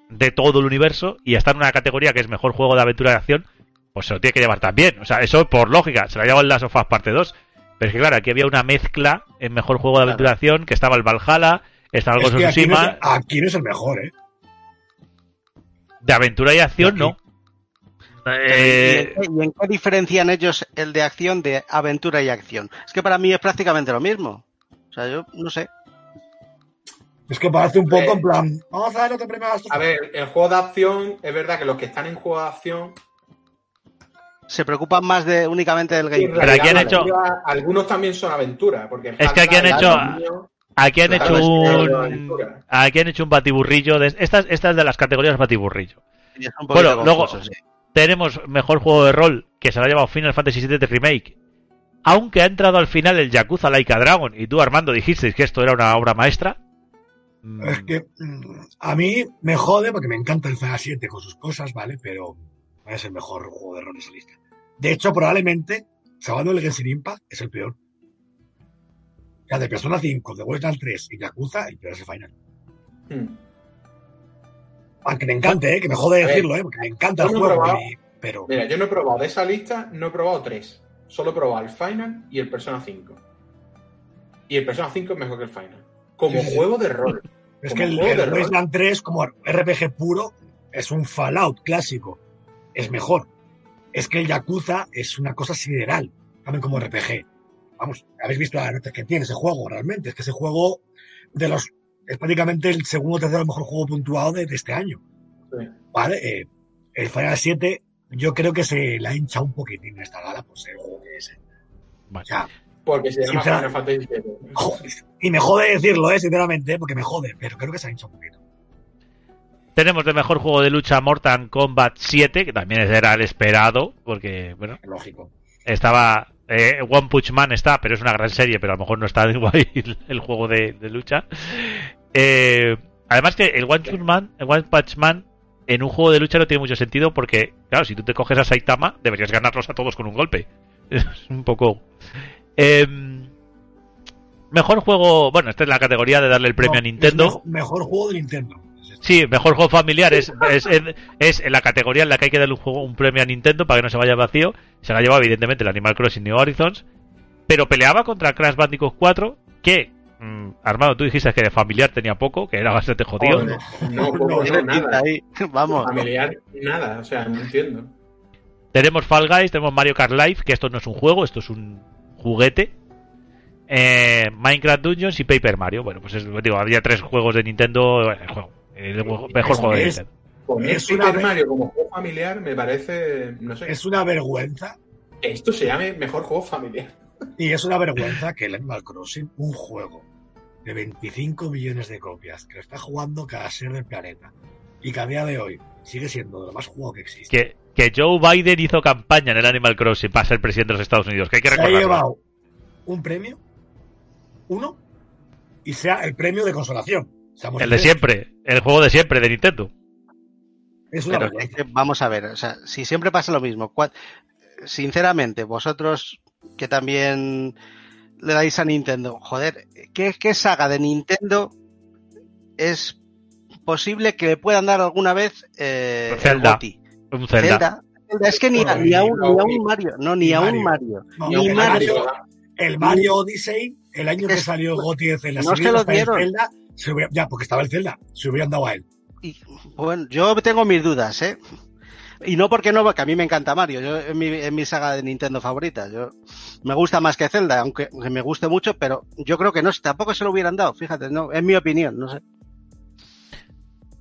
de todo el universo y está en una categoría que es mejor juego de aventura de acción, pues se lo tiene que llevar también. O sea, eso por lógica, se lo ha llevado el Last of Us parte 2. Pero es que claro, aquí había una mezcla en mejor juego de aventura de acción, que estaba el Valhalla, estaba el Ghost of no, Tsushima, es, aquí no es el mejor, ¿eh? de aventura y acción Aquí. No. ¿Y, Eh, en qué, y en qué diferencian ellos el de acción de aventura y acción? Es que para mí es prácticamente lo mismo. O sea, yo no sé. Es que parece un poco Eh, en plan, vamos a dar otro premio a ver, el juego de acción, es verdad que los que están en juego de acción. Se preocupan más de únicamente del gameplay. Pero aquí han hecho- Algunos también son aventura. Porque el Es que aquí han hecho- aquí han Claro, hecho un aquí han hecho un batiburrillo de estas estas de las categorías batiburrillo. Bueno, luego- sí. Tenemos mejor juego de rol que se lo ha llevado Final Fantasy VII Remake. Aunque ha entrado al final el Yakuza Laika Dragon y tú Armando dijisteis que esto era una obra maestra. Mm, Es que mm, a mí me jode porque me encanta el Final 7 con sus cosas, ¿vale? Pero es el mejor juego de rol de esa lista. De hecho, probablemente, salvando el Genshin Impact, es el peor. Sea, de Persona 5, de Westland 3 y Yakuza, el peor es el Final. Hmm. Aunque me encante, ¿eh? Que me jode decirlo, ¿eh? Porque me encanta el no juego. probado. y- pero Mira, yo no he probado de esa lista, no he probado tres. Solo he probado el Final y el Persona 5. Y el Persona 5 es mejor que el Final. Como Sí, sí. juego de rol. es como que el, el. Wasteland 3, como RPG puro, es un Fallout clásico. Es mejor. Es que el Yakuza es una cosa sideral, también como RPG. Vamos, habéis visto la nota que tiene ese juego realmente. Es que ese juego de los es prácticamente el segundo o tercero mejor juego puntuado de, de este año. Sí. ¿Vale? Eh, el Final 7, yo creo que se la hincha un poquitín esta gala, pues el juego que es. eh. Vale. O sea, Porque se llama Final Fantasy VII. y me jode decirlo, eh, sinceramente, eh, porque me jode, pero creo que se ha hinchado un poquito. Tenemos de mejor juego de lucha Mortal Kombat 7, que también era el esperado, porque, bueno, Lógico. estaba. eh, One Punch Man está, pero es una gran serie, pero a lo mejor no está *laughs* igual el, el juego de, de lucha. Eh, además que el One Punch Man, el One Punch Man en un juego de lucha no tiene mucho sentido porque, claro, si tú te coges a Saitama, deberías ganarlos a todos con un golpe. *laughs* Es un poco. Em, mejor juego. Bueno, esta es la categoría de darle el premio No, a Nintendo. Mejor, mejor juego de Nintendo. Sí, mejor juego familiar es, es, es, es en la categoría en la que hay que darle un juego, un premio a Nintendo para que no se vaya vacío. Se lo ha llevado evidentemente el Animal Crossing New Horizons, pero peleaba contra Crash Bandicoot 4, que mm, Armando, tú dijiste que de familiar tenía poco, que era bastante jodido. Joder, No, *laughs* poco, no, nada. Ahí, vamos. Familiar, nada. O sea, no entiendo. Tenemos Fall Guys, tenemos Mario Kart Live, que esto no es un juego, esto es un juguete. Eh, Minecraft Dungeons y Paper Mario. Bueno, pues es, digo, había tres juegos de Nintendo. bueno, el juego, el mejor juego de. Nintendo. Poner Es una Super Mario como juego familiar me parece. No sé. Es una vergüenza. Esto se llame mejor juego familiar. Y es una vergüenza que el Animal Crossing, un juego de 25 millones de copias, que lo está jugando cada ser del planeta, y que a día de hoy sigue siendo de lo más jugado que existe. Que, que Joe Biden hizo campaña en el Animal Crossing para ser presidente de los Estados Unidos, que hay que se ha recordarlo. llevado un premio, uno, y sea el premio de consolación. El de siempre, el juego de siempre de Nintendo. Es una Pero vamos a ver, o sea, si siempre pasa lo mismo, sinceramente, vosotros que también le dais a Nintendo, joder, ¿qué, qué saga de Nintendo es posible que le puedan dar alguna vez eh, el Zelda. GOTY? Un Zelda. Zelda. Zelda, Es que ni a, ni a un, ni a un Mario, no, ni Ni a un Mario. Mario. No, ni el Mario. Mario, el Mario Odyssey, el año que salió Gotti de Zelda, no si se hubiera lo estado el dieron. Zelda, se hubiera- ya, porque estaba el Zelda, se hubieran dado a él. Y, bueno, yo tengo mis dudas, ¿eh? Y no porque no, porque a mí me encanta Mario, yo, es, mi, es mi saga de Nintendo favorita. Yo, me gusta más que Zelda, aunque, me guste mucho, pero yo creo que no, tampoco se lo hubieran dado, fíjate, no, es mi opinión, no sé.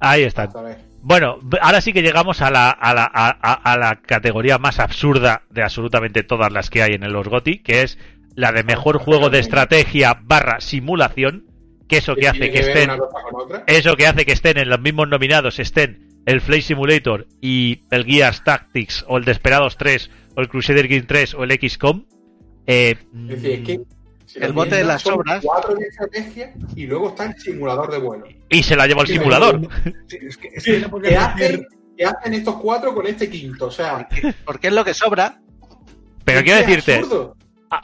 Ahí ver. Bueno, ahora sí que llegamos a la, a la, a, a- a la categoría más absurda de absolutamente todas las que hay en los GOTI, que es la de mejor juego de estrategia barra simulación, que eso que hace que estén, eso que hace que estén en los mismos nominados, estén el Flight Simulator y el Gears Tactics, o el Desperados 3, o el Crusader King 3, o el XCOM. Eh, Es decir, es que. si El bote de las obras. Cuatro de estrategia y luego está el simulador de vuelo. y se la llevó el simulador. Es que, es que no ¿Qué hacen, hacer- qué hacen estos cuatro con este quinto? O sea, Porque es lo que sobra, Pero quiero decirte,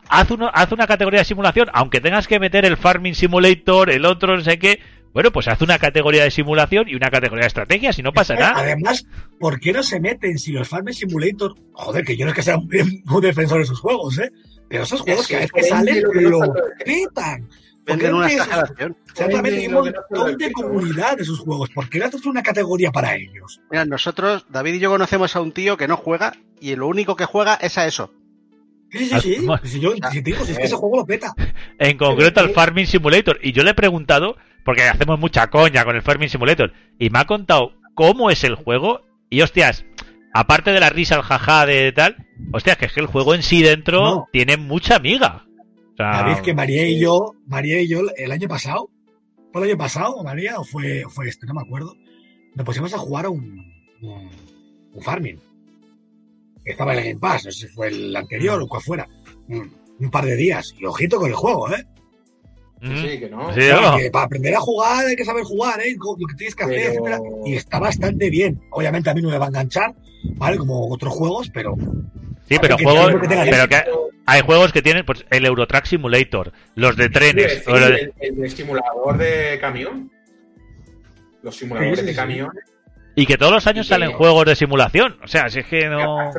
haz, uno- haz una categoría de simulación, aunque tengas que meter el Farming Simulator, el otro, no sé qué. Bueno, pues haz una categoría de simulación y una categoría de estrategia, si no pasa nada. Además, ¿por qué no se meten si los Farming Simulator? Joder, que yo no es que sea un, un defensor de esos juegos, ¿eh? Pero esos juegos Es que que salen venden lo petan. ¿Por qué venden una exageración. Metido Venden un montón de comunidad de sus juegos. ¿Por qué no haces una categoría para ellos? Mira, nosotros, David y yo conocemos a un tío que no juega y lo único que juega es a eso. Sí, sí, Ah, sí. bueno. Si, yo, si te digo, si es que ese juego lo peta. En concreto al Farming Simulator. Y yo le he preguntado, porque hacemos mucha coña con el Farming Simulator, y me ha contado cómo es el juego. Y hostias, aparte de la risa, el jaja de tal, hostias, que es que el juego en sí dentro No. tiene mucha amiga. O sea, David, que María y yo, María y yo, el año pasado, ¿fue el año pasado, María, o fue, fue este? No me acuerdo. Nos pusimos a jugar a un, un, un farming. Estaba en el Game Pass, no sé si fue el anterior o cual fuera. Un, un par de días. Y ojito con el juego, ¿eh? Mm, Sí, que no. sí, Claro, ¿no? que para aprender a jugar hay que saber jugar, ¿eh? Lo que tienes que hacer, Pero- etcétera. Y está bastante bien. Obviamente a mí no me va a enganchar, ¿vale? Como otros juegos, pero Sí, pero que juegos, tenga- que tenga pero que hay juegos que tienen pues el Eurotrack Simulator, los de trenes, Sí, o los de- el, el de simulador de camión. Los simuladores Sí, sí, de camiones. y que todos los años salen juegos de simulación. O sea, si es Que no.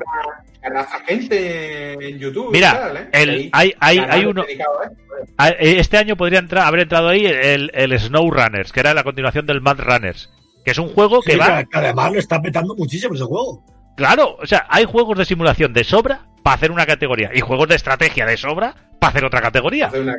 Gente en YouTube. Mira, tal, ¿eh? el- hay, hay, canales hay uno. ¿eh? Eh, Este año podría entrar, haber entrado ahí el, el Snow Runners, que era la continuación del Mad Runners, que es un juego que sí, va, que además lo está petando muchísimo ese juego. claro, o sea, hay juegos de simulación de sobra para hacer una categoría y juegos de estrategia de sobra para hacer otra categoría. Hace una-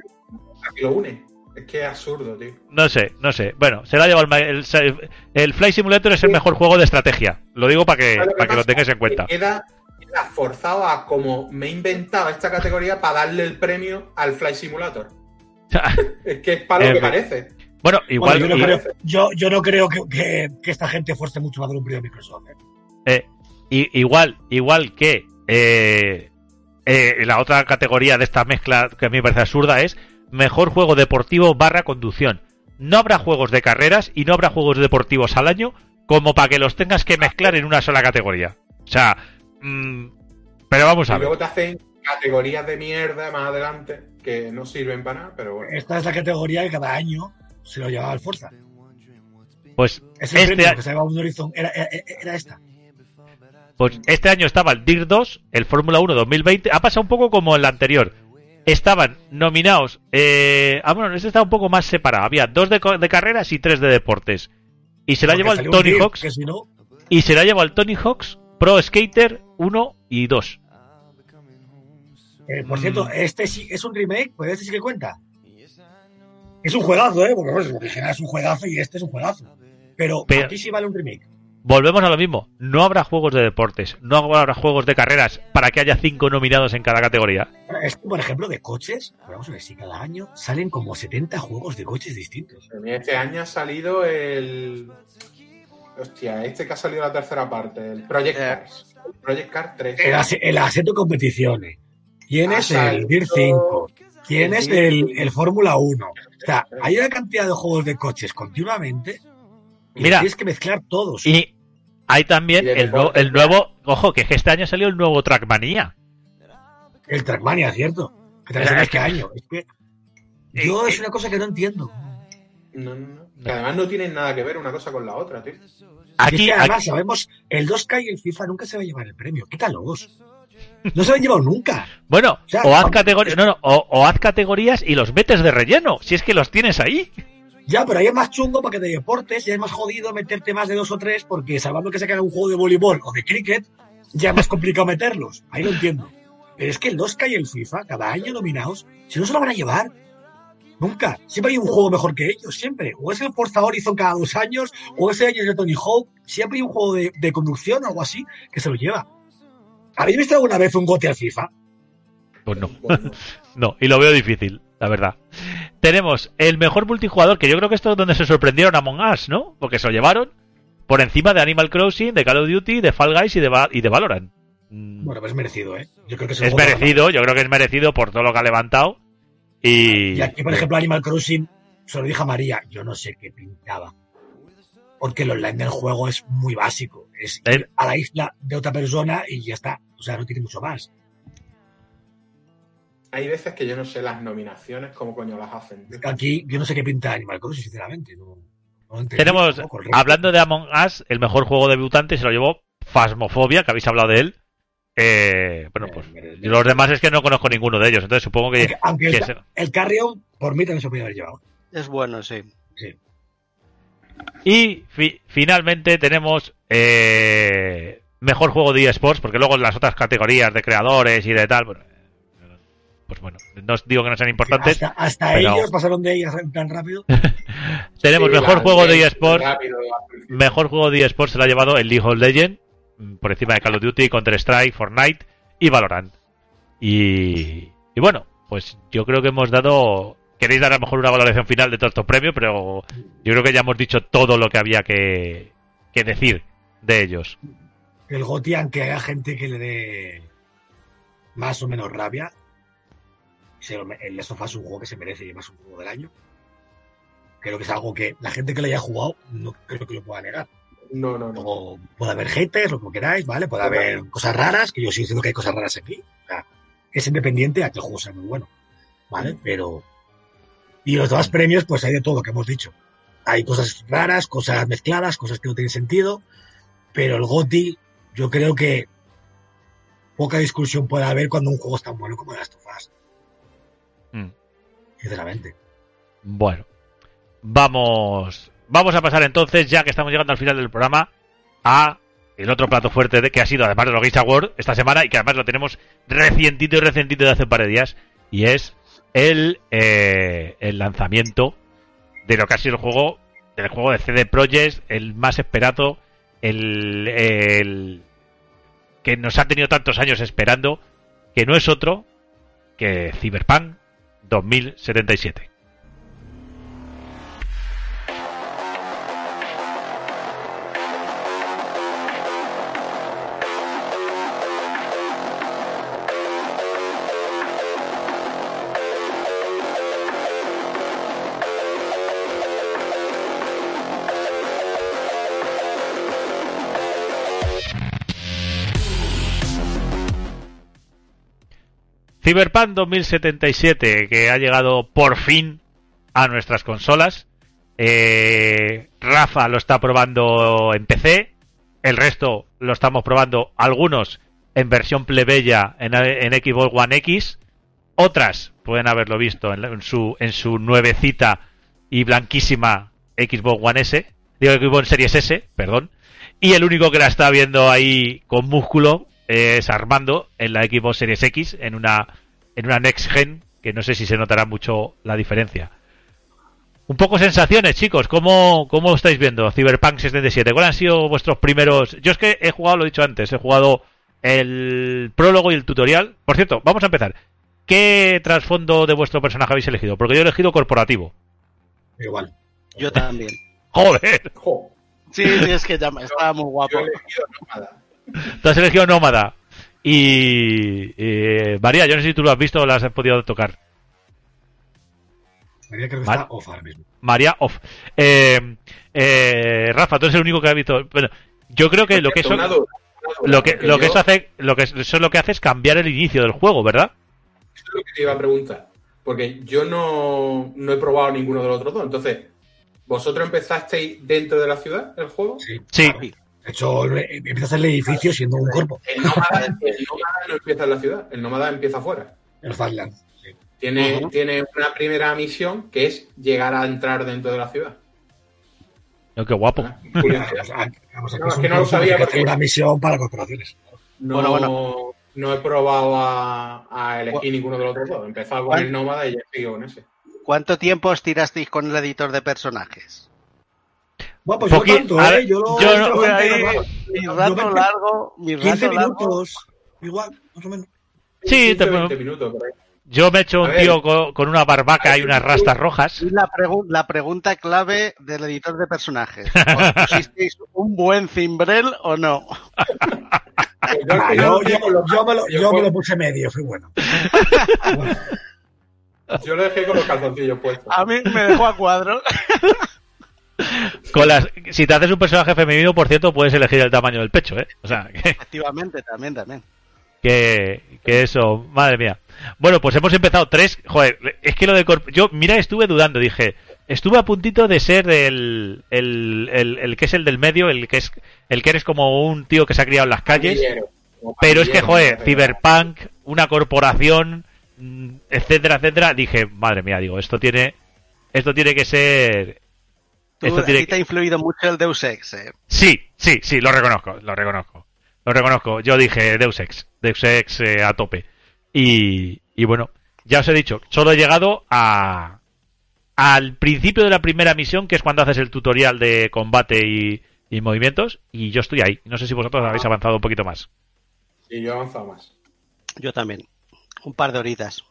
Aquí lo une. Es que es absurdo, tío. No sé, no sé. Bueno, se la ha llevado el, el, el Fly Simulator es el mejor juego de estrategia. Lo digo para que, ¿Sabes para que lo tengáis en cuenta. Que Queda, queda forzado a como me he inventado esta categoría para darle el premio al Fly Simulator. *laughs* Es que es para lo que fin. parece. Bueno, igual. Bueno, yo, no y- creo, yo, yo no creo que, que- que esta gente fuerce mucho más de un premio de Microsoft. ¿eh? eh, i- igual, igual que eh, eh, la otra categoría de esta mezcla que a mí me parece absurda es mejor juego deportivo barra conducción. No habrá juegos de carreras y no habrá juegos deportivos al año como para que los tengas que mezclar en una sola categoría. O sea, mm, pero vamos Y a ver. luego te hacen categorías de mierda más adelante que no sirven para nada, pero bueno. Esta es la categoría que cada año se lo llevaba al Forza. Pues Es el este, a- que se llevaba un Horizon. Era, era, era esta. pues este año estaba el DIR 2, el Fórmula 1 2020. Ha pasado un poco como el anterior. Estaban nominados. Eh, ah, bueno, este estaba un poco más separado. Había dos de, carreras y tres de deportes. Y se la llevó el Tony Hawks. Que si no, Y se la llevó el Tony Hawks Pro Skater 1 y 2. eh, por Mm. cierto, este sí es un remake, pues este sí que cuenta. Es un juegazo, ¿eh? Porque bueno, el original es un juegazo y este es un juegazo. Pero, Pero- aquí sí vale un remake. Volvemos a lo mismo. No habrá juegos de deportes. No habrá juegos de carreras para que haya cinco nominados en cada categoría. Es que, por ejemplo, de coches, pues vamos a ver si cada año salen como 70 juegos de coches distintos. Este año ha salido el. Hostia, este que ha salido la tercera parte, el Project Eh. Cars. El Project Cars 3. El, el Assetto Competiciones. Tienes Ha el DIR salido 5. Tienes el el, el Fórmula 1. O sea, hay una cantidad de juegos de coches continuamente. Y Mira. tienes que mezclar todos. Y hay también Y el, nuevo- el nuevo. Ojo, que es que este año salió el nuevo Trackmania. El Trackmania, ¿cierto? Que también salió este año. Es que yo es una cosa que no entiendo. No, no, no. Que además no tienen nada que ver una cosa con la otra, tío. Es Aquí, que aquí- además sabemos, el 2K y el FIFA nunca se va a llevar el premio. Quítalos. No se lo han llevado nunca. bueno, sea, o haz categorías, no, no, o, o haz categorías y los metes de relleno, si es que los tienes ahí. Ya, pero ahí es más chungo porque de deportes ya es más jodido meterte más de dos o tres porque salvando que se haga un juego de voleibol o de cricket, ya es más complicado meterlos. Ahí lo entiendo. Pero es que el 2K y el FIFA, cada año nominados, si no se lo van a llevar. Nunca. Siempre hay un juego mejor que ellos, siempre. O es el Forza Horizon cada dos años, o ese año es el Tony Hawk. Siempre hay un juego de, de conducción o algo así que se lo lleva. ¿Habéis visto alguna vez un gote al FIFA? Pues no, *laughs* no, y lo veo difícil, la verdad. Tenemos el mejor multijugador, que yo creo que esto es donde se sorprendieron a Among Us, ¿no? Porque se lo llevaron por encima de Animal Crossing, de Call of Duty, de Fall Guys y de, y de Valorant. Mm, Bueno, pues es merecido, ¿eh? Yo creo que es de merecido, yo creo que es merecido por todo lo que ha levantado. Y, Y aquí, por ejemplo, Animal Crossing, se lo dije a María, yo no sé qué pintaba. Porque el online del juego es muy básico. Es Eh. ir a la isla de otra persona y ya está. O sea, no tiene mucho más. hay veces que yo no sé las nominaciones, cómo coño las hacen. Aquí, yo no sé qué pinta Animal Crossing, sinceramente. No, no lo entendí Tenemos, hablando de Among Us, el mejor juego debutante se lo llevó Phasmophobia, que habéis hablado de él. Eh, bueno, pues Eh, los demás es que no conozco ninguno de ellos, entonces supongo que... Aunque, aunque que el, se- el Carrion, por mí también se podría haber llevado. Es bueno, sí. Sí. Y fi- finalmente tenemos eh, mejor juego de eSports, porque luego las otras categorías de creadores y de tal, bueno, pues bueno, no os digo que no sean importantes. Hasta, hasta pero- ellos pasaron de ellas tan rápido. *laughs* Tenemos Sí, mejor la- juego de eSports. rápido, Mejor juego de eSports se lo ha llevado el League of Legends, por encima de Call of Duty, Counter-Strike, Fortnite y Valorant. Y, bueno, pues yo creo que hemos dado... Queréis dar a lo mejor una valoración final de todos estos premios, pero yo creo que ya hemos dicho todo lo que había que, decir de ellos. El Goti, aunque haya gente que le dé más o menos rabia, el Last of es un juego que se merece y más un juego del año. Creo que es algo que la gente que lo haya jugado no creo que lo pueda negar. No, no, no. Luego puede haber haters, lo que queráis, ¿vale? Puede haber cosas raras, que yo sigo diciendo que hay cosas raras aquí. O sea, es independiente a que el juego sea muy bueno, ¿vale? Pero... Y los demás premios, pues hay de todo, que hemos dicho. Hay cosas raras, cosas mezcladas, cosas que no tienen sentido, pero el GOTI, yo creo que poca discusión puede haber cuando un juego es tan bueno como Last of Us, Mm. sinceramente. Bueno, vamos, vamos a pasar entonces, ya que estamos llegando al final del programa, a el otro plato fuerte de, que ha sido, además de los Games Award esta semana, y que además lo tenemos recientito y recientito de hace un par de días, y es el, eh, el lanzamiento de lo que ha sido el juego, del juego de CD Projekt, el más esperado, el, el que nos ha tenido tantos años esperando, que no es otro que Cyberpunk 2077. Cyberpunk 2077, que ha llegado por fin a nuestras consolas. Eh, Rafa lo está probando en PC, el resto lo estamos probando algunos en versión plebeya en, Xbox One X, otras pueden haberlo visto en, en su en su nuevecita y blanquísima Xbox One S, digo Xbox Series S, perdón, y el único que la está viendo ahí con músculo es Armando en la Xbox Series X en una en una Next Gen que no sé si se notará mucho la diferencia. Un poco sensaciones, chicos. ¿Cómo, ¿Cómo estáis viendo Cyberpunk 77? ¿Cuáles han sido vuestros primeros...? Yo es que he jugado, lo he dicho antes, he jugado el prólogo y el tutorial. Por cierto, vamos a empezar. ¿Qué trasfondo de vuestro personaje habéis elegido? Porque yo he elegido corporativo. Igual. Yo también. *laughs* ¡Joder! Jo, Sí, sí, es que ya me- estaba muy guapo. yo he elegido nómada. Tú has elegido Nómada. Y... eh, María, yo no sé si tú lo has visto o lo has podido tocar. María creo que Vale. está off ahora mismo. María Off. Eh, eh, Rafa, tú eres el único que ha visto... Bueno, yo creo que lo que eso... Lo que, lo que eso hace, lo que eso lo que hace es cambiar el inicio del juego, ¿verdad? Eso es lo que te iba a preguntar. Porque yo no, no he probado ninguno de los otros dos. Entonces, ¿vosotros empezasteis dentro de la ciudad el juego? Sí. Sí. De hecho, empieza a hacer el edificio siendo un cuerpo. El nómada, el nómada no empieza en la ciudad, el nómada empieza afuera. El Fatland. Sí. Tiene, tiene una primera misión que es llegar a entrar dentro de la ciudad. Oh, qué guapo. Ah, *laughs* No, es que no lo sabía que porque- una misión para corporaciones. No, Bueno, bueno. no he probado a, a elegir ninguno de los otros dos. He empezado con ¿Cuál? el nómada y ya sigo con ese. ¿Cuánto tiempo os tirasteis con el editor de personajes? Bueno, pues yo Poqui- tanto, a ¿eh? ver, Yo, lo- yo no- yo ahí, yo mi yo rato veinte- largo, mi 15 rato largo. minutos. Igual, más o menos. Sí, 15, te- 20 minutos por ahí. Yo me he hecho A un ver. tío con, con una barbaca y unas rastas rojas. Y la, pregu- la pregunta clave del editor de personajes. ¿Os *laughs* pusisteis un buen cimbrel o no? *laughs* Yo, Ah, yo, yo- yo me lo, yo me lo puse medio, fui bueno. Bueno, Yo lo dejé con los calzoncillos puestos. A mí me dejó a cuadro. *laughs* Con las, si te haces un personaje femenino, por cierto, puedes elegir el tamaño del pecho, ¿eh? O sea, que, Efectivamente, también, también. que, que eso, madre mía. Bueno, pues hemos empezado tres. Joder, es que lo de corp- yo, mira, estuve dudando, dije, estuve a puntito de ser el, el, el, el que es el del medio, el que es, el que eres como un tío que se ha criado en las calles. Pero es que, joder. Cyberpunk, una corporación, mm, etcétera, etcétera, dije, madre mía, digo, esto tiene, esto tiene que ser, Tú, esto tiene ti te ha influido mucho el Deus Ex. eh. Sí, sí, sí, lo reconozco, lo reconozco, lo reconozco. Yo dije Deus Ex, Deus Ex eh, a tope. Y, y bueno, ya os he dicho, solo he llegado a, al principio de la primera misión, que es cuando haces el tutorial de combate y, y movimientos, y yo estoy ahí. No sé si vosotros habéis avanzado un poquito más. Y yo he avanzado más. Yo también. Un par de horitas.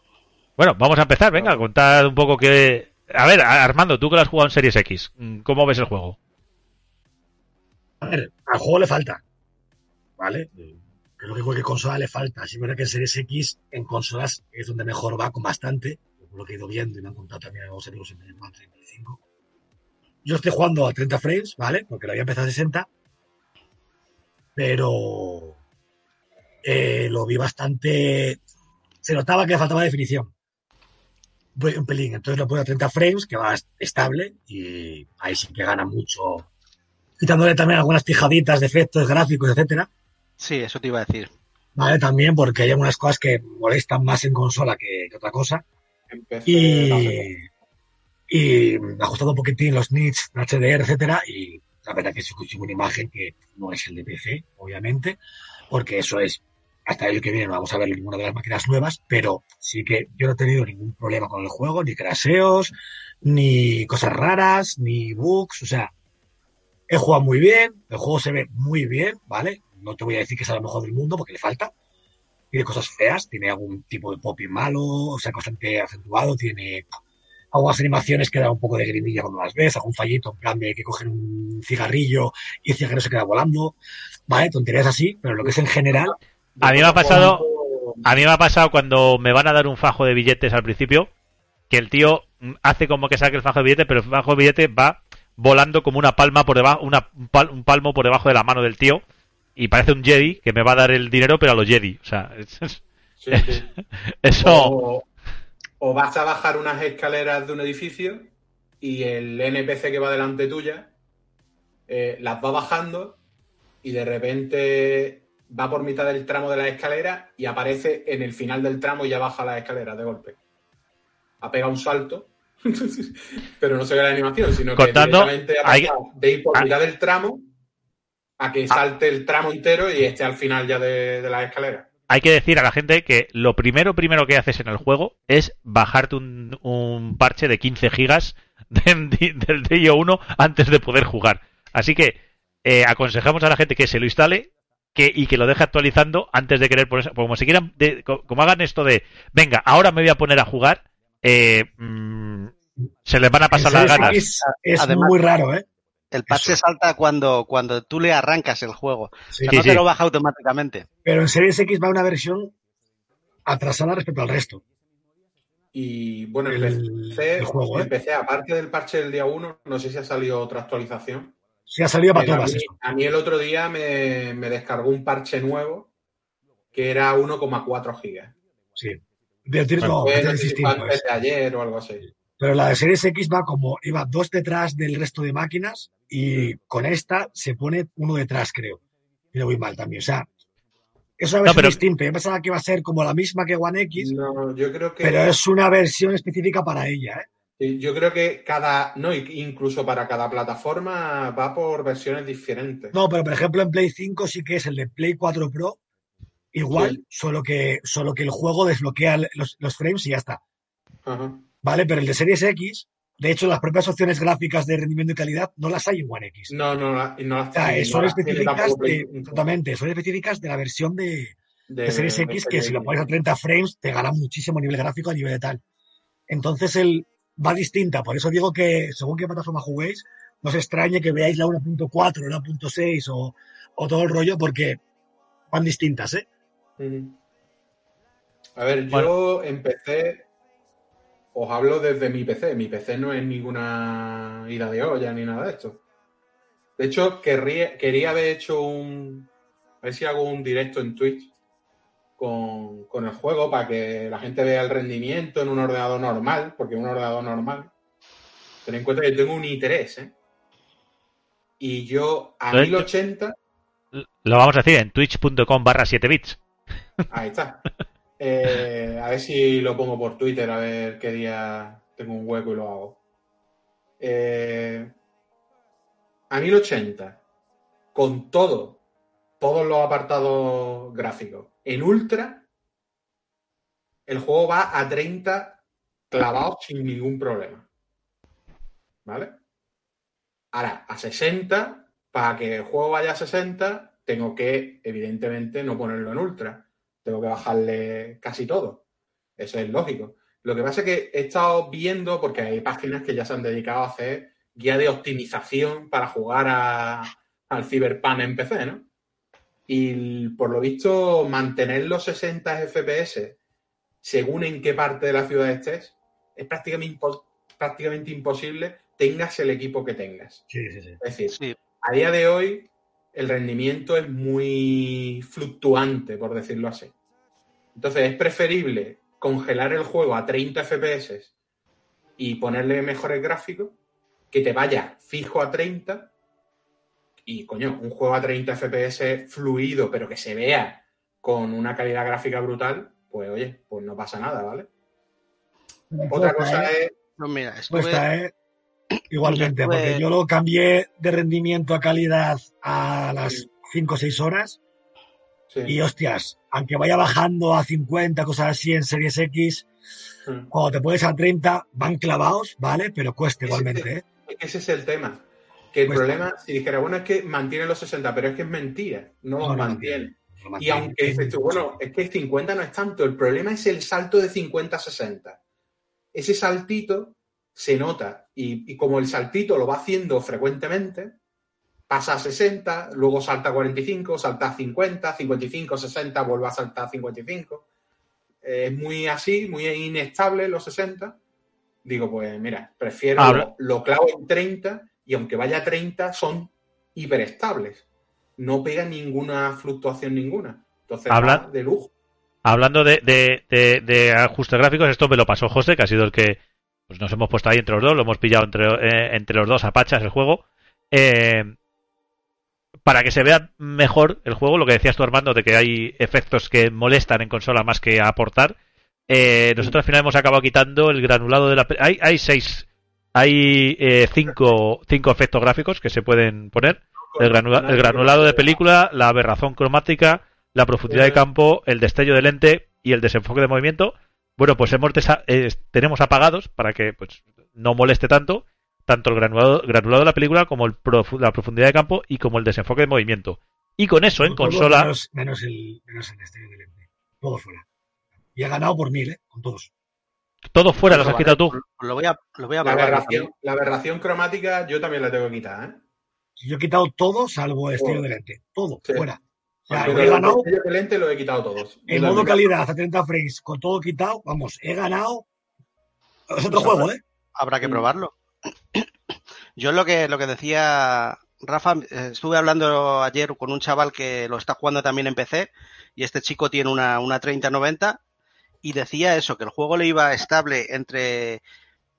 Bueno, vamos a empezar, venga, contad un poco que... A ver, Armando, tú que lo has jugado en Series X, mm, ¿cómo ves el juego? a ver, al juego le falta. ¿Vale? Creo que cualquier consola le falta. Sí, es que en Series X, en consolas, es donde mejor va con bastante. Por lo que he ido viendo y me han contado también algunos amigos en el 35. Yo estoy jugando a 30 frames, ¿vale? Porque lo había empezado a 60. Pero eh, lo vi bastante. Se notaba que le faltaba definición. Un pelín. Entonces lo puse a 30 frames, que va estable. Y ahí sí que gana mucho. Quitándole también algunas pijaditas de efectos gráficos, etcétera. Sí, eso te iba a decir. ¿Vale? También porque hay algunas cosas que molestan más en consola que, que otra cosa. Empecé Y, y ajustando un poquitín los nits, HDR, etcétera, y la verdad que se consigue una imagen que no es el de PC, obviamente, porque eso es hasta el año que viene no vamos a ver ninguna de las máquinas nuevas, pero sí que yo no he tenido ningún problema con el juego, ni craseos, ni cosas raras, ni bugs, o sea, he jugado muy bien, el juego se ve muy bien, ¿vale? No te voy a decir que sea lo mejor del mundo porque le falta, tiene cosas feas, tiene algún tipo de popping malo, o sea, bastante acentuado, tiene algunas animaciones que da un poco de grimilla cuando las ves, algún fallito, en plan de que cogen un cigarrillo y el cigarrillo se queda volando, ¿vale? Tonterías así, pero lo que es en general, A mí me ha pasado, a mí me ha pasado cuando me van a dar un fajo de billetes al principio, que el tío hace como que saque el fajo de billete, pero el fajo de billete va volando como una palma por debajo, una, un, pal- un palmo por debajo de la mano del tío, y parece un Jedi que me va a dar el dinero, pero a los Jedi. O sea, es- es- Sí, sí. *laughs* Eso. O, o vas a bajar unas escaleras de un edificio y el NPC que va delante tuya eh, las va bajando y de repente va por mitad del tramo de la escalera y aparece en el final del tramo y ya baja la escalera de golpe. Ha pegado un salto, *laughs* pero no se ve la animación, sino que directamente ha hay- de ir por Ah. mitad del tramo a que salte el tramo entero y esté al final ya de, de la escalera. hay que decir a la gente que lo primero primero que haces en el juego es bajarte un, un parche de 15 gigas *laughs* de- del DIO 1 antes de poder jugar. Así que eh, aconsejamos a la gente que se lo instale que, y que lo deje actualizando antes de querer ponerse. Como si quieran, de- co- como hagan esto de, venga, ahora me voy a poner a jugar, eh, mm, se les van a pasar las ganas. Es Además- muy raro, ¿eh? El parche Eso. salta cuando, cuando tú le arrancas el juego. Sí. O sea, Sí, no sí. te lo baja automáticamente. Pero en Series X va una versión atrasada respecto al resto. Y bueno, El- empecé, el juego, ¿eh? aparte del parche del día 1, no sé si ha salido otra actualización. Sí ha salido para Pero a, todas mí, eso. a mí el otro día me, me descargó un parche nuevo que era 1,4 gigas. Sí. De decir, Bueno, no, no antes es. de ayer o algo así. Pero la de Series X va como, iba dos detrás del resto de máquinas y con esta se pone uno detrás, creo. Y lo voy mal también. O sea, es una No, versión pero- distinta. Yo pensaba que iba a ser como la misma que One X, No, yo creo que pero es una versión específica para ella, ¿eh? Sí, yo creo que cada, no, incluso para cada plataforma va por versiones diferentes. No, pero por ejemplo en Play 5 sí que es el de Play 4 Pro. Igual, Sí. solo, que, solo que el juego desbloquea los, los frames y ya está. Ajá. ¿Vale? Pero el de Series X, de hecho, las propias opciones gráficas de rendimiento y calidad no las hay en One X. No, no, no las O sea, son no específicas de, exactamente, son específicas de la versión de, de, de Series X, que si lo pones a 30 frames te gana muchísimo a nivel gráfico, a nivel de tal. Entonces el va distinta, por eso digo que según qué plataforma juguéis, no os extrañe que veáis la 1.4, la 1.6 o, o todo el rollo, porque van distintas, ¿eh? A ver, Bueno. yo empecé, os hablo desde mi PC. Mi PC no es ninguna ida de olla ni nada de esto. De hecho, querría, quería haber hecho un. A ver si hago un directo en Twitch con, con el juego para que la gente vea el rendimiento en un ordenador normal, porque un ordenador normal. Ten en cuenta que tengo un i3, ¿eh? Y yo a yo- 1080 Lo vamos a decir en twitch.com barra 7 bits. Ahí está. Eh, a ver si lo pongo por Twitter, a ver qué día tengo un hueco y lo hago. Eh, a 1080, con todo, todos los apartados gráficos, en ultra, el juego va a 30 clavados sin ningún problema. ¿Vale? Ahora, a 60, para que el juego vaya a 60, tengo que, evidentemente, no ponerlo en ultra. Tengo que bajarle casi todo. Eso es lógico. Lo que pasa es que he estado viendo, porque hay páginas que ya se han dedicado a hacer guía de optimización para jugar a- al Cyberpunk en PC, ¿no? Y por lo visto, mantener los 60 FPS según en qué parte de la ciudad estés es prácticamente, impo- prácticamente imposible, tengas el equipo que tengas. Sí, sí, sí. Es decir, Sí. a día de hoy el rendimiento es muy fluctuante, por decirlo así. Entonces es preferible congelar el juego a 30 FPS y ponerle mejores gráficos que te vaya fijo a 30 y, coño, un juego a 30 FPS fluido, pero que se vea con una calidad gráfica brutal, pues oye, pues no pasa nada, ¿vale? Otra cosa es... No, mira, estuve, Cuesta, ¿eh? Igualmente, Estuve- porque yo lo cambié de rendimiento a calidad a las 5 o 6 horas sí. y hostias, aunque vaya bajando a 50, cosas así en Series X, Mm. cuando te pones a 30 van clavados, ¿vale? Pero cuesta Sí, igualmente, sí. ¿eh? Es ese es el tema. Que el Pues- problema, si dijera, bueno, es que mantiene los 60, pero es que es mentira, no los No, no mantiene. Y aunque dices tú, bueno, es que 50 no es tanto, el problema es el salto de 50 a 60. Ese saltito se nota y, y como el saltito lo va haciendo frecuentemente, pasa a 60, luego salta a 45, salta a 50, 55, 60, vuelve a saltar a 55. Eh, Es muy así, muy inestable los 60. Digo, pues mira, prefiero lo clavo en 30 y aunque vaya a 30 son hiperestables. No pega ninguna fluctuación ninguna. Entonces Habla- de lujo. hablando de, de, de, de ajustes gráficos, esto me lo pasó José, que ha sido el que pues nos hemos puesto ahí entre los dos, lo hemos pillado entre, eh, entre los dos a pachas el juego. Eh, para que se vea mejor el juego, lo que decías tú Armando, de que hay efectos que molestan en consola más que aportar. Eh, nosotros al final hemos acabado quitando el granulado de la... Hay, hay seis, hay eh, cinco, cinco efectos gráficos que se pueden poner. El, granula- el granulado de película, la aberración cromática, la profundidad de campo, el destello de lente y el desenfoque de movimiento. Bueno, pues hemos desa- eh, tenemos apagados para que pues no moleste tanto tanto el granulado, granulado de la película como el profu- la profundidad de campo y como el desenfoque de movimiento. Y con eso en Todo consola Menos, menos el, menos el destello de lente. Todo fuera. Y ha ganado por mil, ¿eh? Con todos. Todo fuera los has quitado tú. Lo voy a, lo voy a La aberración, la aberración cromática yo también la tengo que quitar, ¿eh? Yo he quitado todo salvo Todo. de lente. Todo, Sí. fuera. O sea, he el ganado de lente lo he quitado todos. en modo calidad a 30 frames, con todo quitado. Vamos, he ganado. Es otro Pues juego, ¿eh? Habrá que Mm. probarlo. Yo lo que, lo que decía Rafa, eh, estuve hablando ayer con un chaval que lo está jugando también en PC y este chico tiene una, una 3090 y decía eso, que el juego le iba estable entre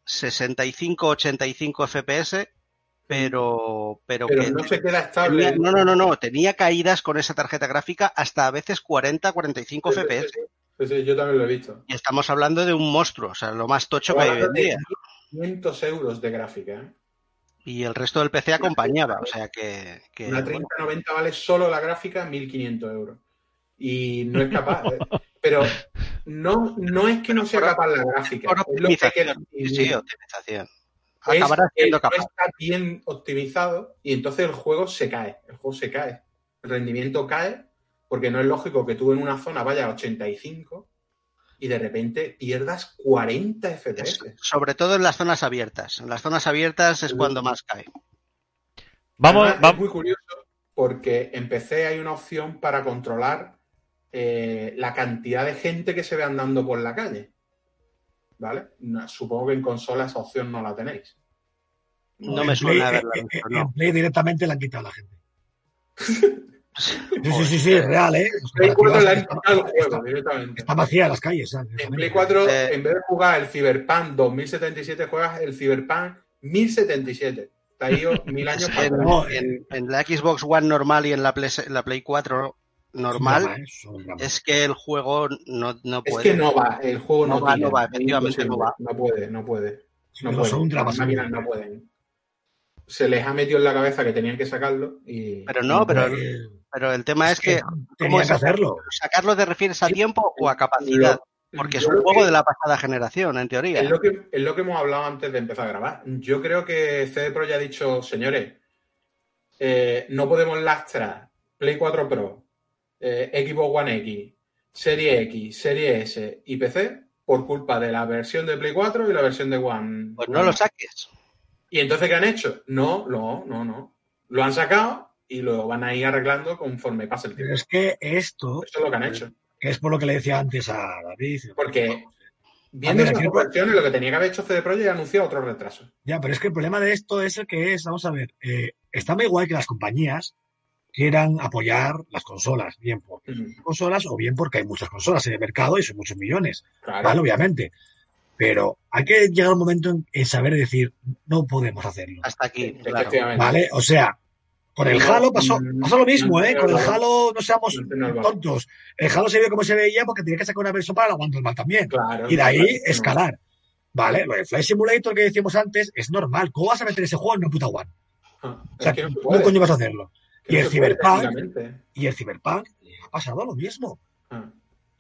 65-85 FPS, pero, pero, Pero que no se queda tenía- estable. no, no, no, no, tenía caídas con esa tarjeta gráfica hasta a veces 40-45 Sí, sí, FPS. sí, sí, sí, yo también lo he visto. Y estamos hablando de un monstruo, o sea, lo más tocho que hay hoy en día. 500 euros de gráfica. ¿eh? Y el resto del PC acompañaba, o sea que... que, Una bueno, 3090 vale solo la gráfica 1500 euros. Y no es capaz. ¿eh? Pero no, no es que no sea capaz la gráfica. Es lo que hay que optimización. Sí, optimización. es Acabará que no está bien optimizado y entonces el juego se cae. El juego se cae. El rendimiento cae porque no es lógico que tú en una zona vayas a 85 y de repente pierdas 40 FPS. Sobre todo en las zonas abiertas. En las zonas abiertas es cuando más cae. Vamos, Además, vamos. Es muy curioso porque en PC hay una opción para controlar eh, la cantidad de gente que se ve andando por la calle. ¿Vale? No, supongo que en consola esa opción no la tenéis. No me suena Play- haberla en- visto, en- no. En Play directamente la han quitado a la gente. *laughs* Sí, sí, sí, sí, es real, ¿eh? Los Play 4 le han quitado el juego está- directamente. Está vacía las calles, ¿sabes? En Play 4, Eh. en vez de jugar el Cyberpunk 2077, juegas el Cyberpunk 1077. Está ahí mil años *laughs* para En, la Xbox One normal y en la Play, en la Play 4 normal, Es. Es es que el juego no, no Es puede. que no va, el juego no, No va, no va, efectivamente no va. No puede, no puede. No No, puede. son Las máquinas no pueden. Se les ha metido en la cabeza que tenían que sacarlo y. Pero no, pero, Eh, pero el tema es que tenían es que hacerlo. sacarlo te refieres a tiempo o a capacidad, Lo- porque es un juego que de la pasada generación, en teoría. Es lo, que, es lo que hemos hablado antes de empezar a grabar. Yo creo que CD Pro ya ha dicho, señores, eh, no podemos lastrar Play 4 Pro, eh, Xbox One X, Serie X, Serie S y PC por culpa de la versión de Play 4 y la versión de One. Pues no lo saques. ¿Y entonces qué han hecho? No, no, no, no. Lo han sacado y lo van a ir arreglando conforme pase el Pero tiempo. es que esto, Eso es lo que han hecho. que es por lo que le decía antes a David. Porque viendo A ver, esas versiones, lo que tenía que haber hecho CD Projekt es anunciar otro retraso. Ya, pero es que el problema de esto es el que es, vamos a ver, eh, está muy igual que las compañías quieran apoyar las consolas, bien por Mm, consolas o bien porque hay muchas consolas en el mercado y son muchos millones, Claro. ¿vale? Obviamente. Pero hay que llegar un momento en, en saber decir, no podemos hacerlo, Hasta aquí, claro. Efectivamente. ¿vale? O sea, con el Halo pasó, pasó lo mismo, no, ¿eh? Con el Halo no seamos tontos. El Halo se vio como se veía porque tenía que sacar una versión para el aguanto mal también. Claro, Y de ahí claro, no. escalar. ¿Vale? Lo de Flight Simulator que decíamos antes es normal. ¿Cómo vas a meter ese juego en una puta one? Ah, O sea, ¿cómo coño vas a hacerlo? Y el Cyberpunk? Y el Cyberpunk le ha pasado lo mismo. Ah,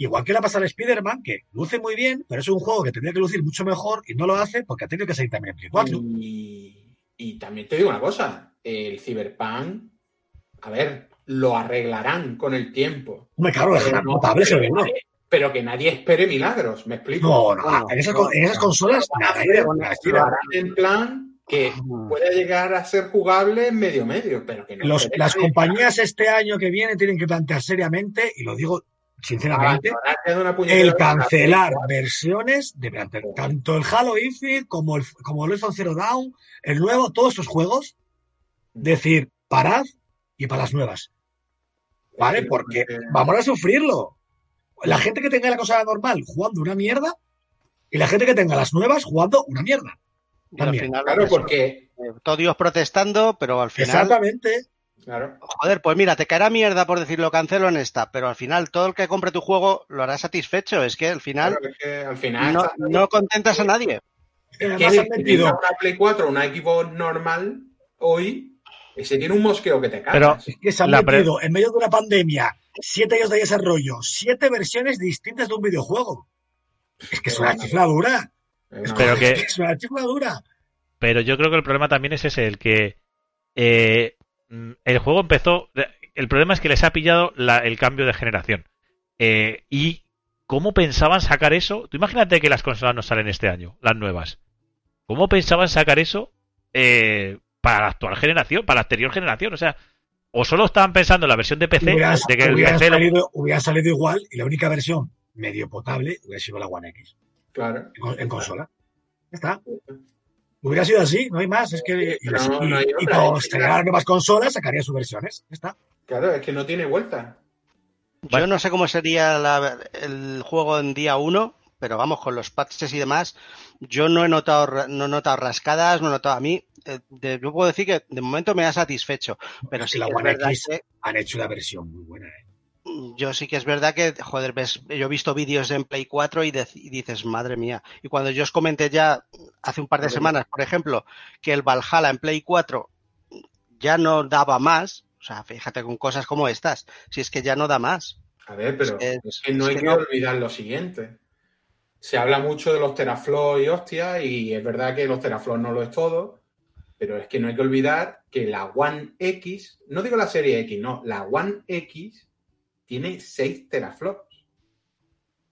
Igual que le ha pasado al Spider-Man, que luce muy bien, pero es un juego que tendría que lucir mucho mejor y no lo hace porque ha tenido que salir también en Play 4. Y, y también te digo una cosa, el Cyberpunk, a ver, lo arreglarán con el tiempo. Hombre, claro, es Pero no- notable pero, que seguro. nadie, pero que nadie espere milagros, ¿me explico? No, no, en esas, no, en esas no. consolas nada, en plan que Mm. puede llegar a ser jugable en medio medio, pero que no Los- las compañías este año que viene tienen que plantear seriamente, y lo digo sinceramente, puñetera el cancelar versiones de tanto el Halo Infinite como el, como el Horizon Zero Dawn, el nuevo, todos estos juegos, decir, parad y para las nuevas. ¿Vale? Porque vamos a sufrirlo. la gente que tenga la consola normal jugando una mierda y la gente que tenga las nuevas jugando una mierda. Y al También. final, Claro, eso, porque. eh, todos Dios protestando, pero al final, Exactamente. Claro. joder, pues mira, te caerá mierda por decirlo, cancelo en esta, pero al final todo el que compre tu juego lo hará satisfecho. Es que al final claro, es que al final. no, contentas a nadie. Es que metido. una Play 4 o una Xbox normal hoy, ese tiene un mosqueo que te Pero- cagas. Es que se han pre- metido en medio de una pandemia, siete años de desarrollo, siete versiones distintas de un videojuego. Es que es una chifladura. Pero que- *laughs* Es una chifladura. Pero yo creo que el problema también es ese, el que eh, mm, el juego empezó. El problema es que les ha pillado la- el cambio de generación. Eh, y cómo pensaban sacar eso. Tú imagínate que las consolas no salen este año, las nuevas. ¿Cómo pensaban sacar eso eh, para la actual generación, para la anterior generación? O sea, o solo estaban pensando en la versión de PC, de que el hubiera PC lo- salido, hubiera salido igual y la única versión medio potable hubiera sido la One X Claro. en, con- en consola. Ya está. Hubiera sido así, no hay más. Es que y, no- no y- nuevas consolas sacaría sus versiones. Ya está. Claro, es que no tiene vuelta. Yo no sé cómo sería la- el juego en día 1, pero vamos, con los patches y demás, yo no he notado, no he notado rascadas, no he notado a mí. eh, de- yo puedo decir que de momento me ha satisfecho, pero sí que la One X que han hecho una versión muy buena. ¿eh? Yo sí que es verdad que, joder, ves, yo he visto vídeos en Play 4 y, dices, madre mía. Y cuando yo os comenté ya hace un par de semanas, por ejemplo, que el Valhalla en Play 4 ya no daba más, o sea, fíjate con cosas como estas, si es que ya no da más. A ver, pero Es- es que no es hay que que no. olvidar lo siguiente. Se habla mucho de los teraflops y hostia, y es verdad que los teraflops no lo es todo, pero es que no hay que olvidar que la One X, no digo la serie X, no, la One X tiene 6 teraflops.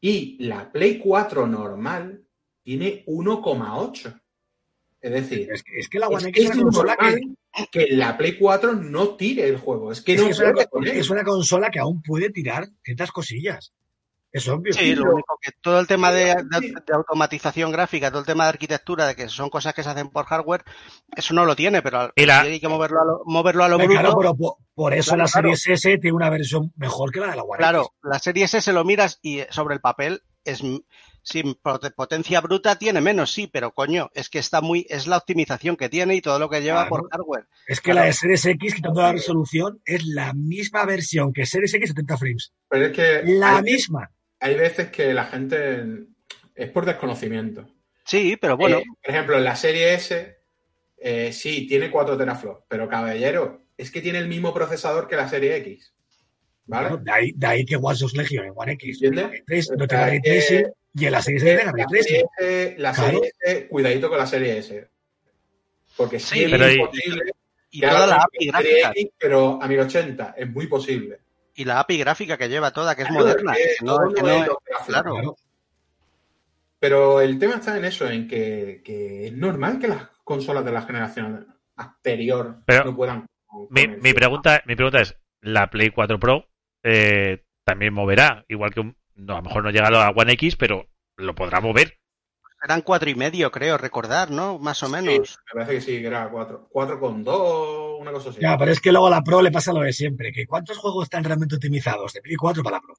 Y la Play 4 normal tiene 1,8. Es decir, Es que, es que la es, One que X es es una consola que, que la Play 4 no tire el juego. Es que es, no que es una, es una consola que aún puede tirar ciertas cosillas. Es obvio. Sí, lo único que todo el tema de, de- de automatización gráfica, todo el tema de arquitectura, de que son cosas que se hacen por hardware, eso no lo tiene, pero la- hay que moverlo a lo, moverlo a lo Hombre, bruto. claro, pero por, por eso Claro, la claro. serie S tiene una versión mejor que la de la One Claro, la serie S se lo miras y eh, sobre el papel es sin pot- potencia bruta tiene menos, sí, pero coño, es que está muy, es la optimización que tiene y todo lo que lleva Claro. por hardware. Es que la de Series X, quitando la resolución, es la misma versión que Series X 70 frames. Pero es que La hay- misma. Hay veces que la gente es por desconocimiento. Sí, pero bueno, Eh, por ejemplo, en la serie S, eh, sí, tiene 4 teraflops, pero caballero, es que tiene el mismo procesador que la serie X. ¿Vale? Bueno, de, ahí, de ahí que Watch Dogs Legion en One X ¿Entiendes? no ray que- tracing y en la serie S la tracing. serie S, la Claro. serie S, cuidadito con la serie S. Porque sí, Sí, es pero posible y que toda la la serie gráfica, X, pero a 1080, es muy posible. Y la API gráfica que lleva toda, que es Claro, moderna, claro. Pero el tema está en eso, en que, que es normal que las consolas de la generación anterior Pero no puedan. Mi, pregunta, mi pregunta es, ¿la Play 4 Pro eh, también moverá? Igual que un, no, a lo mejor no llega a la One X, pero lo podrá mover. Eran cuatro y medio, creo, recordar, ¿no? Más o Sí, menos. me parece que sí, que era 4. 4 con 2, una cosa así. Ya, pero es que luego a la Pro le pasa lo de siempre, que ¿cuántos juegos están realmente optimizados? De Play 4 para la Pro.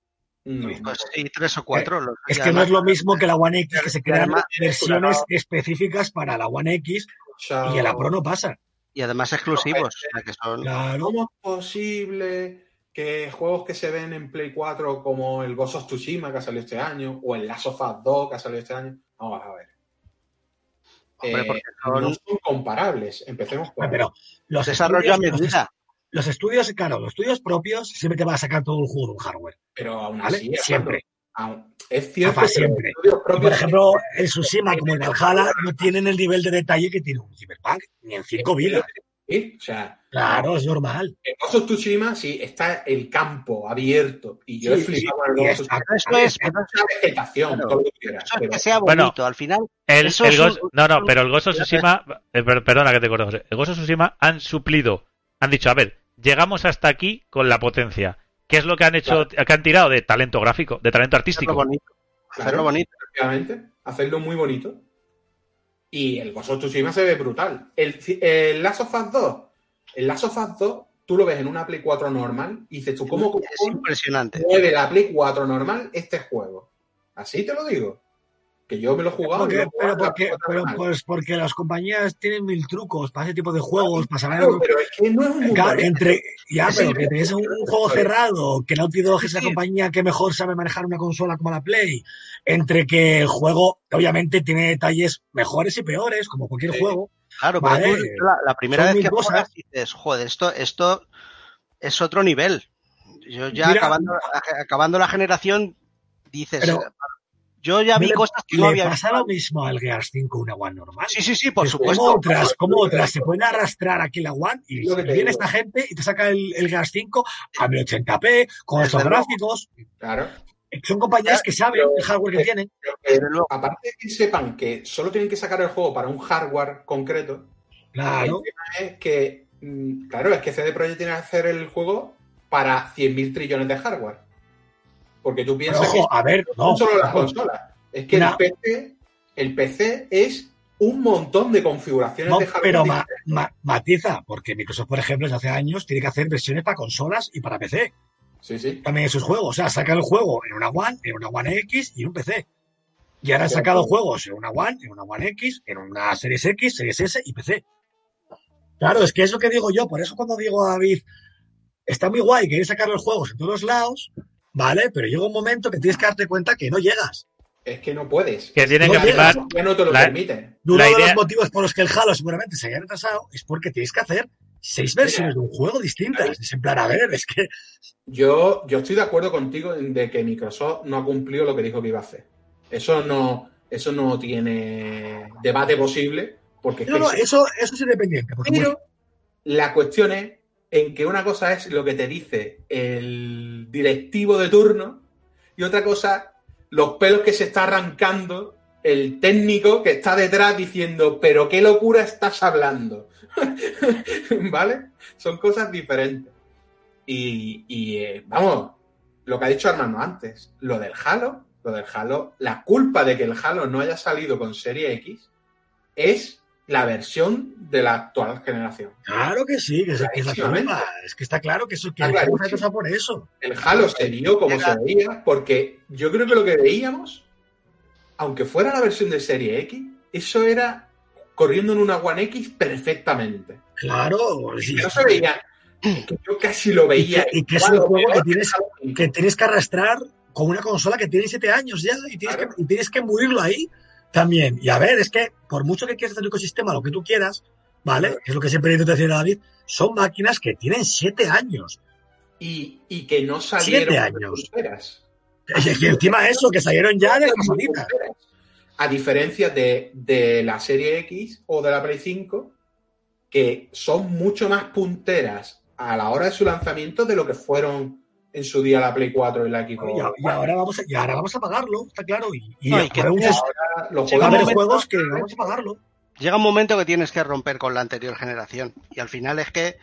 No, Pues sí, tres o cuatro. los- Es que no es lo mismo que la One X, que se crean versiones específicas para la One X Chao. y en la Pro no pasa. Y además exclusivos, o sea, que son... Claro. ¿Cómo es posible que juegos que se ven en Play 4 como el Ghost of Tsushima que ha salido este año o el Last of Us 2 que ha salido este año? Vamos a ver. Hombre, Eh, son No son comparables. Empecemos por Ah, Pero los desarrollo a los, medida. los estudios, claro, los estudios propios siempre te van a sacar todo el juego de un hardware, Pero aún ¿vale? así, Siempre. aún- es cierto que siempre. propios por ejemplo, el Tsushima como el Valhalla no tienen el nivel de detalle que tiene un Cyberpunk, ni en cinco vidas. O sea, Claro, es normal. en Ghost of Tsushima sí está el campo abierto y yo he Sí, flipado sí, con el Ghost eso es, Mucha vegetación, Claro. todo lo que quieras. eso es pero- que sea Bueno. bonito. Al final, El, Eso el es Ghost- un- no, no, pero el Ghost of Tsushima, *laughs* eh, per- perdona que te corto, José. El Ghost of Tsushima han suplido, han dicho, a ver, llegamos hasta aquí con la potencia. ¿Qué es lo que han hecho, que han tirado de talento gráfico, de talento hacerlo artístico? bonito. Claro. Hacerlo bonito. efectivamente, hacerlo muy bonito. Y el Ghost of Tsushima se ve brutal. El, el Last of Us 2, el Last of Us 2 tú lo ves en una Play 4 normal y dices tú, ¿cómo Es impresionante. mueve la Play 4 normal este juego? Así te lo digo. Que yo me lo he jugado. Porque- lo pero, porque, Play 4 pero normal. pues porque las compañías tienen mil trucos para ese tipo de juegos, para saber Claro, pero es que no es un Claro, entre, ya, Sí, pero que tienes un, un juego cerrado, que Naughty Dog es la compañía que mejor sabe manejar una consola como la Play, entre que el juego obviamente tiene detalles mejores y peores, como cualquier Sí. juego. Claro, pero Vale. la, la primera Son vez que cosas. juegas dices, joder, esto, esto es otro nivel. Yo ya Mira. acabando, acabando la generación dices, Pero- yo ya vi le- cosas que no ¿Le había pasa visto. lo mismo al Gears 5 una One normal? Sí, sí, sí, por Pues supuesto. Como otras, como otras, se pueden arrastrar aquí la One y Lo que te viene digo. esta gente y te saca el, el Gears 5 a 1080p, con estos gráficos. Claro. Son compañías que saben Pero- el hardware que tienen. Pero aparte de que sepan que solo tienen que sacar el juego para un hardware concreto, Claro. el tema es que, mm, claro, es que CD Projekt tiene que hacer el juego para 100.000 trillones de hardware. Porque tú piensas que ojo, a ver, no no. solo las consolas, es que No. el PC, el PC es un montón de configuraciones No, de hardware. pero ma- matiza, porque Microsoft, por ejemplo, desde hace años tiene que hacer versiones para consolas y para PC. Sí, sí. También en sus juegos. O sea, saca el juego en una One, en una One X y en un PC. Y ahora han sacado juegos en una One, en una One X, en una Series X, Series S y PC. Claro, es que es lo que digo yo. Por eso cuando digo a David, está muy guay, queréis sacar los juegos en todos lados, ¿vale? Pero llega un momento que tienes que darte cuenta que no llegas. Es que no puedes. Que tienen No que llegas. primar. Ya no te lo La- permiten. Uno La de idea- los motivos por los que el Halo seguramente se haya retrasado es porque tienes que hacer seis versiones de un juego distintas. Es en plan, a ver, es que Yo, yo estoy de acuerdo contigo en de que Microsoft no ha cumplido lo que dijo que iba a hacer. Eso no, eso no tiene debate posible, porque es No, que no, eso, eso es independiente. Pero la cuestión es en que una cosa es lo que te dice el directivo de turno y otra cosa los pelos que se está arrancando el técnico que está detrás diciendo, pero qué locura estás hablando. *laughs* ¿Vale? Son cosas diferentes. Y, eh, vamos, lo que ha dicho Armando antes, lo del Halo, lo del Halo, la culpa de que el Halo no haya salido con Serie X es la versión de la actual generación. Claro que sí, que es, que es la culpa. Es que está claro que eso que Está el por eso. El Halo se vio como se veía, porque yo creo que lo que veíamos, aunque fuera la versión de Serie X, eso era corriendo en una One X perfectamente. Claro, sí, No se veía, que yo casi lo veía. Y que- y que es un juego que tienes- Halo 5. que tienes que arrastrar con una consola que tiene siete años ya y tienes, Claro. que, y tienes que mulirlo ahí también. Y a ver, es que por mucho que quieras hacer el ecosistema, lo que tú quieras, ¿vale? Es lo que siempre intento decir a David, son máquinas que tienen siete años. y, y que no salieron Siete años. Y, y encima eso, que salieron ya de casualidad. A diferencia de, de la Serie X o de la Play 5, que son mucho más punteras a la hora de su lanzamiento de lo que fueron en su día la Play 4 y la Xbox. Y, ahora vamos a, y ahora vamos a pagarlo, está claro. Y, y No, y que habrá tiene- muchos- Ahora los Llega va a haber juegos- que vamos a pagarlo. Llega un momento que tienes que romper con la anterior generación. Y al final es que.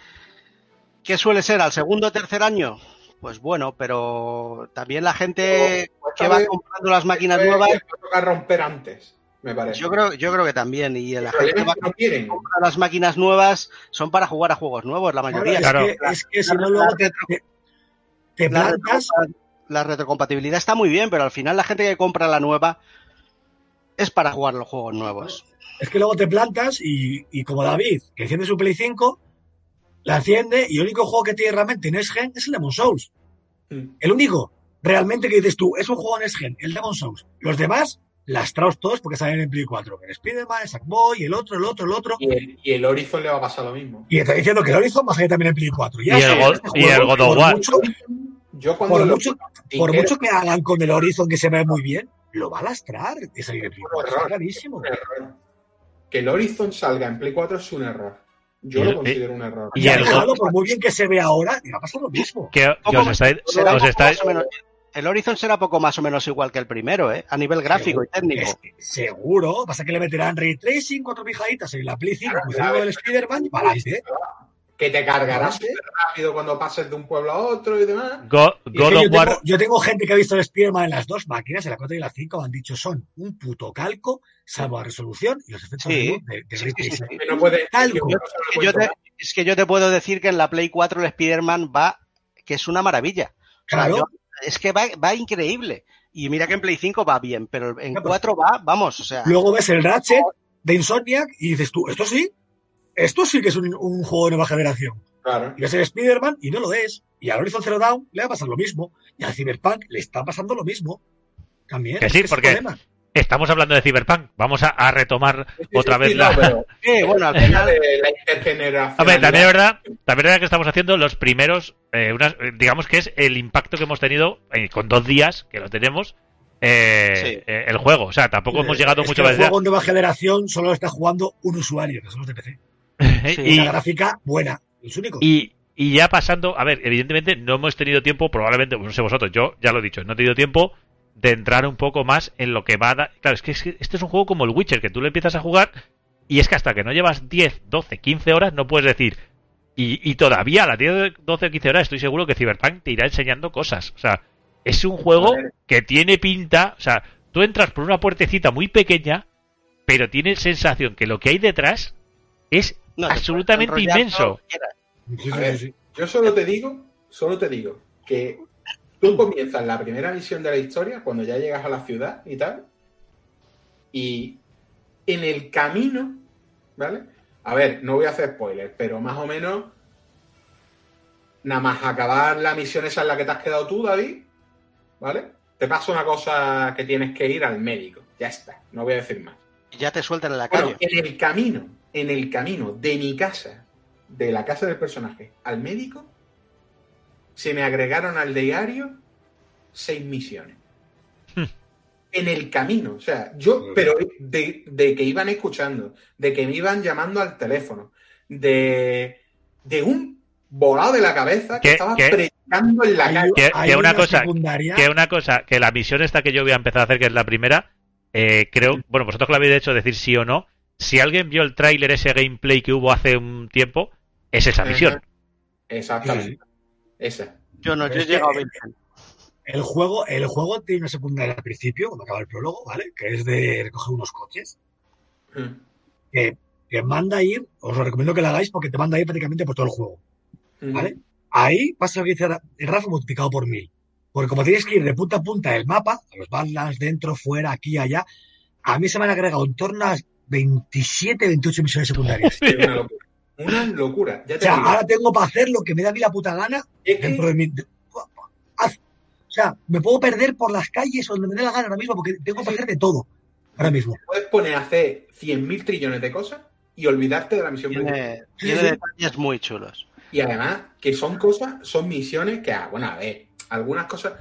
¿Qué suele ser? ¿Al segundo o tercer año? Pues bueno, pero también la gente que va comprando las máquinas Pues, nuevas, romper antes, me parece. yo creo, yo creo que también. Y la gente que va no quieren. las máquinas nuevas son para jugar a juegos nuevos, la mayoría. Claro. Es, que, es que si no, luego te, te, te La, plantas. la retrocompatibilidad está muy bien, pero al final la gente que compra la nueva es para jugar los juegos nuevos. Es que luego te plantas y, y como David, que enciende su Play 5, la enciende y el único juego que tiene realmente Next Gen es el Demon Souls. Mm. El único realmente que dices tú, es un juego Next Gen, el Demon Souls. Los demás, lastraos todos porque salen en Play 4. El Spider-Man, el Sackboy, el otro, el otro, el otro. Y el, y el Horizon le va a pasar lo mismo. Y está diciendo que el Horizon va a salir también en Play 4. Ya Y sé, el God- este y el God of War. mucho- Yo cuando por mucho, por que mucho que hagan con el Horizon que se ve muy bien, lo va a lastrar de salir en Play 4. Error. Está clarísimo. era un error. Que el Horizon salga en Play 4 es un error. Yo el- lo considero un error. y Y el Halo, por muy bien que se ve ahora, le va a pasar lo mismo. Que, que Poco os estáis, será os estáis, menos- el Horizon será poco más o menos igual que el primero, ¿eh? A nivel gráfico y técnico. Es que seguro, pasa que le meterán ray tracing, cuatro pijaditas en la Play 5, Claro, claro. el Spider-Man y para adelante. Que te cargará súper rápido cuando pases de un pueblo a otro y demás. Y es que yo, War. tengo, yo tengo gente que ha visto el Spider-Man en las dos máquinas, en la 4 y la 5, han dicho son un puto calco, salvo la resolución y los efectos Sí. de, Sí, sí, no puede, Calco. yo Yo te- es que yo te puedo decir que en la Play 4 el Spider-Man va, que es una maravilla. O sea, Claro. yo- es que va, va increíble. Y mira que en Play 5 va bien, pero en No, pero- 4 va, vamos, o sea. Luego ves el Ratchet de Insomniac y dices tú, esto sí, esto sí que es un, un juego de nueva generación. Claro. Y ves el Spider-Man y no lo es. Y al Horizon Zero Dawn le va a pasar lo mismo. Y al Cyberpunk le está pasando lo mismo. También. Que es sí, es el porque- problema. Estamos hablando de Cyberpunk. Vamos a, a retomar Sí, sí, otra sí, vez sí, la. no, pero *laughs* Eh, bueno, al el final. de la intergeneración. Hombre, también es verdad, también es verdad que estamos haciendo los primeros, eh, unas- eh, digamos que es el impacto que hemos tenido eh, con dos días que lo tenemos eh, Sí. eh, el juego. O sea, tampoco hemos llegado Es mucho más el allá. juego nueva generación solo lo está jugando un usuario, que son los de PC. *laughs* Sí. Y una gráfica buena, los únicos. y, y ya pasando, a ver, evidentemente no hemos tenido tiempo, probablemente, no sé vosotros, yo ya lo he dicho, no he tenido tiempo de entrar un poco más en lo que va a dar. Claro, es que, es que este es un juego como el Witcher, que tú lo empiezas a jugar y es que hasta que no llevas 10, 12, 15 horas no puedes decir. Y, y todavía a las 10, 12 o 15 horas estoy seguro que Cyberpunk te irá enseñando cosas. O sea, es un juego que tiene pinta. O sea, tú entras por una puertecita muy pequeña, pero tienes sensación que lo que hay detrás es no, te absolutamente inmenso. ver. Yo solo te digo, solo te digo que tú comienzas la primera misión de la historia cuando ya llegas a la ciudad y tal. Y en el camino, ¿vale? A ver, no voy a hacer spoilers, pero más o menos, nada más acabar la misión esa en la que te has quedado tú, David, ¿vale? Te pasa una cosa que tienes que ir al médico. Ya está, no voy a decir más. Y ya te sueltan en la Bueno, calle. en el camino, en el camino de mi casa, de la casa del personaje, al médico, se me agregaron al diario seis misiones. Hmm. En el camino, o sea, yo, pero de, de que iban escuchando, de que me iban llamando al teléfono, de, de un volado de la cabeza que ¿Qué- estaba qué? predicando en la calle. Que- hay que una cosa- secundaria- Que una cosa, que la misión esta que yo voy a empezar a hacer, que es la primera, eh, creo, bueno, vosotros que lo habéis hecho decir sí o no, si alguien vio el tráiler, ese gameplay que hubo hace un tiempo, es esa misión. Exactamente. Esa. Yo no, yo he llegado a eh, virgen. El juego, el juego tiene una secundaria al principio, cuando acaba el prólogo, ¿vale? Que es de recoger unos coches. Mm. Que, que manda a ir, os lo recomiendo que la hagáis porque te manda a ir prácticamente por todo el juego, Mm. ¿vale? Ahí pasa lo que dice Ra- Rafa multiplicado por mil. Porque como tienes que ir de punta a punta del mapa, a los Badlands, dentro, fuera, aquí, allá, a mí se me han agregado en torno a 27, 28 misiones secundarias. *laughs* Una locura. Una locura. Ya O te sea, digo. ahora tengo para hacer lo que me da a mí la puta gana Es que- dentro de mi. de- haz. O sea, me puedo perder por las calles donde me dé la gana ahora mismo porque tengo para hacer de todo. Ahora mismo. puedes poner a hacer 100.000 trillones de cosas y olvidarte de la misión. Tiene, detalles muy chulos. Y además, que son cosas, son misiones que, ah, bueno, a ver, algunas cosas.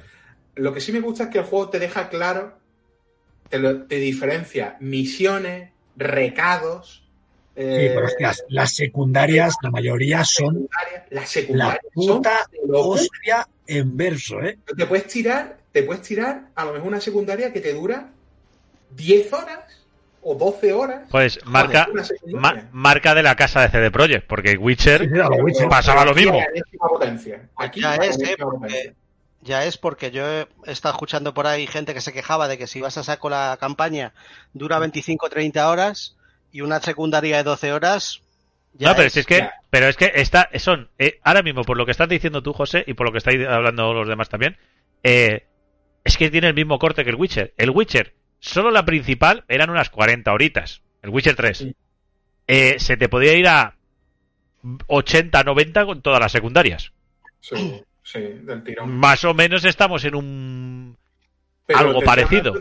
Lo que sí me gusta es que el juego te deja claro, te, lo- te diferencia misiones, recados. Sí, eh, pero las, secundarias, la mayoría son. Las la secundarias son puta hostia en verso, ¿eh? Te puedes tirar, te puedes tirar a lo mejor una secundaria que te dura 10 horas o 12 horas. Pues marca, ma- marca de la casa de CD Projekt, porque Witcher Sí, sí, Witcher. pasaba lo mismo. Aquí es, ¿eh? Porque-. Ya es porque yo he estado escuchando por ahí gente que se quejaba de que si vas a saco la campaña dura 25 o 30 horas y una secundaria de 12 horas. Ya no, pero es. si es que, ya. pero es que está, son, eh, ahora mismo, por lo que estás diciendo tú, José, y por lo que estáis hablando los demás también, eh, es que tiene el mismo corte que el Witcher. El Witcher, solo la principal eran unas 40 horitas. El Witcher 3. Sí. Eh, se te podía ir a 80, 90 con todas las secundarias. Sí, sí, del tirón. Más o menos estamos en un... Pero Algo parecido. De,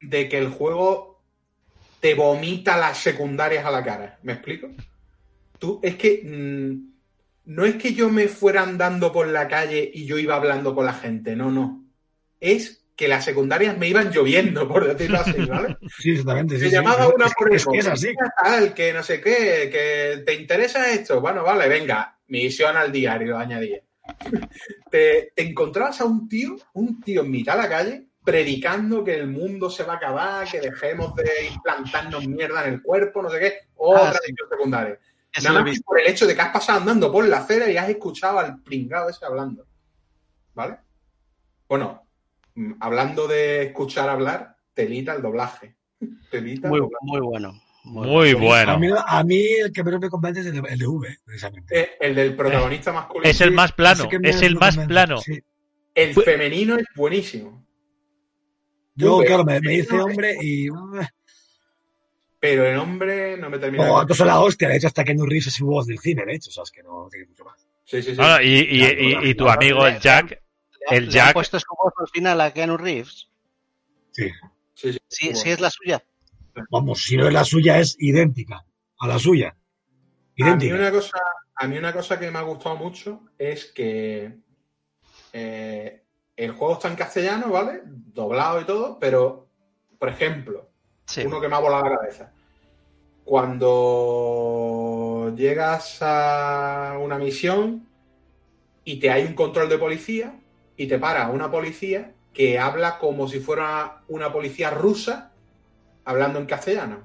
de que el juego te vomita las secundarias a la cara. ¿Me explico? Tú, es que. mm, no es que yo me fuera andando por la calle y yo iba hablando con la gente. No, no. Es que las secundarias me iban lloviendo, por decirlo así, ¿vale? *laughs* Sí, exactamente. Se sí. llamaba una es- por es, eso. que es así. Tal, que no sé qué, que te interesa esto. Bueno, vale, venga, misión al diario, añadía. Te, te encontrabas a un tío, un tío en mitad de la calle, predicando que el mundo se va a acabar, que dejemos de implantarnos mierda en el cuerpo, no sé qué, otra Ah, sí. secundaria. Eso Nada más por el hecho de que has pasado andando por la acera y has escuchado al pringado ese hablando. ¿Vale? Bueno, mm, hablando de escuchar hablar, telita el doblaje. *laughs* Telita el doblaje. muy bueno. Muy bueno. mí, a mí el que menos me convence es el de, el de V, precisamente. Eh, el del protagonista masculino. Es el más plano, es el más plano. sí. El femenino es buenísimo. Yo, V, claro, me, dice hombre y. Pero el hombre no me termina. No, gatos son la hostia. De hecho, hasta que no Reeves es su voz del cine, de hecho. O sea, es que no tiene mucho más. Sí, sí, sí. Ah, y, y- y- y tu amigo el Jack, el ¿Le puesto su voz al final a Keanu Reeves? Sí. Sí, sí, Sí, sí es la suya. Vamos, si no es la suya, es idéntica a la suya. A mí, una cosa, a mí una cosa que me ha gustado mucho es que eh, el juego está en castellano, ¿vale? Doblado y todo, pero, por ejemplo, Sí. uno que me ha volado la cabeza. Cuando llegas a una misión y te hay un control de policía y te para una policía que habla como si fuera una policía rusa hablando en castellano.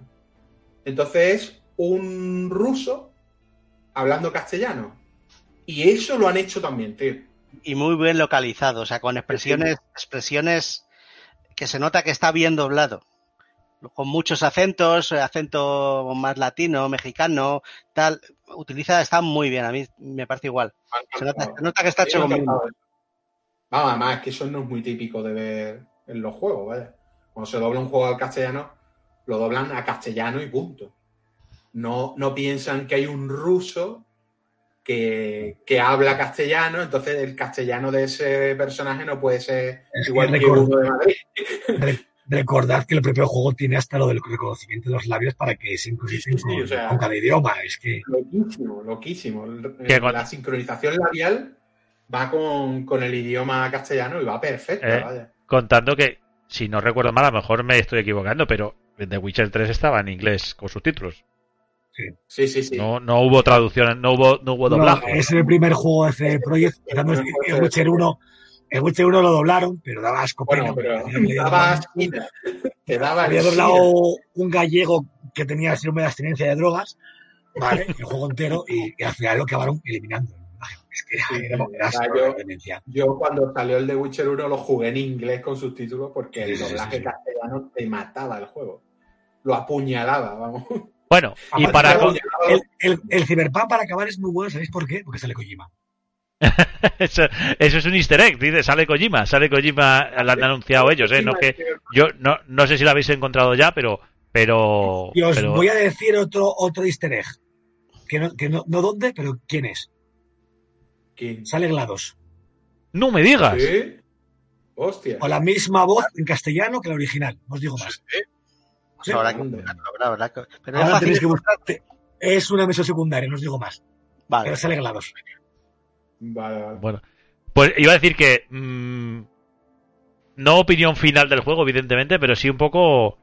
Entonces es un ruso hablando castellano. Y eso lo han hecho también, tío. Y muy bien localizado, o sea, con expresiones, expresiones que se nota que está bien doblado. Con muchos acentos, eh, acento más latino, mexicano, tal. Utiliza, está muy bien, a mí me parece igual. Se nota, se nota que está hecho con. Vamos, además, es que eso no es muy típico de ver en los juegos, ¿vale? Cuando se dobla un juego al castellano, lo doblan a castellano y punto. No, no piensan que hay un ruso que, que habla castellano, entonces el castellano de ese personaje no puede ser Es que igual que recuerdo- uno de Madrid. Re- Recordad que el propio juego tiene hasta lo del reconocimiento de los labios para que sincronicen Sí, sí, sí, con, o sea- con cada idioma. Es que Loquísimo, loquísimo. El- Que con- La sincronización labial va con, con el idioma castellano y va perfecta, Eh, vaya. contando que, si no recuerdo mal, a lo mejor me estoy equivocando, pero The Witcher 3 estaba en inglés con subtítulos. Sí, sí, sí. No, no hubo traducción, no hubo, no hubo no, doblaje. es el primer juego de CD Projekt. *laughs* el, el Witcher 1. El Witcher 1 lo doblaron, pero daba asco. Bueno, pero había daba. Te daba había doblado un gallego que tenía síndrome de abstinencia de drogas, ¿vale? *laughs* El juego entero, y, y al final lo acabaron eliminando. Es que Sí, era, era yo-. Yo cuando salió el de Witcher 1 lo jugué en inglés con subtítulos porque el doblaje sí, sí. castellano te mataba el juego. Lo apuñalaba, vamos. Bueno, y Aparte, para, El, el, el Cyberpunk para acabar es muy bueno, ¿sabéis por qué? Porque sale Kojima. *laughs* eso, eso es un easter egg, dice, sale Kojima, sale Kojima, lo han anunciado ellos, eh, no que yo no, no sé si lo habéis encontrado ya, pero pero, Y os pero voy a decir otro, otro easter egg. Que no, que no, no dónde, pero quién es. ¿Quién? Sale GLaDOS. no me digas. ¿Sí? Hostia. Con la misma voz en castellano que la original. No os digo más. Sí. Habrá que Anda. buscarlo, habrá- habrá que- Pero es Ahora fácil tenéis que de- buscar. Es una misión secundaria, no os digo más. Vale. Pero sale GLaDOS. Vale, vale. Bueno, pues iba a decir que mm, no opinión final del juego, evidentemente, pero sí un poco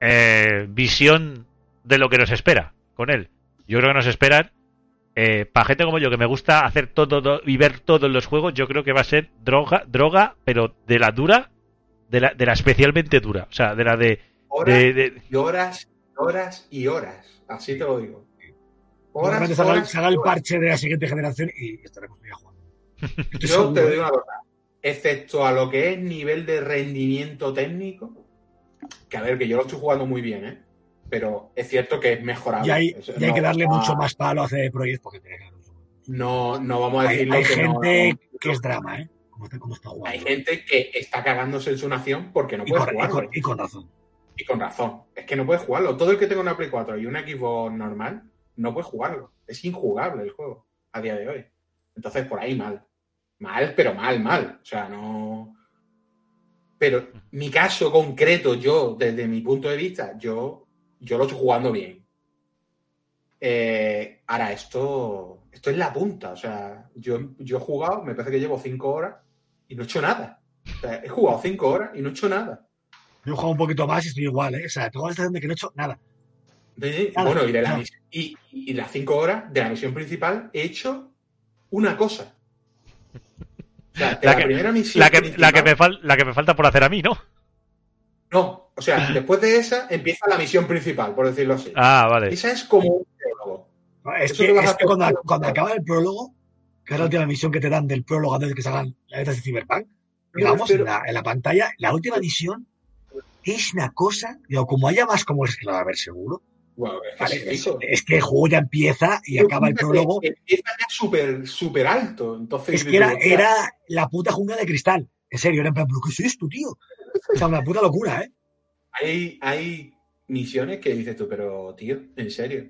eh, visión de lo que nos espera con él. Yo creo que nos esperan, eh, para gente como yo que me gusta hacer todo, todo y ver todo en los juegos, yo creo que va a ser droga, droga, pero de la dura, de la, de la especialmente dura, o sea, de la de, Horas de- de- y horas, horas y horas. Así te lo digo. Horas, horas el parche de la siguiente generación y estaremos ya jugando. *laughs* Yo seguro, te ¿eh? digo una cosa. Excepto a lo que es nivel de rendimiento técnico, que a ver, que yo lo estoy jugando muy bien, ¿eh? Pero es cierto que es mejorable. Y hay, Eso y hay no que darle mucho más palo a CD Projekt porque tiene que No, no vamos a hay, decirlo hay que no- gente que es drama, ¿eh? Como está, como está jugando. Hay gente que está cagándose en su nación porque no y, puede con, y, con, y con razón. Y con razón. Es que no puede jugarlo. Todo el que tenga una Play 4 y una Xbox normal no puede jugarlo. Es injugable el juego a día de hoy. Entonces, por ahí mal. Mal, pero mal, mal. O sea, no. Pero mi caso concreto, yo, desde mi punto de vista, yo, yo lo estoy jugando bien. Eh, ahora, esto, esto es la punta. O sea, yo, yo he jugado, me parece que llevo cinco horas y no he hecho nada. O sea, he jugado cinco horas y no he hecho nada. Yo he jugado un poquito más y estoy igual, ¿eh? O sea, tengo la sensación de que no he hecho nada. De- Nada, bueno, y de la nada. y, y las cinco horas de la misión principal he hecho una cosa. O sea, de La la, que- primera misión la, que, principal- la, que me fal- la que me falta por hacer a mí, ¿no? No, o sea, después de esa empieza la misión principal, por decirlo así. Ah, vale. Esa es como un prólogo. No, Es Eso que, es que cuando, cuando acaba el prólogo, que es la última misión que te dan del prólogo antes de que salgan las letras de Cyberpunk, digamos, en la, en la pantalla, la última misión es una cosa, digo, como haya más como es que lo va a haber seguro. Es que Vale, sí, es, hijo. es que el juego ya empieza y acaba el prólogo. Empieza ya súper, súper alto. Entonces, Es que digo, era, era la puta jungla de cristal. En serio, era en plan, ¿pero qué es esto, tío? O sea, una puta locura, ¿eh? Hay, hay misiones que dices tú, pero tío, ¿en serio?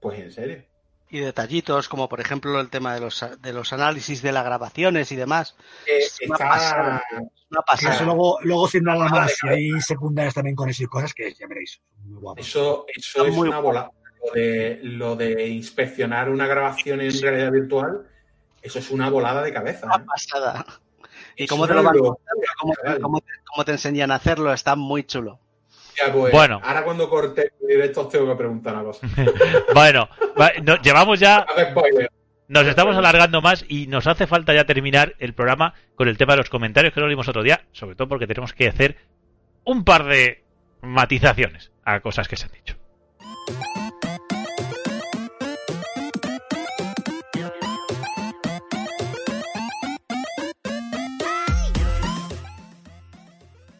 Pues en serio. Y detallitos, como por ejemplo el tema de los, de los análisis de las grabaciones y demás. Eh, una está- pasada. Una Que pasada. eso luego, luego sin nada Nada más, y hay secundarias también con eso y cosas que ya veréis. Muy guapos. Eso, eso Está es muy una bola. Lo de, lo de inspeccionar una grabación en realidad virtual, eso es una volada de cabeza. Una ¿eh? pasada. Y cómo te lo van contando, cómo, chaval. cómo te, cómo te enseñan a hacerlo, está muy chulo. Ya, pues, Bueno. Ahora cuando corte el directo os tengo que preguntar cosa. *laughs* Bueno, va- no- llevamos ya. *laughs* Nos estamos alargando más y nos hace falta ya terminar el programa con el tema de los comentarios que lo vimos otro día, sobre todo porque tenemos que hacer un par de matizaciones a cosas que se han dicho.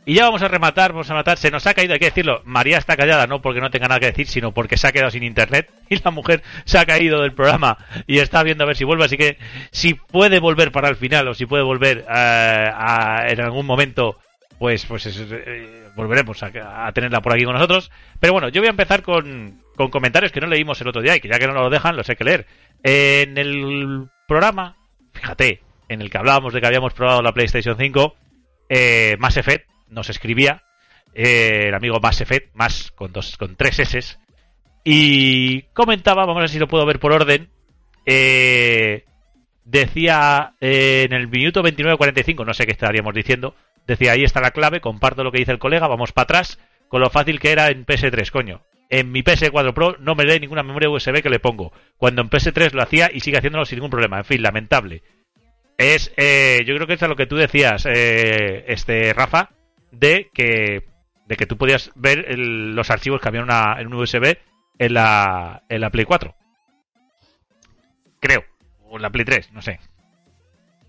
Y ya vamos a rematar, vamos a matar. Se nos ha caído, hay que decirlo. María está callada, no porque no tenga nada que decir, sino porque se ha quedado sin internet. *laughs* Y la mujer se ha caído del programa y está viendo a ver si vuelve. Así que si puede volver para el final o si puede volver eh, a- en algún momento, pues, pues es- eh, volveremos a, tenerla por aquí con nosotros. Pero bueno, yo voy a empezar con, con comentarios que no leímos el otro día y que ya que no lo dejan, los hay que leer. En el programa, fíjate, en el que hablábamos de que habíamos probado la PlayStation 5, eh, Mass Effect nos escribía eh, el amigo Mass Effect, más con dos, con tres S, y comentaba, vamos a ver si lo puedo ver por orden, eh, decía eh, en el minuto 29.45, no sé qué estaríamos diciendo, decía ahí está la clave, comparto lo que dice el colega, vamos para atrás, con lo fácil que era en PS3, coño. En mi PS4 Pro no me lee ninguna memoria USB que le pongo, cuando en PS3 lo hacía y sigue haciéndolo sin ningún problema, en fin, lamentable. Es, eh, yo creo que es lo que tú decías, eh, este Rafa, de que de que tú podías ver el- los archivos que había en, una- en un USB en la, en la Play 4. Creo. O en la Play 3, no sé.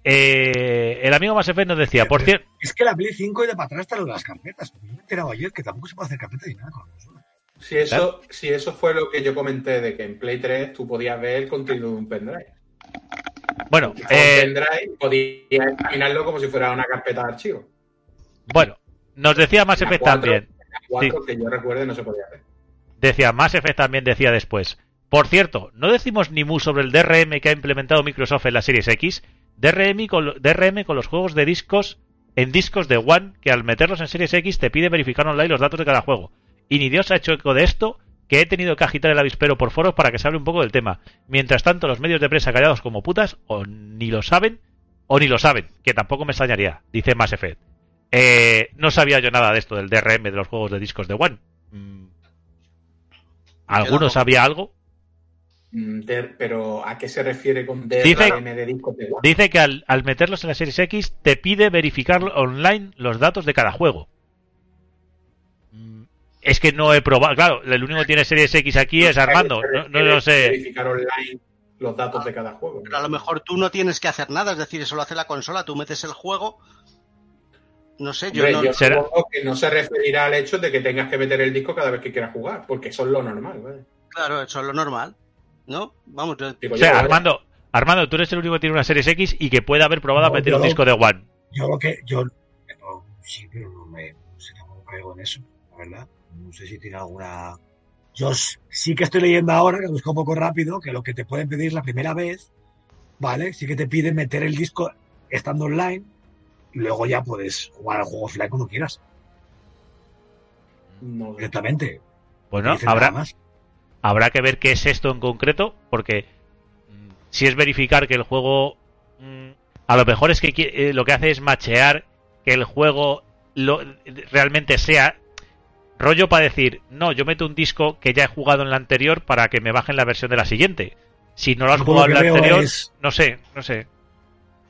Eh, el amigo Mass Effect nos decía, por cierto... Es que la Play 5 y de para atrás está lo de las carpetas. Yo me he enterado ayer que tampoco se puede hacer carpetas ni nada con la consola. Si eso, si eso fue lo que yo comenté de que en Play 3 tú podías ver el contenido de un pendrive. Bueno, Un eh, pendrive podías examinarlo como si fuera una carpeta de archivo. bueno, nos decía Mass Effect 4, también. la 4 que yo recuerde no se podía hacer. Decía, Mass Effect también decía después. Por cierto, no decimos ni mu sobre el DRM que ha implementado Microsoft en la Series X. DRM con, DRM con los juegos de discos en discos de One que al meterlos en Series X te pide verificar online los datos de cada juego. Y ni Dios ha hecho eco de esto que he tenido que agitar el avispero por foros para que se hable un poco del tema. Mientras tanto, los medios de prensa callados como putas o ni lo saben o ni lo saben, que tampoco me extrañaría, dice Mass Effect. Eh, no sabía yo nada de esto del DRM de los juegos de discos de One. ¿Alguno sabía algo? Mm, de- pero ¿a qué se refiere con DRM Dice- de discos de One? Dice que al, al meterlos en la Series X te pide verificar online los datos de cada juego. Mm, Es que no he probado. Claro, el único que tiene Series X aquí es ¿A qué Armando. No, no lo sé. Verificar online los datos de cada juego. Pero a lo mejor tú no tienes que hacer nada, es decir, eso lo hace la consola, tú metes el juego. No sé, yo Hombre, no. yo será- supongo que no se referirá al hecho de que tengas que meter el disco cada vez que quieras jugar, porque eso es lo normal, ¿vale? Claro, eso es lo normal. ¿no? Vamos, yo- Digo O yo, sea, ¿vale? Armando, Armando, tú eres el único que tiene una Series X y que puede haber probado a meter un yo- disco de One. Yo lo que, yo, pero, sí, pero no me, no sé, tampoco caigo en eso, la verdad. No sé si tiene alguna. Yo sí que estoy leyendo ahora, que busco un poco rápido, que lo que te pueden pedir la primera vez, ¿vale? Sí que te piden meter el disco estando online y luego ya puedes jugar al juego offline cuando quieras, No, directamente. Bueno, No habrá, nada más. habrá que ver qué es esto en concreto, porque mm, si es verificar que el juego mm, a lo mejor es que eh, lo que hace es machear que el juego lo, realmente sea rollo para decir, no, yo meto un disco que ya he jugado en la anterior para que me bajen la versión de la siguiente. Si no lo has Yo jugado en la anterior, es- no sé, no sé.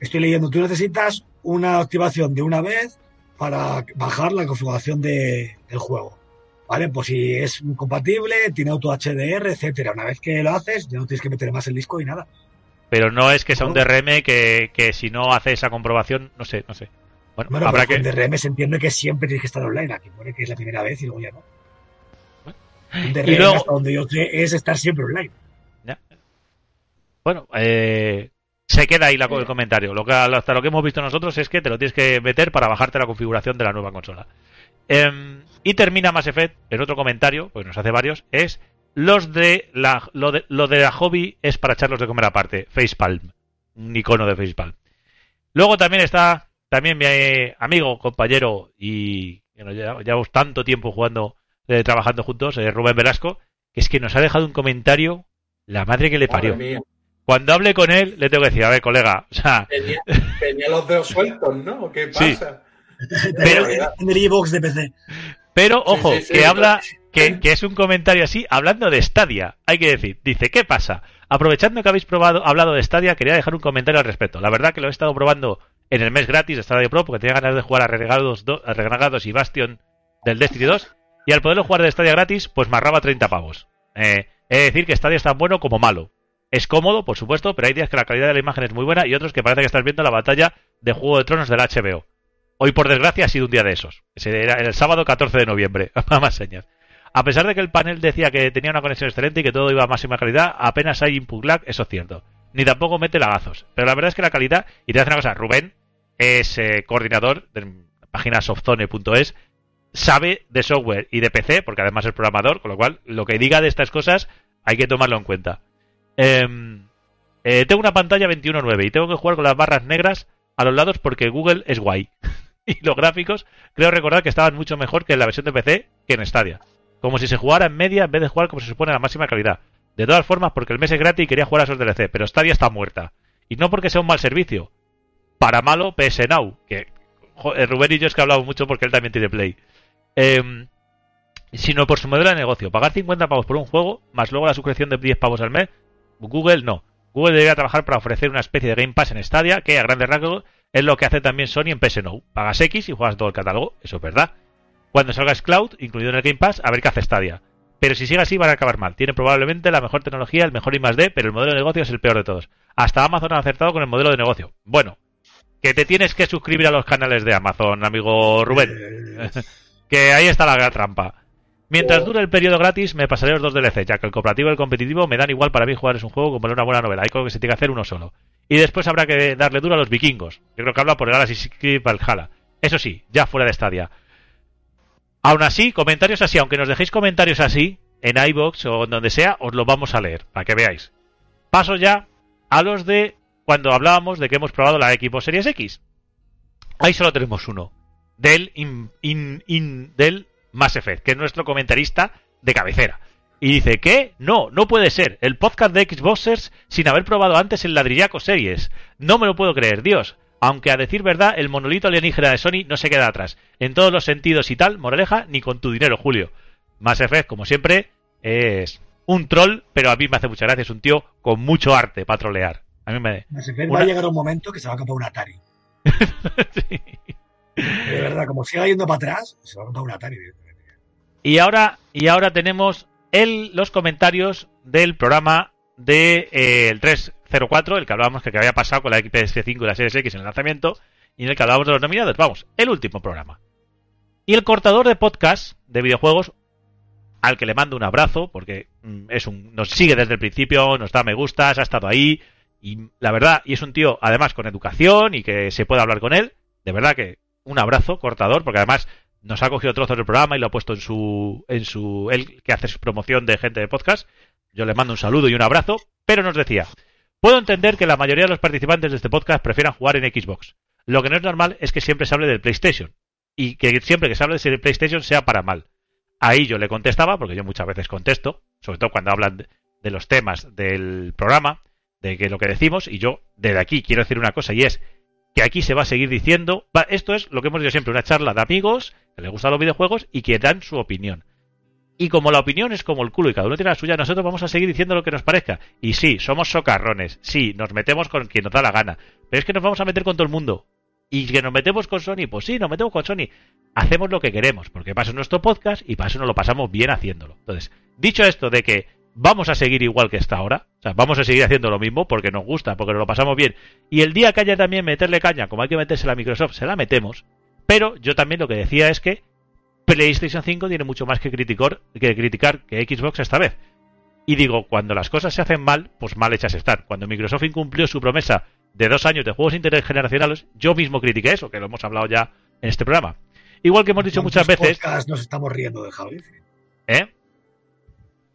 Estoy leyendo, tú necesitas una activación de una vez para bajar la configuración de, del juego. ¿vale? Pues si es compatible, tiene auto HDR, etcétera. Una vez que lo haces, ya no tienes que meter más el disco y nada. Pero no es que sea un. DRM que, que si no hace esa comprobación, no sé, no sé. Bueno, Bueno, habrá que... con DRM se entiende que siempre tienes que estar online. Aquí pone que es la primera vez y luego ya no. Un Y DRM, luego- hasta donde yo sé, es estar siempre online. Bueno, eh, se queda ahí la- el comentario. Lo que, hasta lo que hemos visto nosotros es que te lo tienes que meter para bajarte la configuración de la nueva consola. Em, y termina Mass Effect en otro comentario, pues nos hace varios, es los de la, lo, de, lo de la hobby es para echarlos de comer aparte. Facepalm. Un icono de Facepalm. Luego también está también mi eh, amigo, compañero y que nos llevamos tanto tiempo jugando, eh, trabajando juntos, eh, Rubén Velasco, que es que nos ha dejado un comentario la madre que le parió. Madre mía. Cuando hable con él, le tengo que decir, a ver, colega, o sea, Tenía, tenía los dedos sueltos, ¿no? ¿Qué Sí. pasa? Pero- en el Xbox de PC. pero ojo, sí, sí, que habla, que, que es un comentario así, hablando de Stadia, hay que decir, dice, ¿qué pasa? Aprovechando que habéis probado, hablado de Stadia, quería dejar un comentario al respecto. La verdad que lo he estado probando en el mes gratis de Stadia Pro, porque tenía ganas de jugar a Renegados, do- a Renegados y Bastion del Destiny 2, y al poderlo jugar de Stadia gratis, pues me ahorraba 30 pavos. Eh, he de decir que Stadia es tan bueno como malo. Es cómodo, por supuesto, pero hay días que la calidad de la imagen es muy buena y otros que parece que estás viendo la batalla de Juego de Tronos del HBO. Hoy, por desgracia, ha sido un día de esos. Era el sábado 14 de noviembre. *laughs* Más señas. A pesar de que el panel decía que tenía una conexión excelente y que todo iba a máxima calidad, apenas hay input lag, eso es cierto. Ni tampoco mete lagazos. Pero la verdad es que la calidad, y te hace una cosa, Rubén es coordinador de la página softzone.es, sabe de software y de PC, porque además es programador, con lo cual lo que diga de estas cosas hay que tomarlo en cuenta. Em, eh, tengo una pantalla 21.9 y tengo que jugar con las barras negras a los lados porque Google es guay. *laughs* y los gráficos, creo recordar que estaban mucho mejor que en la versión de PC que en Stadia. Como si se jugara en media en vez de jugar como se supone a la máxima calidad. De todas formas, porque el mes es gratis y quería jugar a esos DLC, pero Stadia está muerta. Y no porque sea un mal servicio. Para malo, PS Now, que eh, Rubén y yo es que hablamos mucho porque él también tiene Play. Em, sino por su modelo de negocio. Pagar 50 pavos por un juego, más luego la suscripción de 10 pavos al mes, Google no. Google debería trabajar para ofrecer una especie de Game Pass en Stadia, que a grandes rasgos es lo que hace también Sony en PS Now. Pagas X y juegas todo el catálogo, eso es verdad. Cuando salga Cloud, incluido en el Game Pass, a ver qué hace Stadia. Pero si sigue así van a acabar mal. Tiene probablemente la mejor tecnología, el mejor I+D, pero el modelo de negocio es el peor de todos. Hasta Amazon ha acertado con el modelo de negocio. Bueno, que te tienes que suscribir a los canales de Amazon, amigo Rubén. Eh, *laughs* Que ahí está la gran trampa. Mientras dure el periodo gratis, me pasaré los dos DLC, ya que el cooperativo y el competitivo me dan igual para mí jugar es un juego como una buena novela. Hay cosas que se tiene que hacer uno solo. Y después habrá que darle duro a los vikingos. Yo creo que habla por el Assassin's Creed Valhalla. Eso sí, ya fuera de Stadia. Aún así, comentarios así, aunque nos dejéis comentarios así, en iBox o en donde sea, os los vamos a leer, para que veáis. Paso ya a los de cuando hablábamos de que hemos probado la Xbox Series X. Ahí solo tenemos uno. Del, in- in- in- del Mass Effect, que es nuestro comentarista de cabecera. Y dice que no, no puede ser. El podcast de Xboxers sin haber probado antes el ladrillaco series. No me lo puedo creer, Dios. Aunque a decir verdad, el monolito alienígena de Sony no se queda atrás. En todos los sentidos y tal, moraleja, ni con tu dinero, Julio. Mass Effect, como siempre, es un troll, pero a mí me hace mucha gracia. Es un tío con mucho arte para trolear. A mí me... Mass Effect Una- va a llegar un momento que se va a comprar un Atari. Sí. *laughs* De verdad, como siga yendo para atrás, se va a comprar un Atari. Y ahora, y ahora tenemos el, los comentarios del programa de eh, el 304, el que hablábamos que, había pasado con la XPS5 y la Series X en el lanzamiento, y en el que hablábamos de los nominados. Vamos, el último programa. Y el cortador de podcast de videojuegos, al que le mando un abrazo, porque mm, es nos sigue desde el principio, nos da me gustas, ha estado ahí, y la verdad, y es un tío además con educación y que se puede hablar con él, de verdad que un abrazo, cortador, porque además nos ha cogido trozos del programa y lo ha puesto en su, en su, él que hace su promoción de gente de podcast. Yo le mando un saludo y un abrazo, pero nos decía, puedo entender que la mayoría de los participantes de este podcast prefieran jugar en Xbox. Lo que no es normal es que siempre se hable del PlayStation y que siempre que se hable de PlayStation sea para mal. Ahí yo le contestaba, porque yo muchas veces contesto, sobre todo cuando hablan de, de los temas del programa, de que lo que decimos, y yo desde aquí quiero decir una cosa y es que aquí se va a seguir diciendo, va, esto es lo que hemos dicho siempre, una charla de amigos que les gustan los videojuegos y que dan su opinión. Y como la opinión es como el culo y cada uno tiene la suya, nosotros vamos a seguir diciendo lo que nos parezca. Y sí, somos socarrones, sí, nos metemos con quien nos da la gana, pero es que nos vamos a meter con todo el mundo. Y que nos metemos con Sony, pues sí, nos metemos con Sony. Hacemos lo que queremos, porque pasa nuestro podcast y para eso nos lo pasamos bien haciéndolo. Entonces, dicho esto de que vamos a seguir igual que está ahora, o sea, vamos a seguir haciendo lo mismo porque nos gusta, porque nos lo pasamos bien. Y el día que haya también meterle caña, como hay que meterse la Microsoft, se la metemos. Pero yo también lo que decía es que PlayStation 5 tiene mucho más que criticar, que criticar que Xbox esta vez. Y digo, cuando las cosas se hacen mal, pues mal hechas están. Cuando Microsoft incumplió su promesa de dos años de juegos intergeneracionales, yo mismo critiqué eso, que lo hemos hablado ya en este programa. Igual que hemos dicho muchas veces. nos estamos riendo de Infinite? ¿Eh?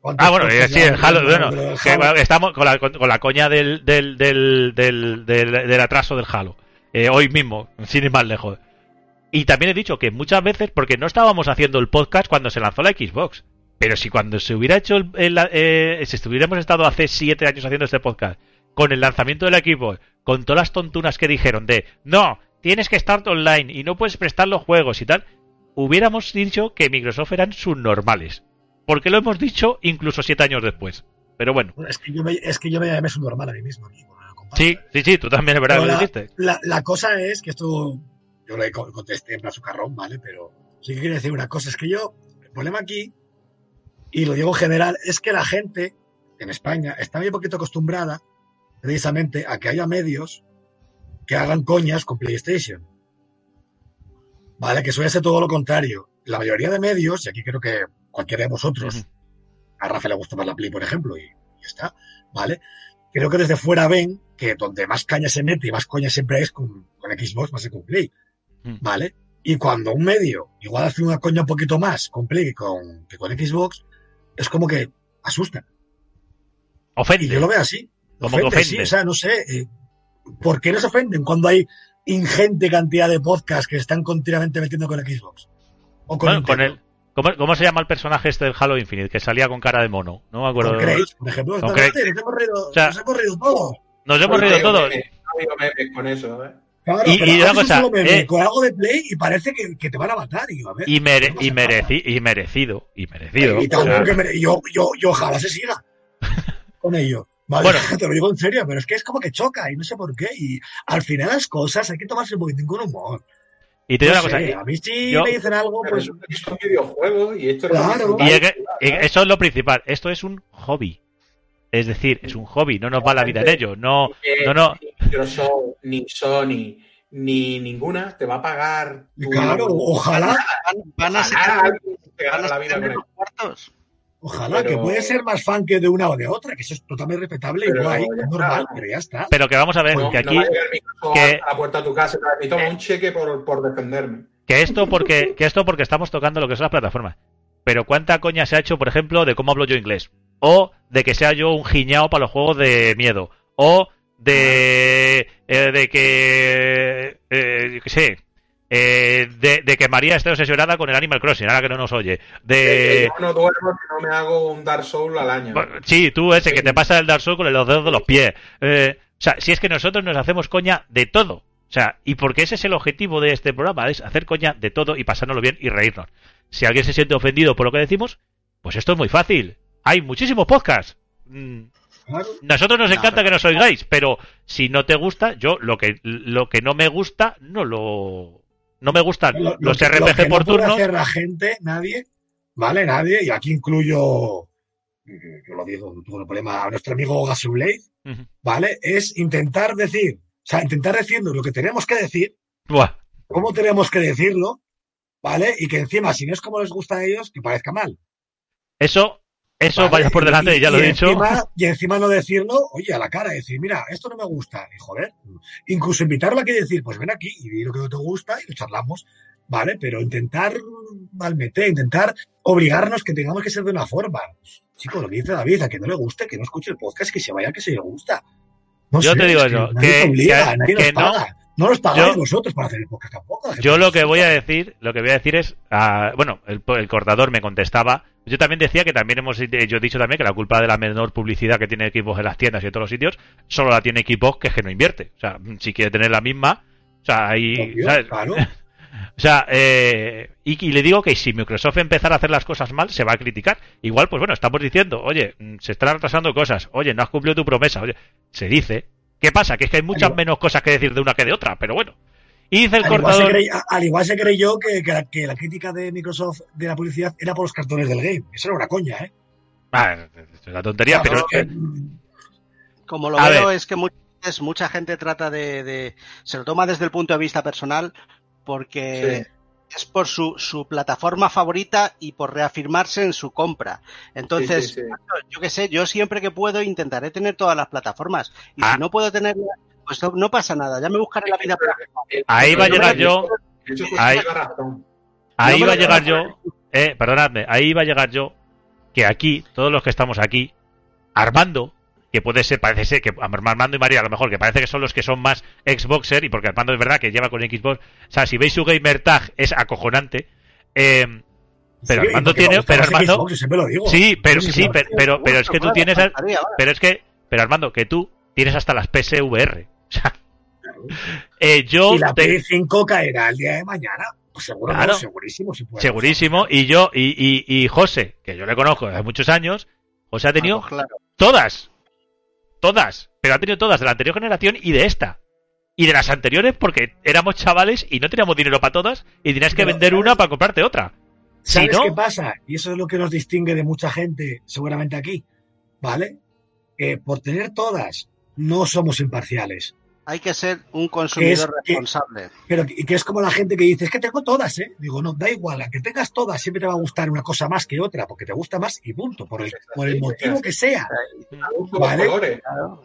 ¿Cuántos Ah, bueno, sí, el Halo, bueno, de que, estamos con la, con, con la coña del, del, del, del, del- atraso del Halo. Eh, hoy mismo, sin ir más lejos. Y también he dicho que muchas veces, porque no estábamos haciendo el podcast cuando se lanzó la Xbox. Pero si cuando se hubiera hecho el, el- eh, si estuviéramos estado hace siete años haciendo este podcast, con el lanzamiento del equipo, con todas las tontunas que dijeron de no, tienes que estar online y no puedes prestar los juegos y tal, hubiéramos dicho que Microsoft eran subnormales. Porque lo hemos dicho incluso siete años después. Pero bueno, Es que yo me, es que yo me llamé subnormal a mí mismo. aquí, sí, sí, sí, tú también es verdad Pero que lo la, dijiste. la- la cosa es que esto, yo le co- contesté en plan carrón, ¿vale? Pero sí que quiero decir una cosa, es que yo, el problema aquí, y lo digo en general, es que la gente en España está muy poquito acostumbrada precisamente a que haya medios que hagan coñas con PlayStation. ¿Vale? Que suele ser todo lo contrario. La mayoría de medios, y aquí creo que cualquiera de vosotros, a Rafa le gusta más la Play, por ejemplo, y está, ¿vale? Creo que desde fuera ven que donde más caña se mete y más coña siempre es con, con Xbox más que con Play, Mm. ¿vale? Y cuando un medio igual hace una coña un poquito más con Play que con, que con Xbox, es como que asusta. Ofende. Y yo lo veo así. Como que Ofende, sí, o sea, no sé, eh, ¿por qué nos ofenden cuando hay ingente cantidad de podcasts que están continuamente metiendo con Xbox? O con, Bueno, con Nintendo? el, ¿cómo, cómo se llama el personaje este del Halo Infinite? Que salía con cara de mono. No me acuerdo. Con Craig, por ejemplo. Con Craig. Nos hemos reído, O sea, nos hemos todos. Nos hemos digo todos. con eso, ¿eh? Claro, Y- pero y una cosa, eh, con algo de play y parece que, que te van a matar. Y, a ver, Y, mere- no y, mereci- y merecido. Y merecido. Y o también sea, que mere- yo, yo, yo ojalá se siga *laughs* con ello. Vale, Bueno. *laughs* te lo digo en serio, pero es que es como que choca y no sé por qué. Y al final las cosas hay que tomarse un poquitín con humor. Y te digo No una cosa. sé, y- a mí si yo- me dicen algo, Pero pues resulta que son videojuegos y esto es Claro. Y es que- y eso es lo principal. Esto es un hobby. Es decir, es un hobby. No nos va la vida en ello. No, no, no. Ni Microsoft, ni Sony, ni ninguna te va a pagar. tu- claro, ojalá, Van, van a sacar, la vida con cuartos. Ojalá, Pero- que puede ser más fan que de una o de otra, que eso es totalmente respetable y Pero guay, normal, pero ya está. Pero que vamos a ver, No, que no aquí, va a que- a la puerta de tu casa toma un cheque por, por defenderme. que esto porque, que esto porque estamos tocando lo que son las plataformas. Pero cuánta coña se ha hecho, por ejemplo, de cómo hablo yo inglés. O de que sea yo un giñao para los juegos de miedo. O de, eh, de que, eh, yo qué sé, eh, de, de que María esté obsesionada con el Animal Crossing, ahora que no nos oye. Que De, yo no duermo si no me hago un Dark Souls al año. Bueno, Sí, tú ese que te pasa el Dark Souls con los dedos de los pies. Eh, o sea, si es que nosotros nos hacemos coña de todo. O sea, y porque ese es el objetivo de este programa, es hacer coña de todo y pasárnoslo bien y reírnos. Si alguien se siente ofendido por lo que decimos, pues esto es muy fácil. Hay muchísimos podcasts. Mm. Nosotros nos No, encanta que nos oigáis, pero si no te gusta, yo lo que lo que no me gusta, no lo no me gustan Lo- lo los lo RPG que por no hacer la gente, nadie, ¿vale? Nadie, y aquí incluyo, yo lo digo, no tengo problema, a nuestro amigo Gasuley. ¿vale? Es intentar decir, o sea, intentar decirnos lo que tenemos que decir, Buah. cómo tenemos que decirlo, ¿vale? Y que encima, si no es como les gusta a ellos, que parezca mal. Eso eso ¿vale? vaya por delante, y ya lo he dicho. Encima, y encima no decirlo, oye, a la cara, decir, mira, esto no me gusta, y joder, incluso invitarlo aquí y decir, pues ven aquí y di lo que no te gusta y lo charlamos, ¿vale? Pero intentar malmeter, intentar obligarnos que tengamos que ser de una forma. Chicos, lo que dice David, a que no le guste, que no escuche el podcast, que se vaya, que se le gusta. No Yo sé, te digo es eso, nadie que- obliga, que- nadie que no- paga. No nos pagáis Yo- vosotros para hacer el podcast tampoco. gente Yo lo que voy a decir, lo que voy a decir es, ah, bueno, el, el cortador me contestaba. Yo también decía que también hemos, yo he dicho también que la culpa de la menor publicidad que tiene Xbox en las tiendas y en todos los sitios, solo la tiene Xbox que es que no invierte. O sea, si quiere tener la misma, o sea, ahí, Obvio, ¿sabes? claro. *laughs* O sea, eh, y, y le digo que si Microsoft empezara a hacer las cosas mal, se va a criticar. Igual, pues bueno, estamos diciendo, oye, mm, se están retrasando cosas, oye, no has cumplido tu promesa, oye, se dice. ¿Qué pasa? Que es que hay muchas Igual. menos cosas que decir de una que de otra, pero bueno. Y dice el Al igual, crey- al igual se creyó que, que la, que la crítica de Microsoft de la publicidad era por los cartones del game. Eso era una coña, ¿eh? Ah, es una tontería, pero... Eh, Como lo A veo ver. es que muchas veces mucha gente trata de, de- se lo toma desde el punto de vista personal porque es por su, su plataforma favorita y por reafirmarse en su compra. Entonces, Sí, sí, sí. yo qué sé, yo siempre que puedo intentaré tener todas las plataformas y Ah. si no puedo tener pues no, no pasa nada, ya me buscaré la vida Ahí va a llegar yo. Ahí-. Ahí va a llegar yo, eh, perdonadme, ahí va a llegar yo, que aquí, todos los que estamos aquí, Armando, que puede ser, parece ser que Armando y María a lo mejor, que parece que son los que son más Xboxer, y porque Armando es verdad que lleva con Xbox, o sea, si veis su gamer tag es acojonante, eh, pero sí, Armando tiene, pero Armando, Xbox, yo siempre lo digo. sí, pero Sí, pero, pero, pero es que tú tienes, vale. pero es que, pero Armando, que tú tienes hasta las PSVR, *laughs* o sea, eh, yo Y la te- Play 5 caerá el día de mañana. Pues seguro, no, segurísimo. si puede. Segurísimo. Y yo, y, y, y José, que yo le conozco desde hace muchos años, José ha tenido pues claro. todas. Todas. Pero ha tenido todas de la anterior generación y de esta. Y de las anteriores porque éramos chavales y no teníamos dinero para todas y tenías que Pero, vender ¿sabes? una para comprarte otra. Si ¿Sabes no, qué pasa? Y eso es lo que nos distingue de mucha gente, seguramente aquí, ¿vale? Que por tener todas, no somos imparciales. Hay que ser un consumidor que- responsable. Pero que, que es como la gente que dice, es que tengo todas, ¿eh? Digo, no, da igual, a que tengas todas, siempre te va a gustar una cosa más que otra, porque te gusta más y punto, por el, por el motivo que sea. Vale.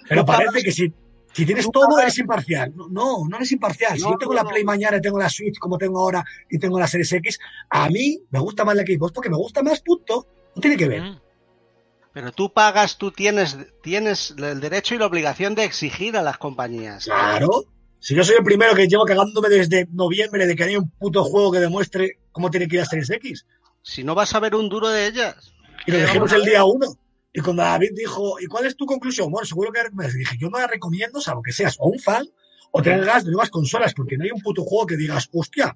Pero parece que si, si tienes todo, eres imparcial. No, No, eres imparcial. Si yo tengo la. Play mañana y tengo la Switch como tengo ahora y tengo la Series X, a mí me gusta más la Xbox porque me gusta más, punto. No tiene que ver. Pero tú pagas, tú tienes, tienes el derecho y la obligación de exigir a las compañías. Claro. Si yo soy el primero que llevo cagándome desde noviembre de que hay un puto juego que demuestre cómo tiene que ir a Series X. Si no vas a ver un duro de ellas. Y lo ¿Qué dijimos vamos a el día uno. Y cuando David dijo, ¿y cuál es tu conclusión? Bueno, seguro que me dije, yo no la recomiendo, salvo que seas o un fan o tengas de nuevas consolas, porque no hay un puto juego que digas, hostia,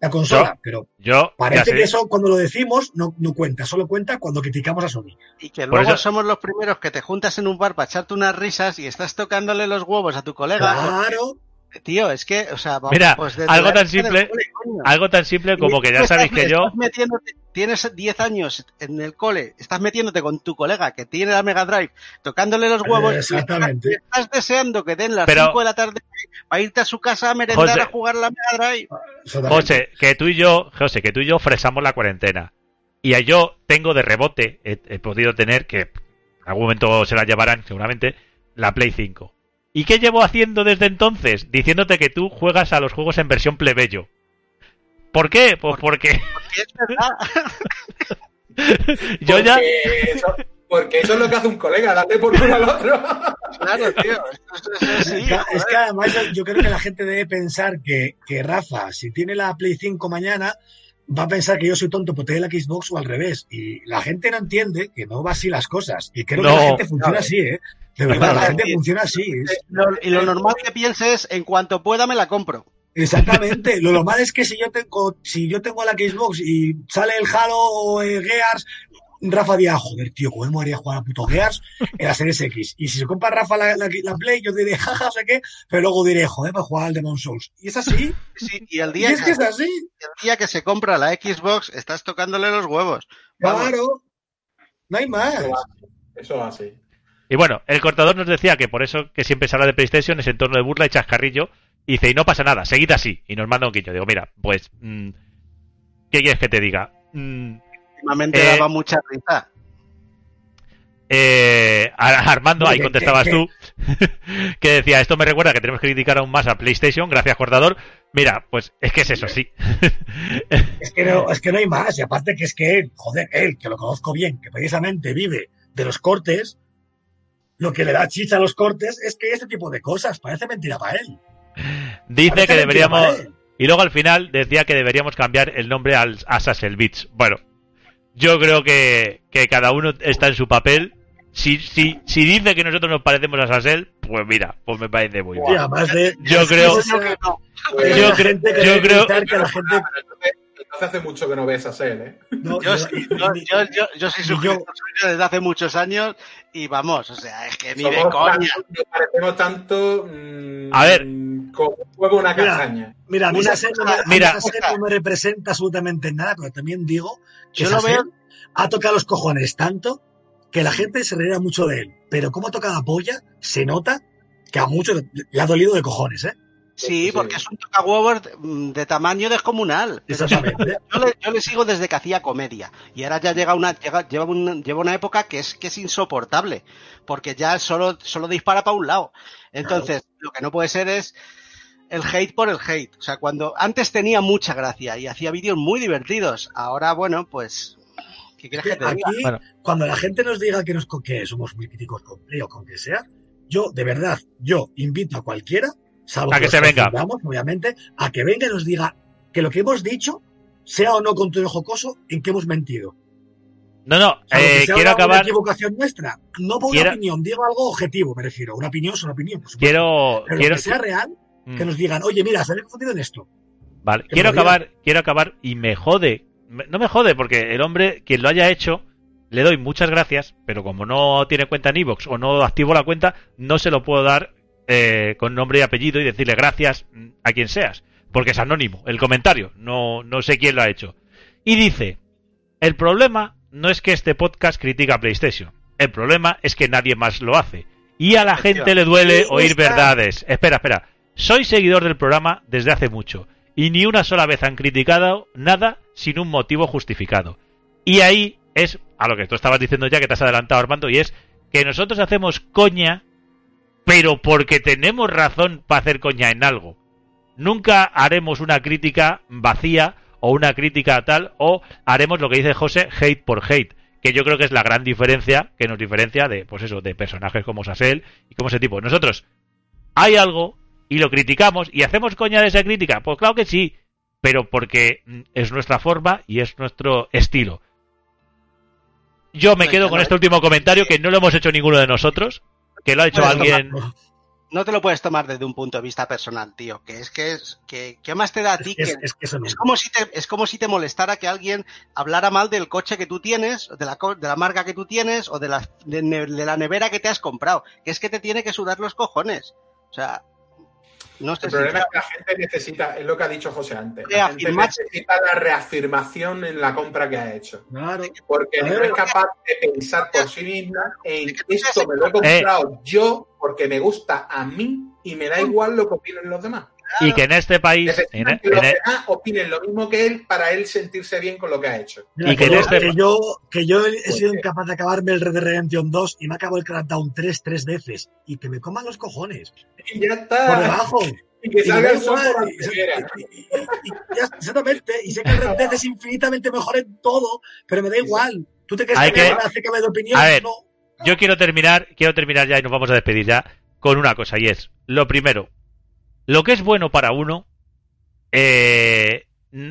la consola. Pero yo, parece que eso cuando lo decimos no, no cuenta, solo cuenta cuando criticamos a Sony. Y que luego eso- somos los primeros que te juntas en un bar para echarte unas risas y estás tocándole los huevos a tu colega. Claro. Tío, es que, o sea, vamos, Mira, pues algo tan simple- cole, algo tan simple como que ya sabéis que yo, estás metiéndote- tienes 10 años en el cole, estás metiéndote con tu colega que tiene la Mega Drive, tocándole los huevos y Exactamente. estás, y estás deseando que den las Pero- 5 de la tarde para irte a su casa a merendar José. a jugar la Mega Drive. José, que tú y yo, José, que tú y yo fresamos la cuarentena. Y a yo tengo de rebote, he, he podido tener, que en algún momento se la llevarán seguramente, la Play 5. ¿Y qué llevo haciendo desde entonces? Diciéndote que tú juegas a los juegos en versión plebeyo. ¿Por qué? Pues porque Porque es verdad. *laughs* yo ya... Porque eso, porque eso es lo que hace un colega, date por culo al otro. Claro, tío. Es que- es que además yo creo que la gente debe pensar que, que Rafa, si tiene la Play 5 mañana, va a pensar que yo soy tonto por tener la Xbox o al revés. Y la gente no entiende que no va así las cosas. Y creo No, que la gente funciona así, ¿eh? De verdad, la gente funciona así. es- Lo- y lo normal que piense es, en cuanto pueda me la compro. Exactamente. Lo normal es que si yo tengo, si yo tengo la Xbox y sale el Halo o el Gears, Rafa dirá, joder, tío, ¿cómo me molaría jugar a puto Gears en la Series X? Y si se compra Rafa la, la- la Play, yo diré, *laughs* jaja, sé qué, pero luego diré, joder, para jugar al Demon Souls. Y es así. Sí, y el Y día, es que es así. el día que se compra la Xbox, estás tocándole los huevos. Vamos. Claro. No hay más. Eso va así. Y bueno, el cortador nos decía que por eso que siempre se habla de PlayStation es en torno de burla y chascarrillo. Y dice, y no pasa nada, seguid así. Y nos manda un guiño. Digo, mira, pues, mm, ¿qué quieres que te diga? Últimamente Eh, daba mucha risa. eh, Armando, ahí ¿Qué- contestabas tú, *laughs* que decía, esto me recuerda que tenemos que criticar aún más a PlayStation, gracias cortador. Mira, pues es que es eso, sí. *laughs* Es que, no, es que no hay más. Y aparte que es que él, joder, él, que lo conozco bien, que precisamente vive de los cortes, lo que le da chicha a los cortes es que este tipo de cosas parece mentira para él. Dice Parece que deberíamos... Y luego al final decía que deberíamos cambiar el nombre al Assassin's Beach. Bueno, yo creo que, que cada uno está en su papel. Si, si, si dice que nosotros nos parecemos a Sassel, pues mira, pues me parece muy bien. además de. Yo creo- Yo la cre- gente que yo creo- que la gente. Entonces, hace mucho que no ves a Sel, ¿eh? No, Yo, yo- yo, yo, soy suscriptor desde hace muchos años y vamos, o sea, es que ni de coña. nos parecemos tanto. mm, A ver. Como un huevo una Mira, castaña. Mira, a mí Una esa serie no me, a mí Mira. no me representa absolutamente nada, pero también digo Yo esa lo veo- ha tocado los cojones tanto que la gente se reirá mucho de él. Pero como ha tocado la polla, se nota que a muchos le- ha dolido de cojones, ¿eh? Sí, porque es un tocahuevos de, mm, de tamaño descomunal. Exactamente. *laughs* Yo le, yo le sigo desde que hacía comedia y ahora ya llega una llega, lleva, un- lleva una época que es que es insoportable porque ya solo solo dispara para un lado. Entonces, lo que no puede ser es el hate por el hate. O sea, cuando antes tenía mucha gracia y hacía vídeos muy divertidos, ahora bueno, pues ¿qué quieres que te diga? Aquí, Bueno. cuando la gente nos diga que, nos, que somos muy críticos con Play o con que sea, yo, de verdad, yo invito a cualquiera, salvo A que los se venga. obviamente, a que venga y nos diga que lo que hemos dicho, sea o no con todo jocoso, en que hemos mentido. No, no, que eh, sea quiero una, una acabar. equivocación nuestra. No por Quiero- una opinión, digo algo objetivo, me refiero. Una opinión es una opinión, por supuesto. Quiero, Pero quiero, que sea real, Mm. que nos digan, oye, mira, se habéis confundido en esto. Vale, que quiero digan. acabar, quiero acabar y me jode. Me- No me jode porque el hombre, quien lo haya hecho, le doy muchas gracias, pero como no tiene cuenta en Evox o no activo la cuenta, no se lo puedo dar eh, con nombre y apellido y decirle gracias mm, a quien seas, porque es anónimo el comentario, no, no sé quién lo ha hecho. Y dice, el problema no es que este podcast critica a PlayStation, el problema es que nadie más lo hace. Y a la gente le duele oír verdades. Espera, espera. Soy seguidor del programa desde hace mucho y ni una sola vez han criticado nada sin un motivo justificado. Y ahí es a lo que tú estabas diciendo ya que te has adelantado Armando y es que nosotros hacemos coña pero porque tenemos razón para hacer coña en algo. Nunca haremos una crítica vacía o una crítica tal o haremos lo que dice José hate por hate que yo creo que es la gran diferencia que nos diferencia de pues eso de personajes como Sasel y como ese tipo nosotros hay algo y lo criticamos y hacemos coña de esa crítica pues claro que sí pero porque es nuestra forma y es nuestro estilo yo me quedo con este es- último comentario que no lo hemos hecho ninguno de nosotros que lo ha hecho alguien No te lo puedes tomar desde un punto de vista personal, tío, que es que es que ¿qué más te da a ti Es, que es que eso no. Es como si te, es como si te molestara que alguien hablara mal del coche que tú tienes, de la, co- de la marca que tú tienes o de la, de la nevera que te has comprado. Que es que te tiene que sudar los cojones. O sea, no sé El si- problema es que la gente necesita, es lo que ha dicho José antes, la gente necesita la reafirmación en la compra que ha hecho. Claro. Porque no es capaz de pensar por sí misma en esto me lo he comprado yo porque me gusta a mí y me da igual lo que opinen los demás. Y que en este país en, Necesita que los en- e- demás opinen lo mismo que él para él sentirse bien con lo que ha hecho. Y que que, en yo, este- que yo, que yo he sido incapaz de acabarme el Red Dead Redemption 2 y me acabo el Crackdown 3 tres veces. Y que me coman los cojones. Y ya Por está. debajo. *laughs* Y que salga el sol por exactamente. Y sé que el Red Dead es infinitamente mejor en todo, pero me da igual. ¿Tú te crees Hay que, me de opinión? A ver. No. yo quiero terminar quiero terminar ya y nos vamos a despedir ya con una cosa y es lo primero lo que es bueno para uno eh,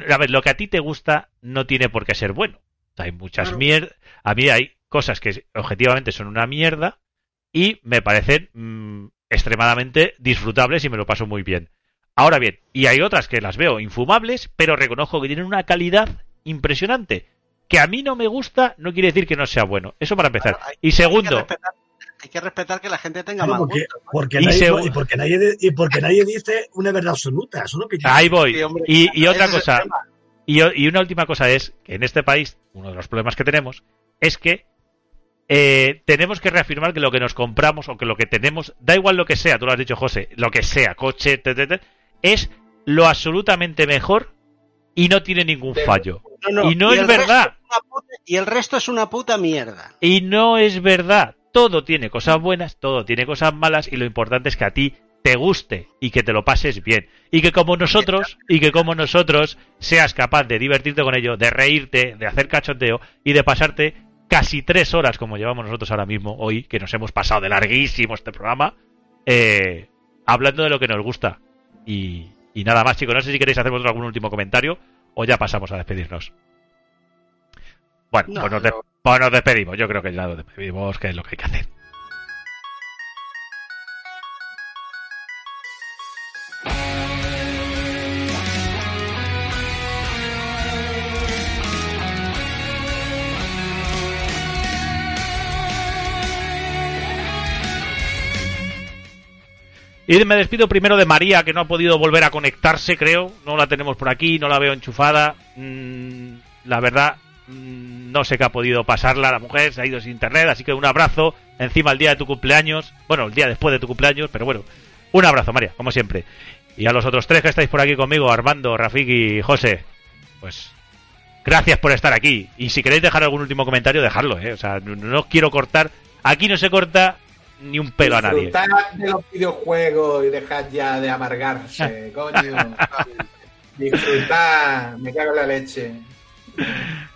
a ver lo que a ti te gusta no tiene por qué ser bueno. Hay muchas Claro. mierdas a mí hay cosas que objetivamente son una mierda y me parecen mm, extremadamente disfrutables y me lo paso muy bien. Ahora bien y hay otras que las veo infumables pero reconozco que tienen una calidad impresionante que a mí no me gusta no quiere decir que no sea bueno. Eso para empezar. Claro, hay- y Hay que, segundo respetar, hay que respetar que la gente tenga Claro, mal porque, gusto. ¿no? porque, Y nadie, y porque nadie de- y porque nadie dice una verdad absoluta, es una opinión. Ahí voy. Sí, hombre, y, otra cosa, y, una última cosa es que en este país, uno de los problemas que tenemos es que eh, tenemos que reafirmar que lo que nos compramos o que lo que tenemos, da igual lo que sea, tú lo has dicho José, lo que sea, coche, te, te, te, es lo absolutamente mejor y no tiene ningún fallo. No, y no es verdad. es una puta- y el resto es una puta mierda. Y no es verdad. Todo tiene cosas buenas, todo tiene cosas malas y lo importante es que a ti te guste y que te lo pases bien. Y que como nosotros, y que como nosotros seas capaz de divertirte con ello, de reírte, de hacer cachondeo y de pasarte casi tres horas como llevamos nosotros ahora mismo hoy, que nos hemos pasado de larguísimo este programa, eh, hablando de lo que nos gusta. Y, y nada más, chicos, no sé si queréis hacer vosotros algún último comentario o ya pasamos a despedirnos. Bueno, pues, pues, nos despedimos. Yo creo que ya nos despedimos, que es lo que hay que hacer. Y me despido primero de María, que no ha podido volver a conectarse, creo. No la tenemos por aquí, no la veo enchufada. Mm, la verdad, no sé qué ha podido pasarla. La mujer se ha ido sin internet, así que un abrazo. Encima el día de tu cumpleaños. Bueno, el día después de tu cumpleaños, pero bueno. Un abrazo, María, como siempre. Y a los otros tres que estáis por aquí conmigo, Armando, Rafik y José, pues gracias por estar aquí. Y si queréis dejar algún último comentario, dejadlo, ¿eh? O sea, no, no quiero cortar. Aquí no se corta ni un pelo a nadie. De los videojuegos y dejad ya de amargarse, *laughs* coño. Disfrutad, me cago en la leche.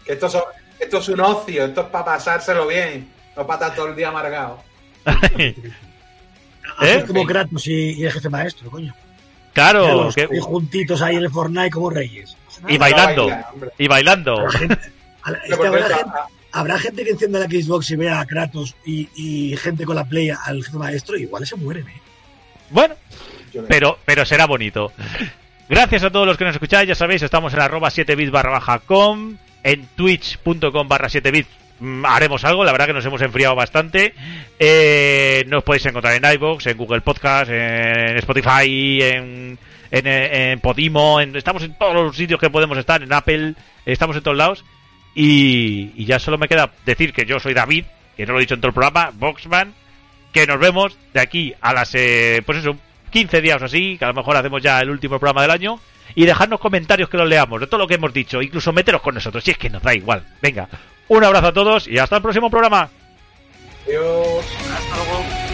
Que esto, son- esto es un ocio, esto es para pasárselo bien, no para estar todo el día amargado. *laughs* ¿Eh? como Kratos y, y el jefe maestro, coño. claro, Los- que- y juntitos ahí en el Fortnite como reyes. y bailando, Baila, hombre. y bailando. A la- es Pero que por habrá, gente, que encienda la Xbox y vea a Kratos y, y gente con la Play al jefe maestro, igual se mueren, ¿eh? Bueno, pero, pero será bonito. Gracias a todos los que nos escucháis, ya sabéis, estamos en arroba 7bits barra baja com, en twitch.com barra 7bits mm, haremos algo, la verdad que nos hemos enfriado bastante. Eh, nos podéis encontrar en iVoox, en Google Podcast, en Spotify, en, en, Podimo, en- estamos en todos los sitios que podemos estar, en Apple, estamos en todos lados. Y, y ya solo me queda decir que yo soy David, que no lo he dicho en todo el programa, Boxman, que nos vemos de aquí a las, eh, pues eso, 15 días o así, que a lo mejor hacemos ya el último programa del año, y dejadnos comentarios que los leamos de todo lo que hemos dicho, incluso meteros con nosotros, si es que nos da igual. Venga, un abrazo a todos y hasta el próximo programa. Adiós. Hasta luego.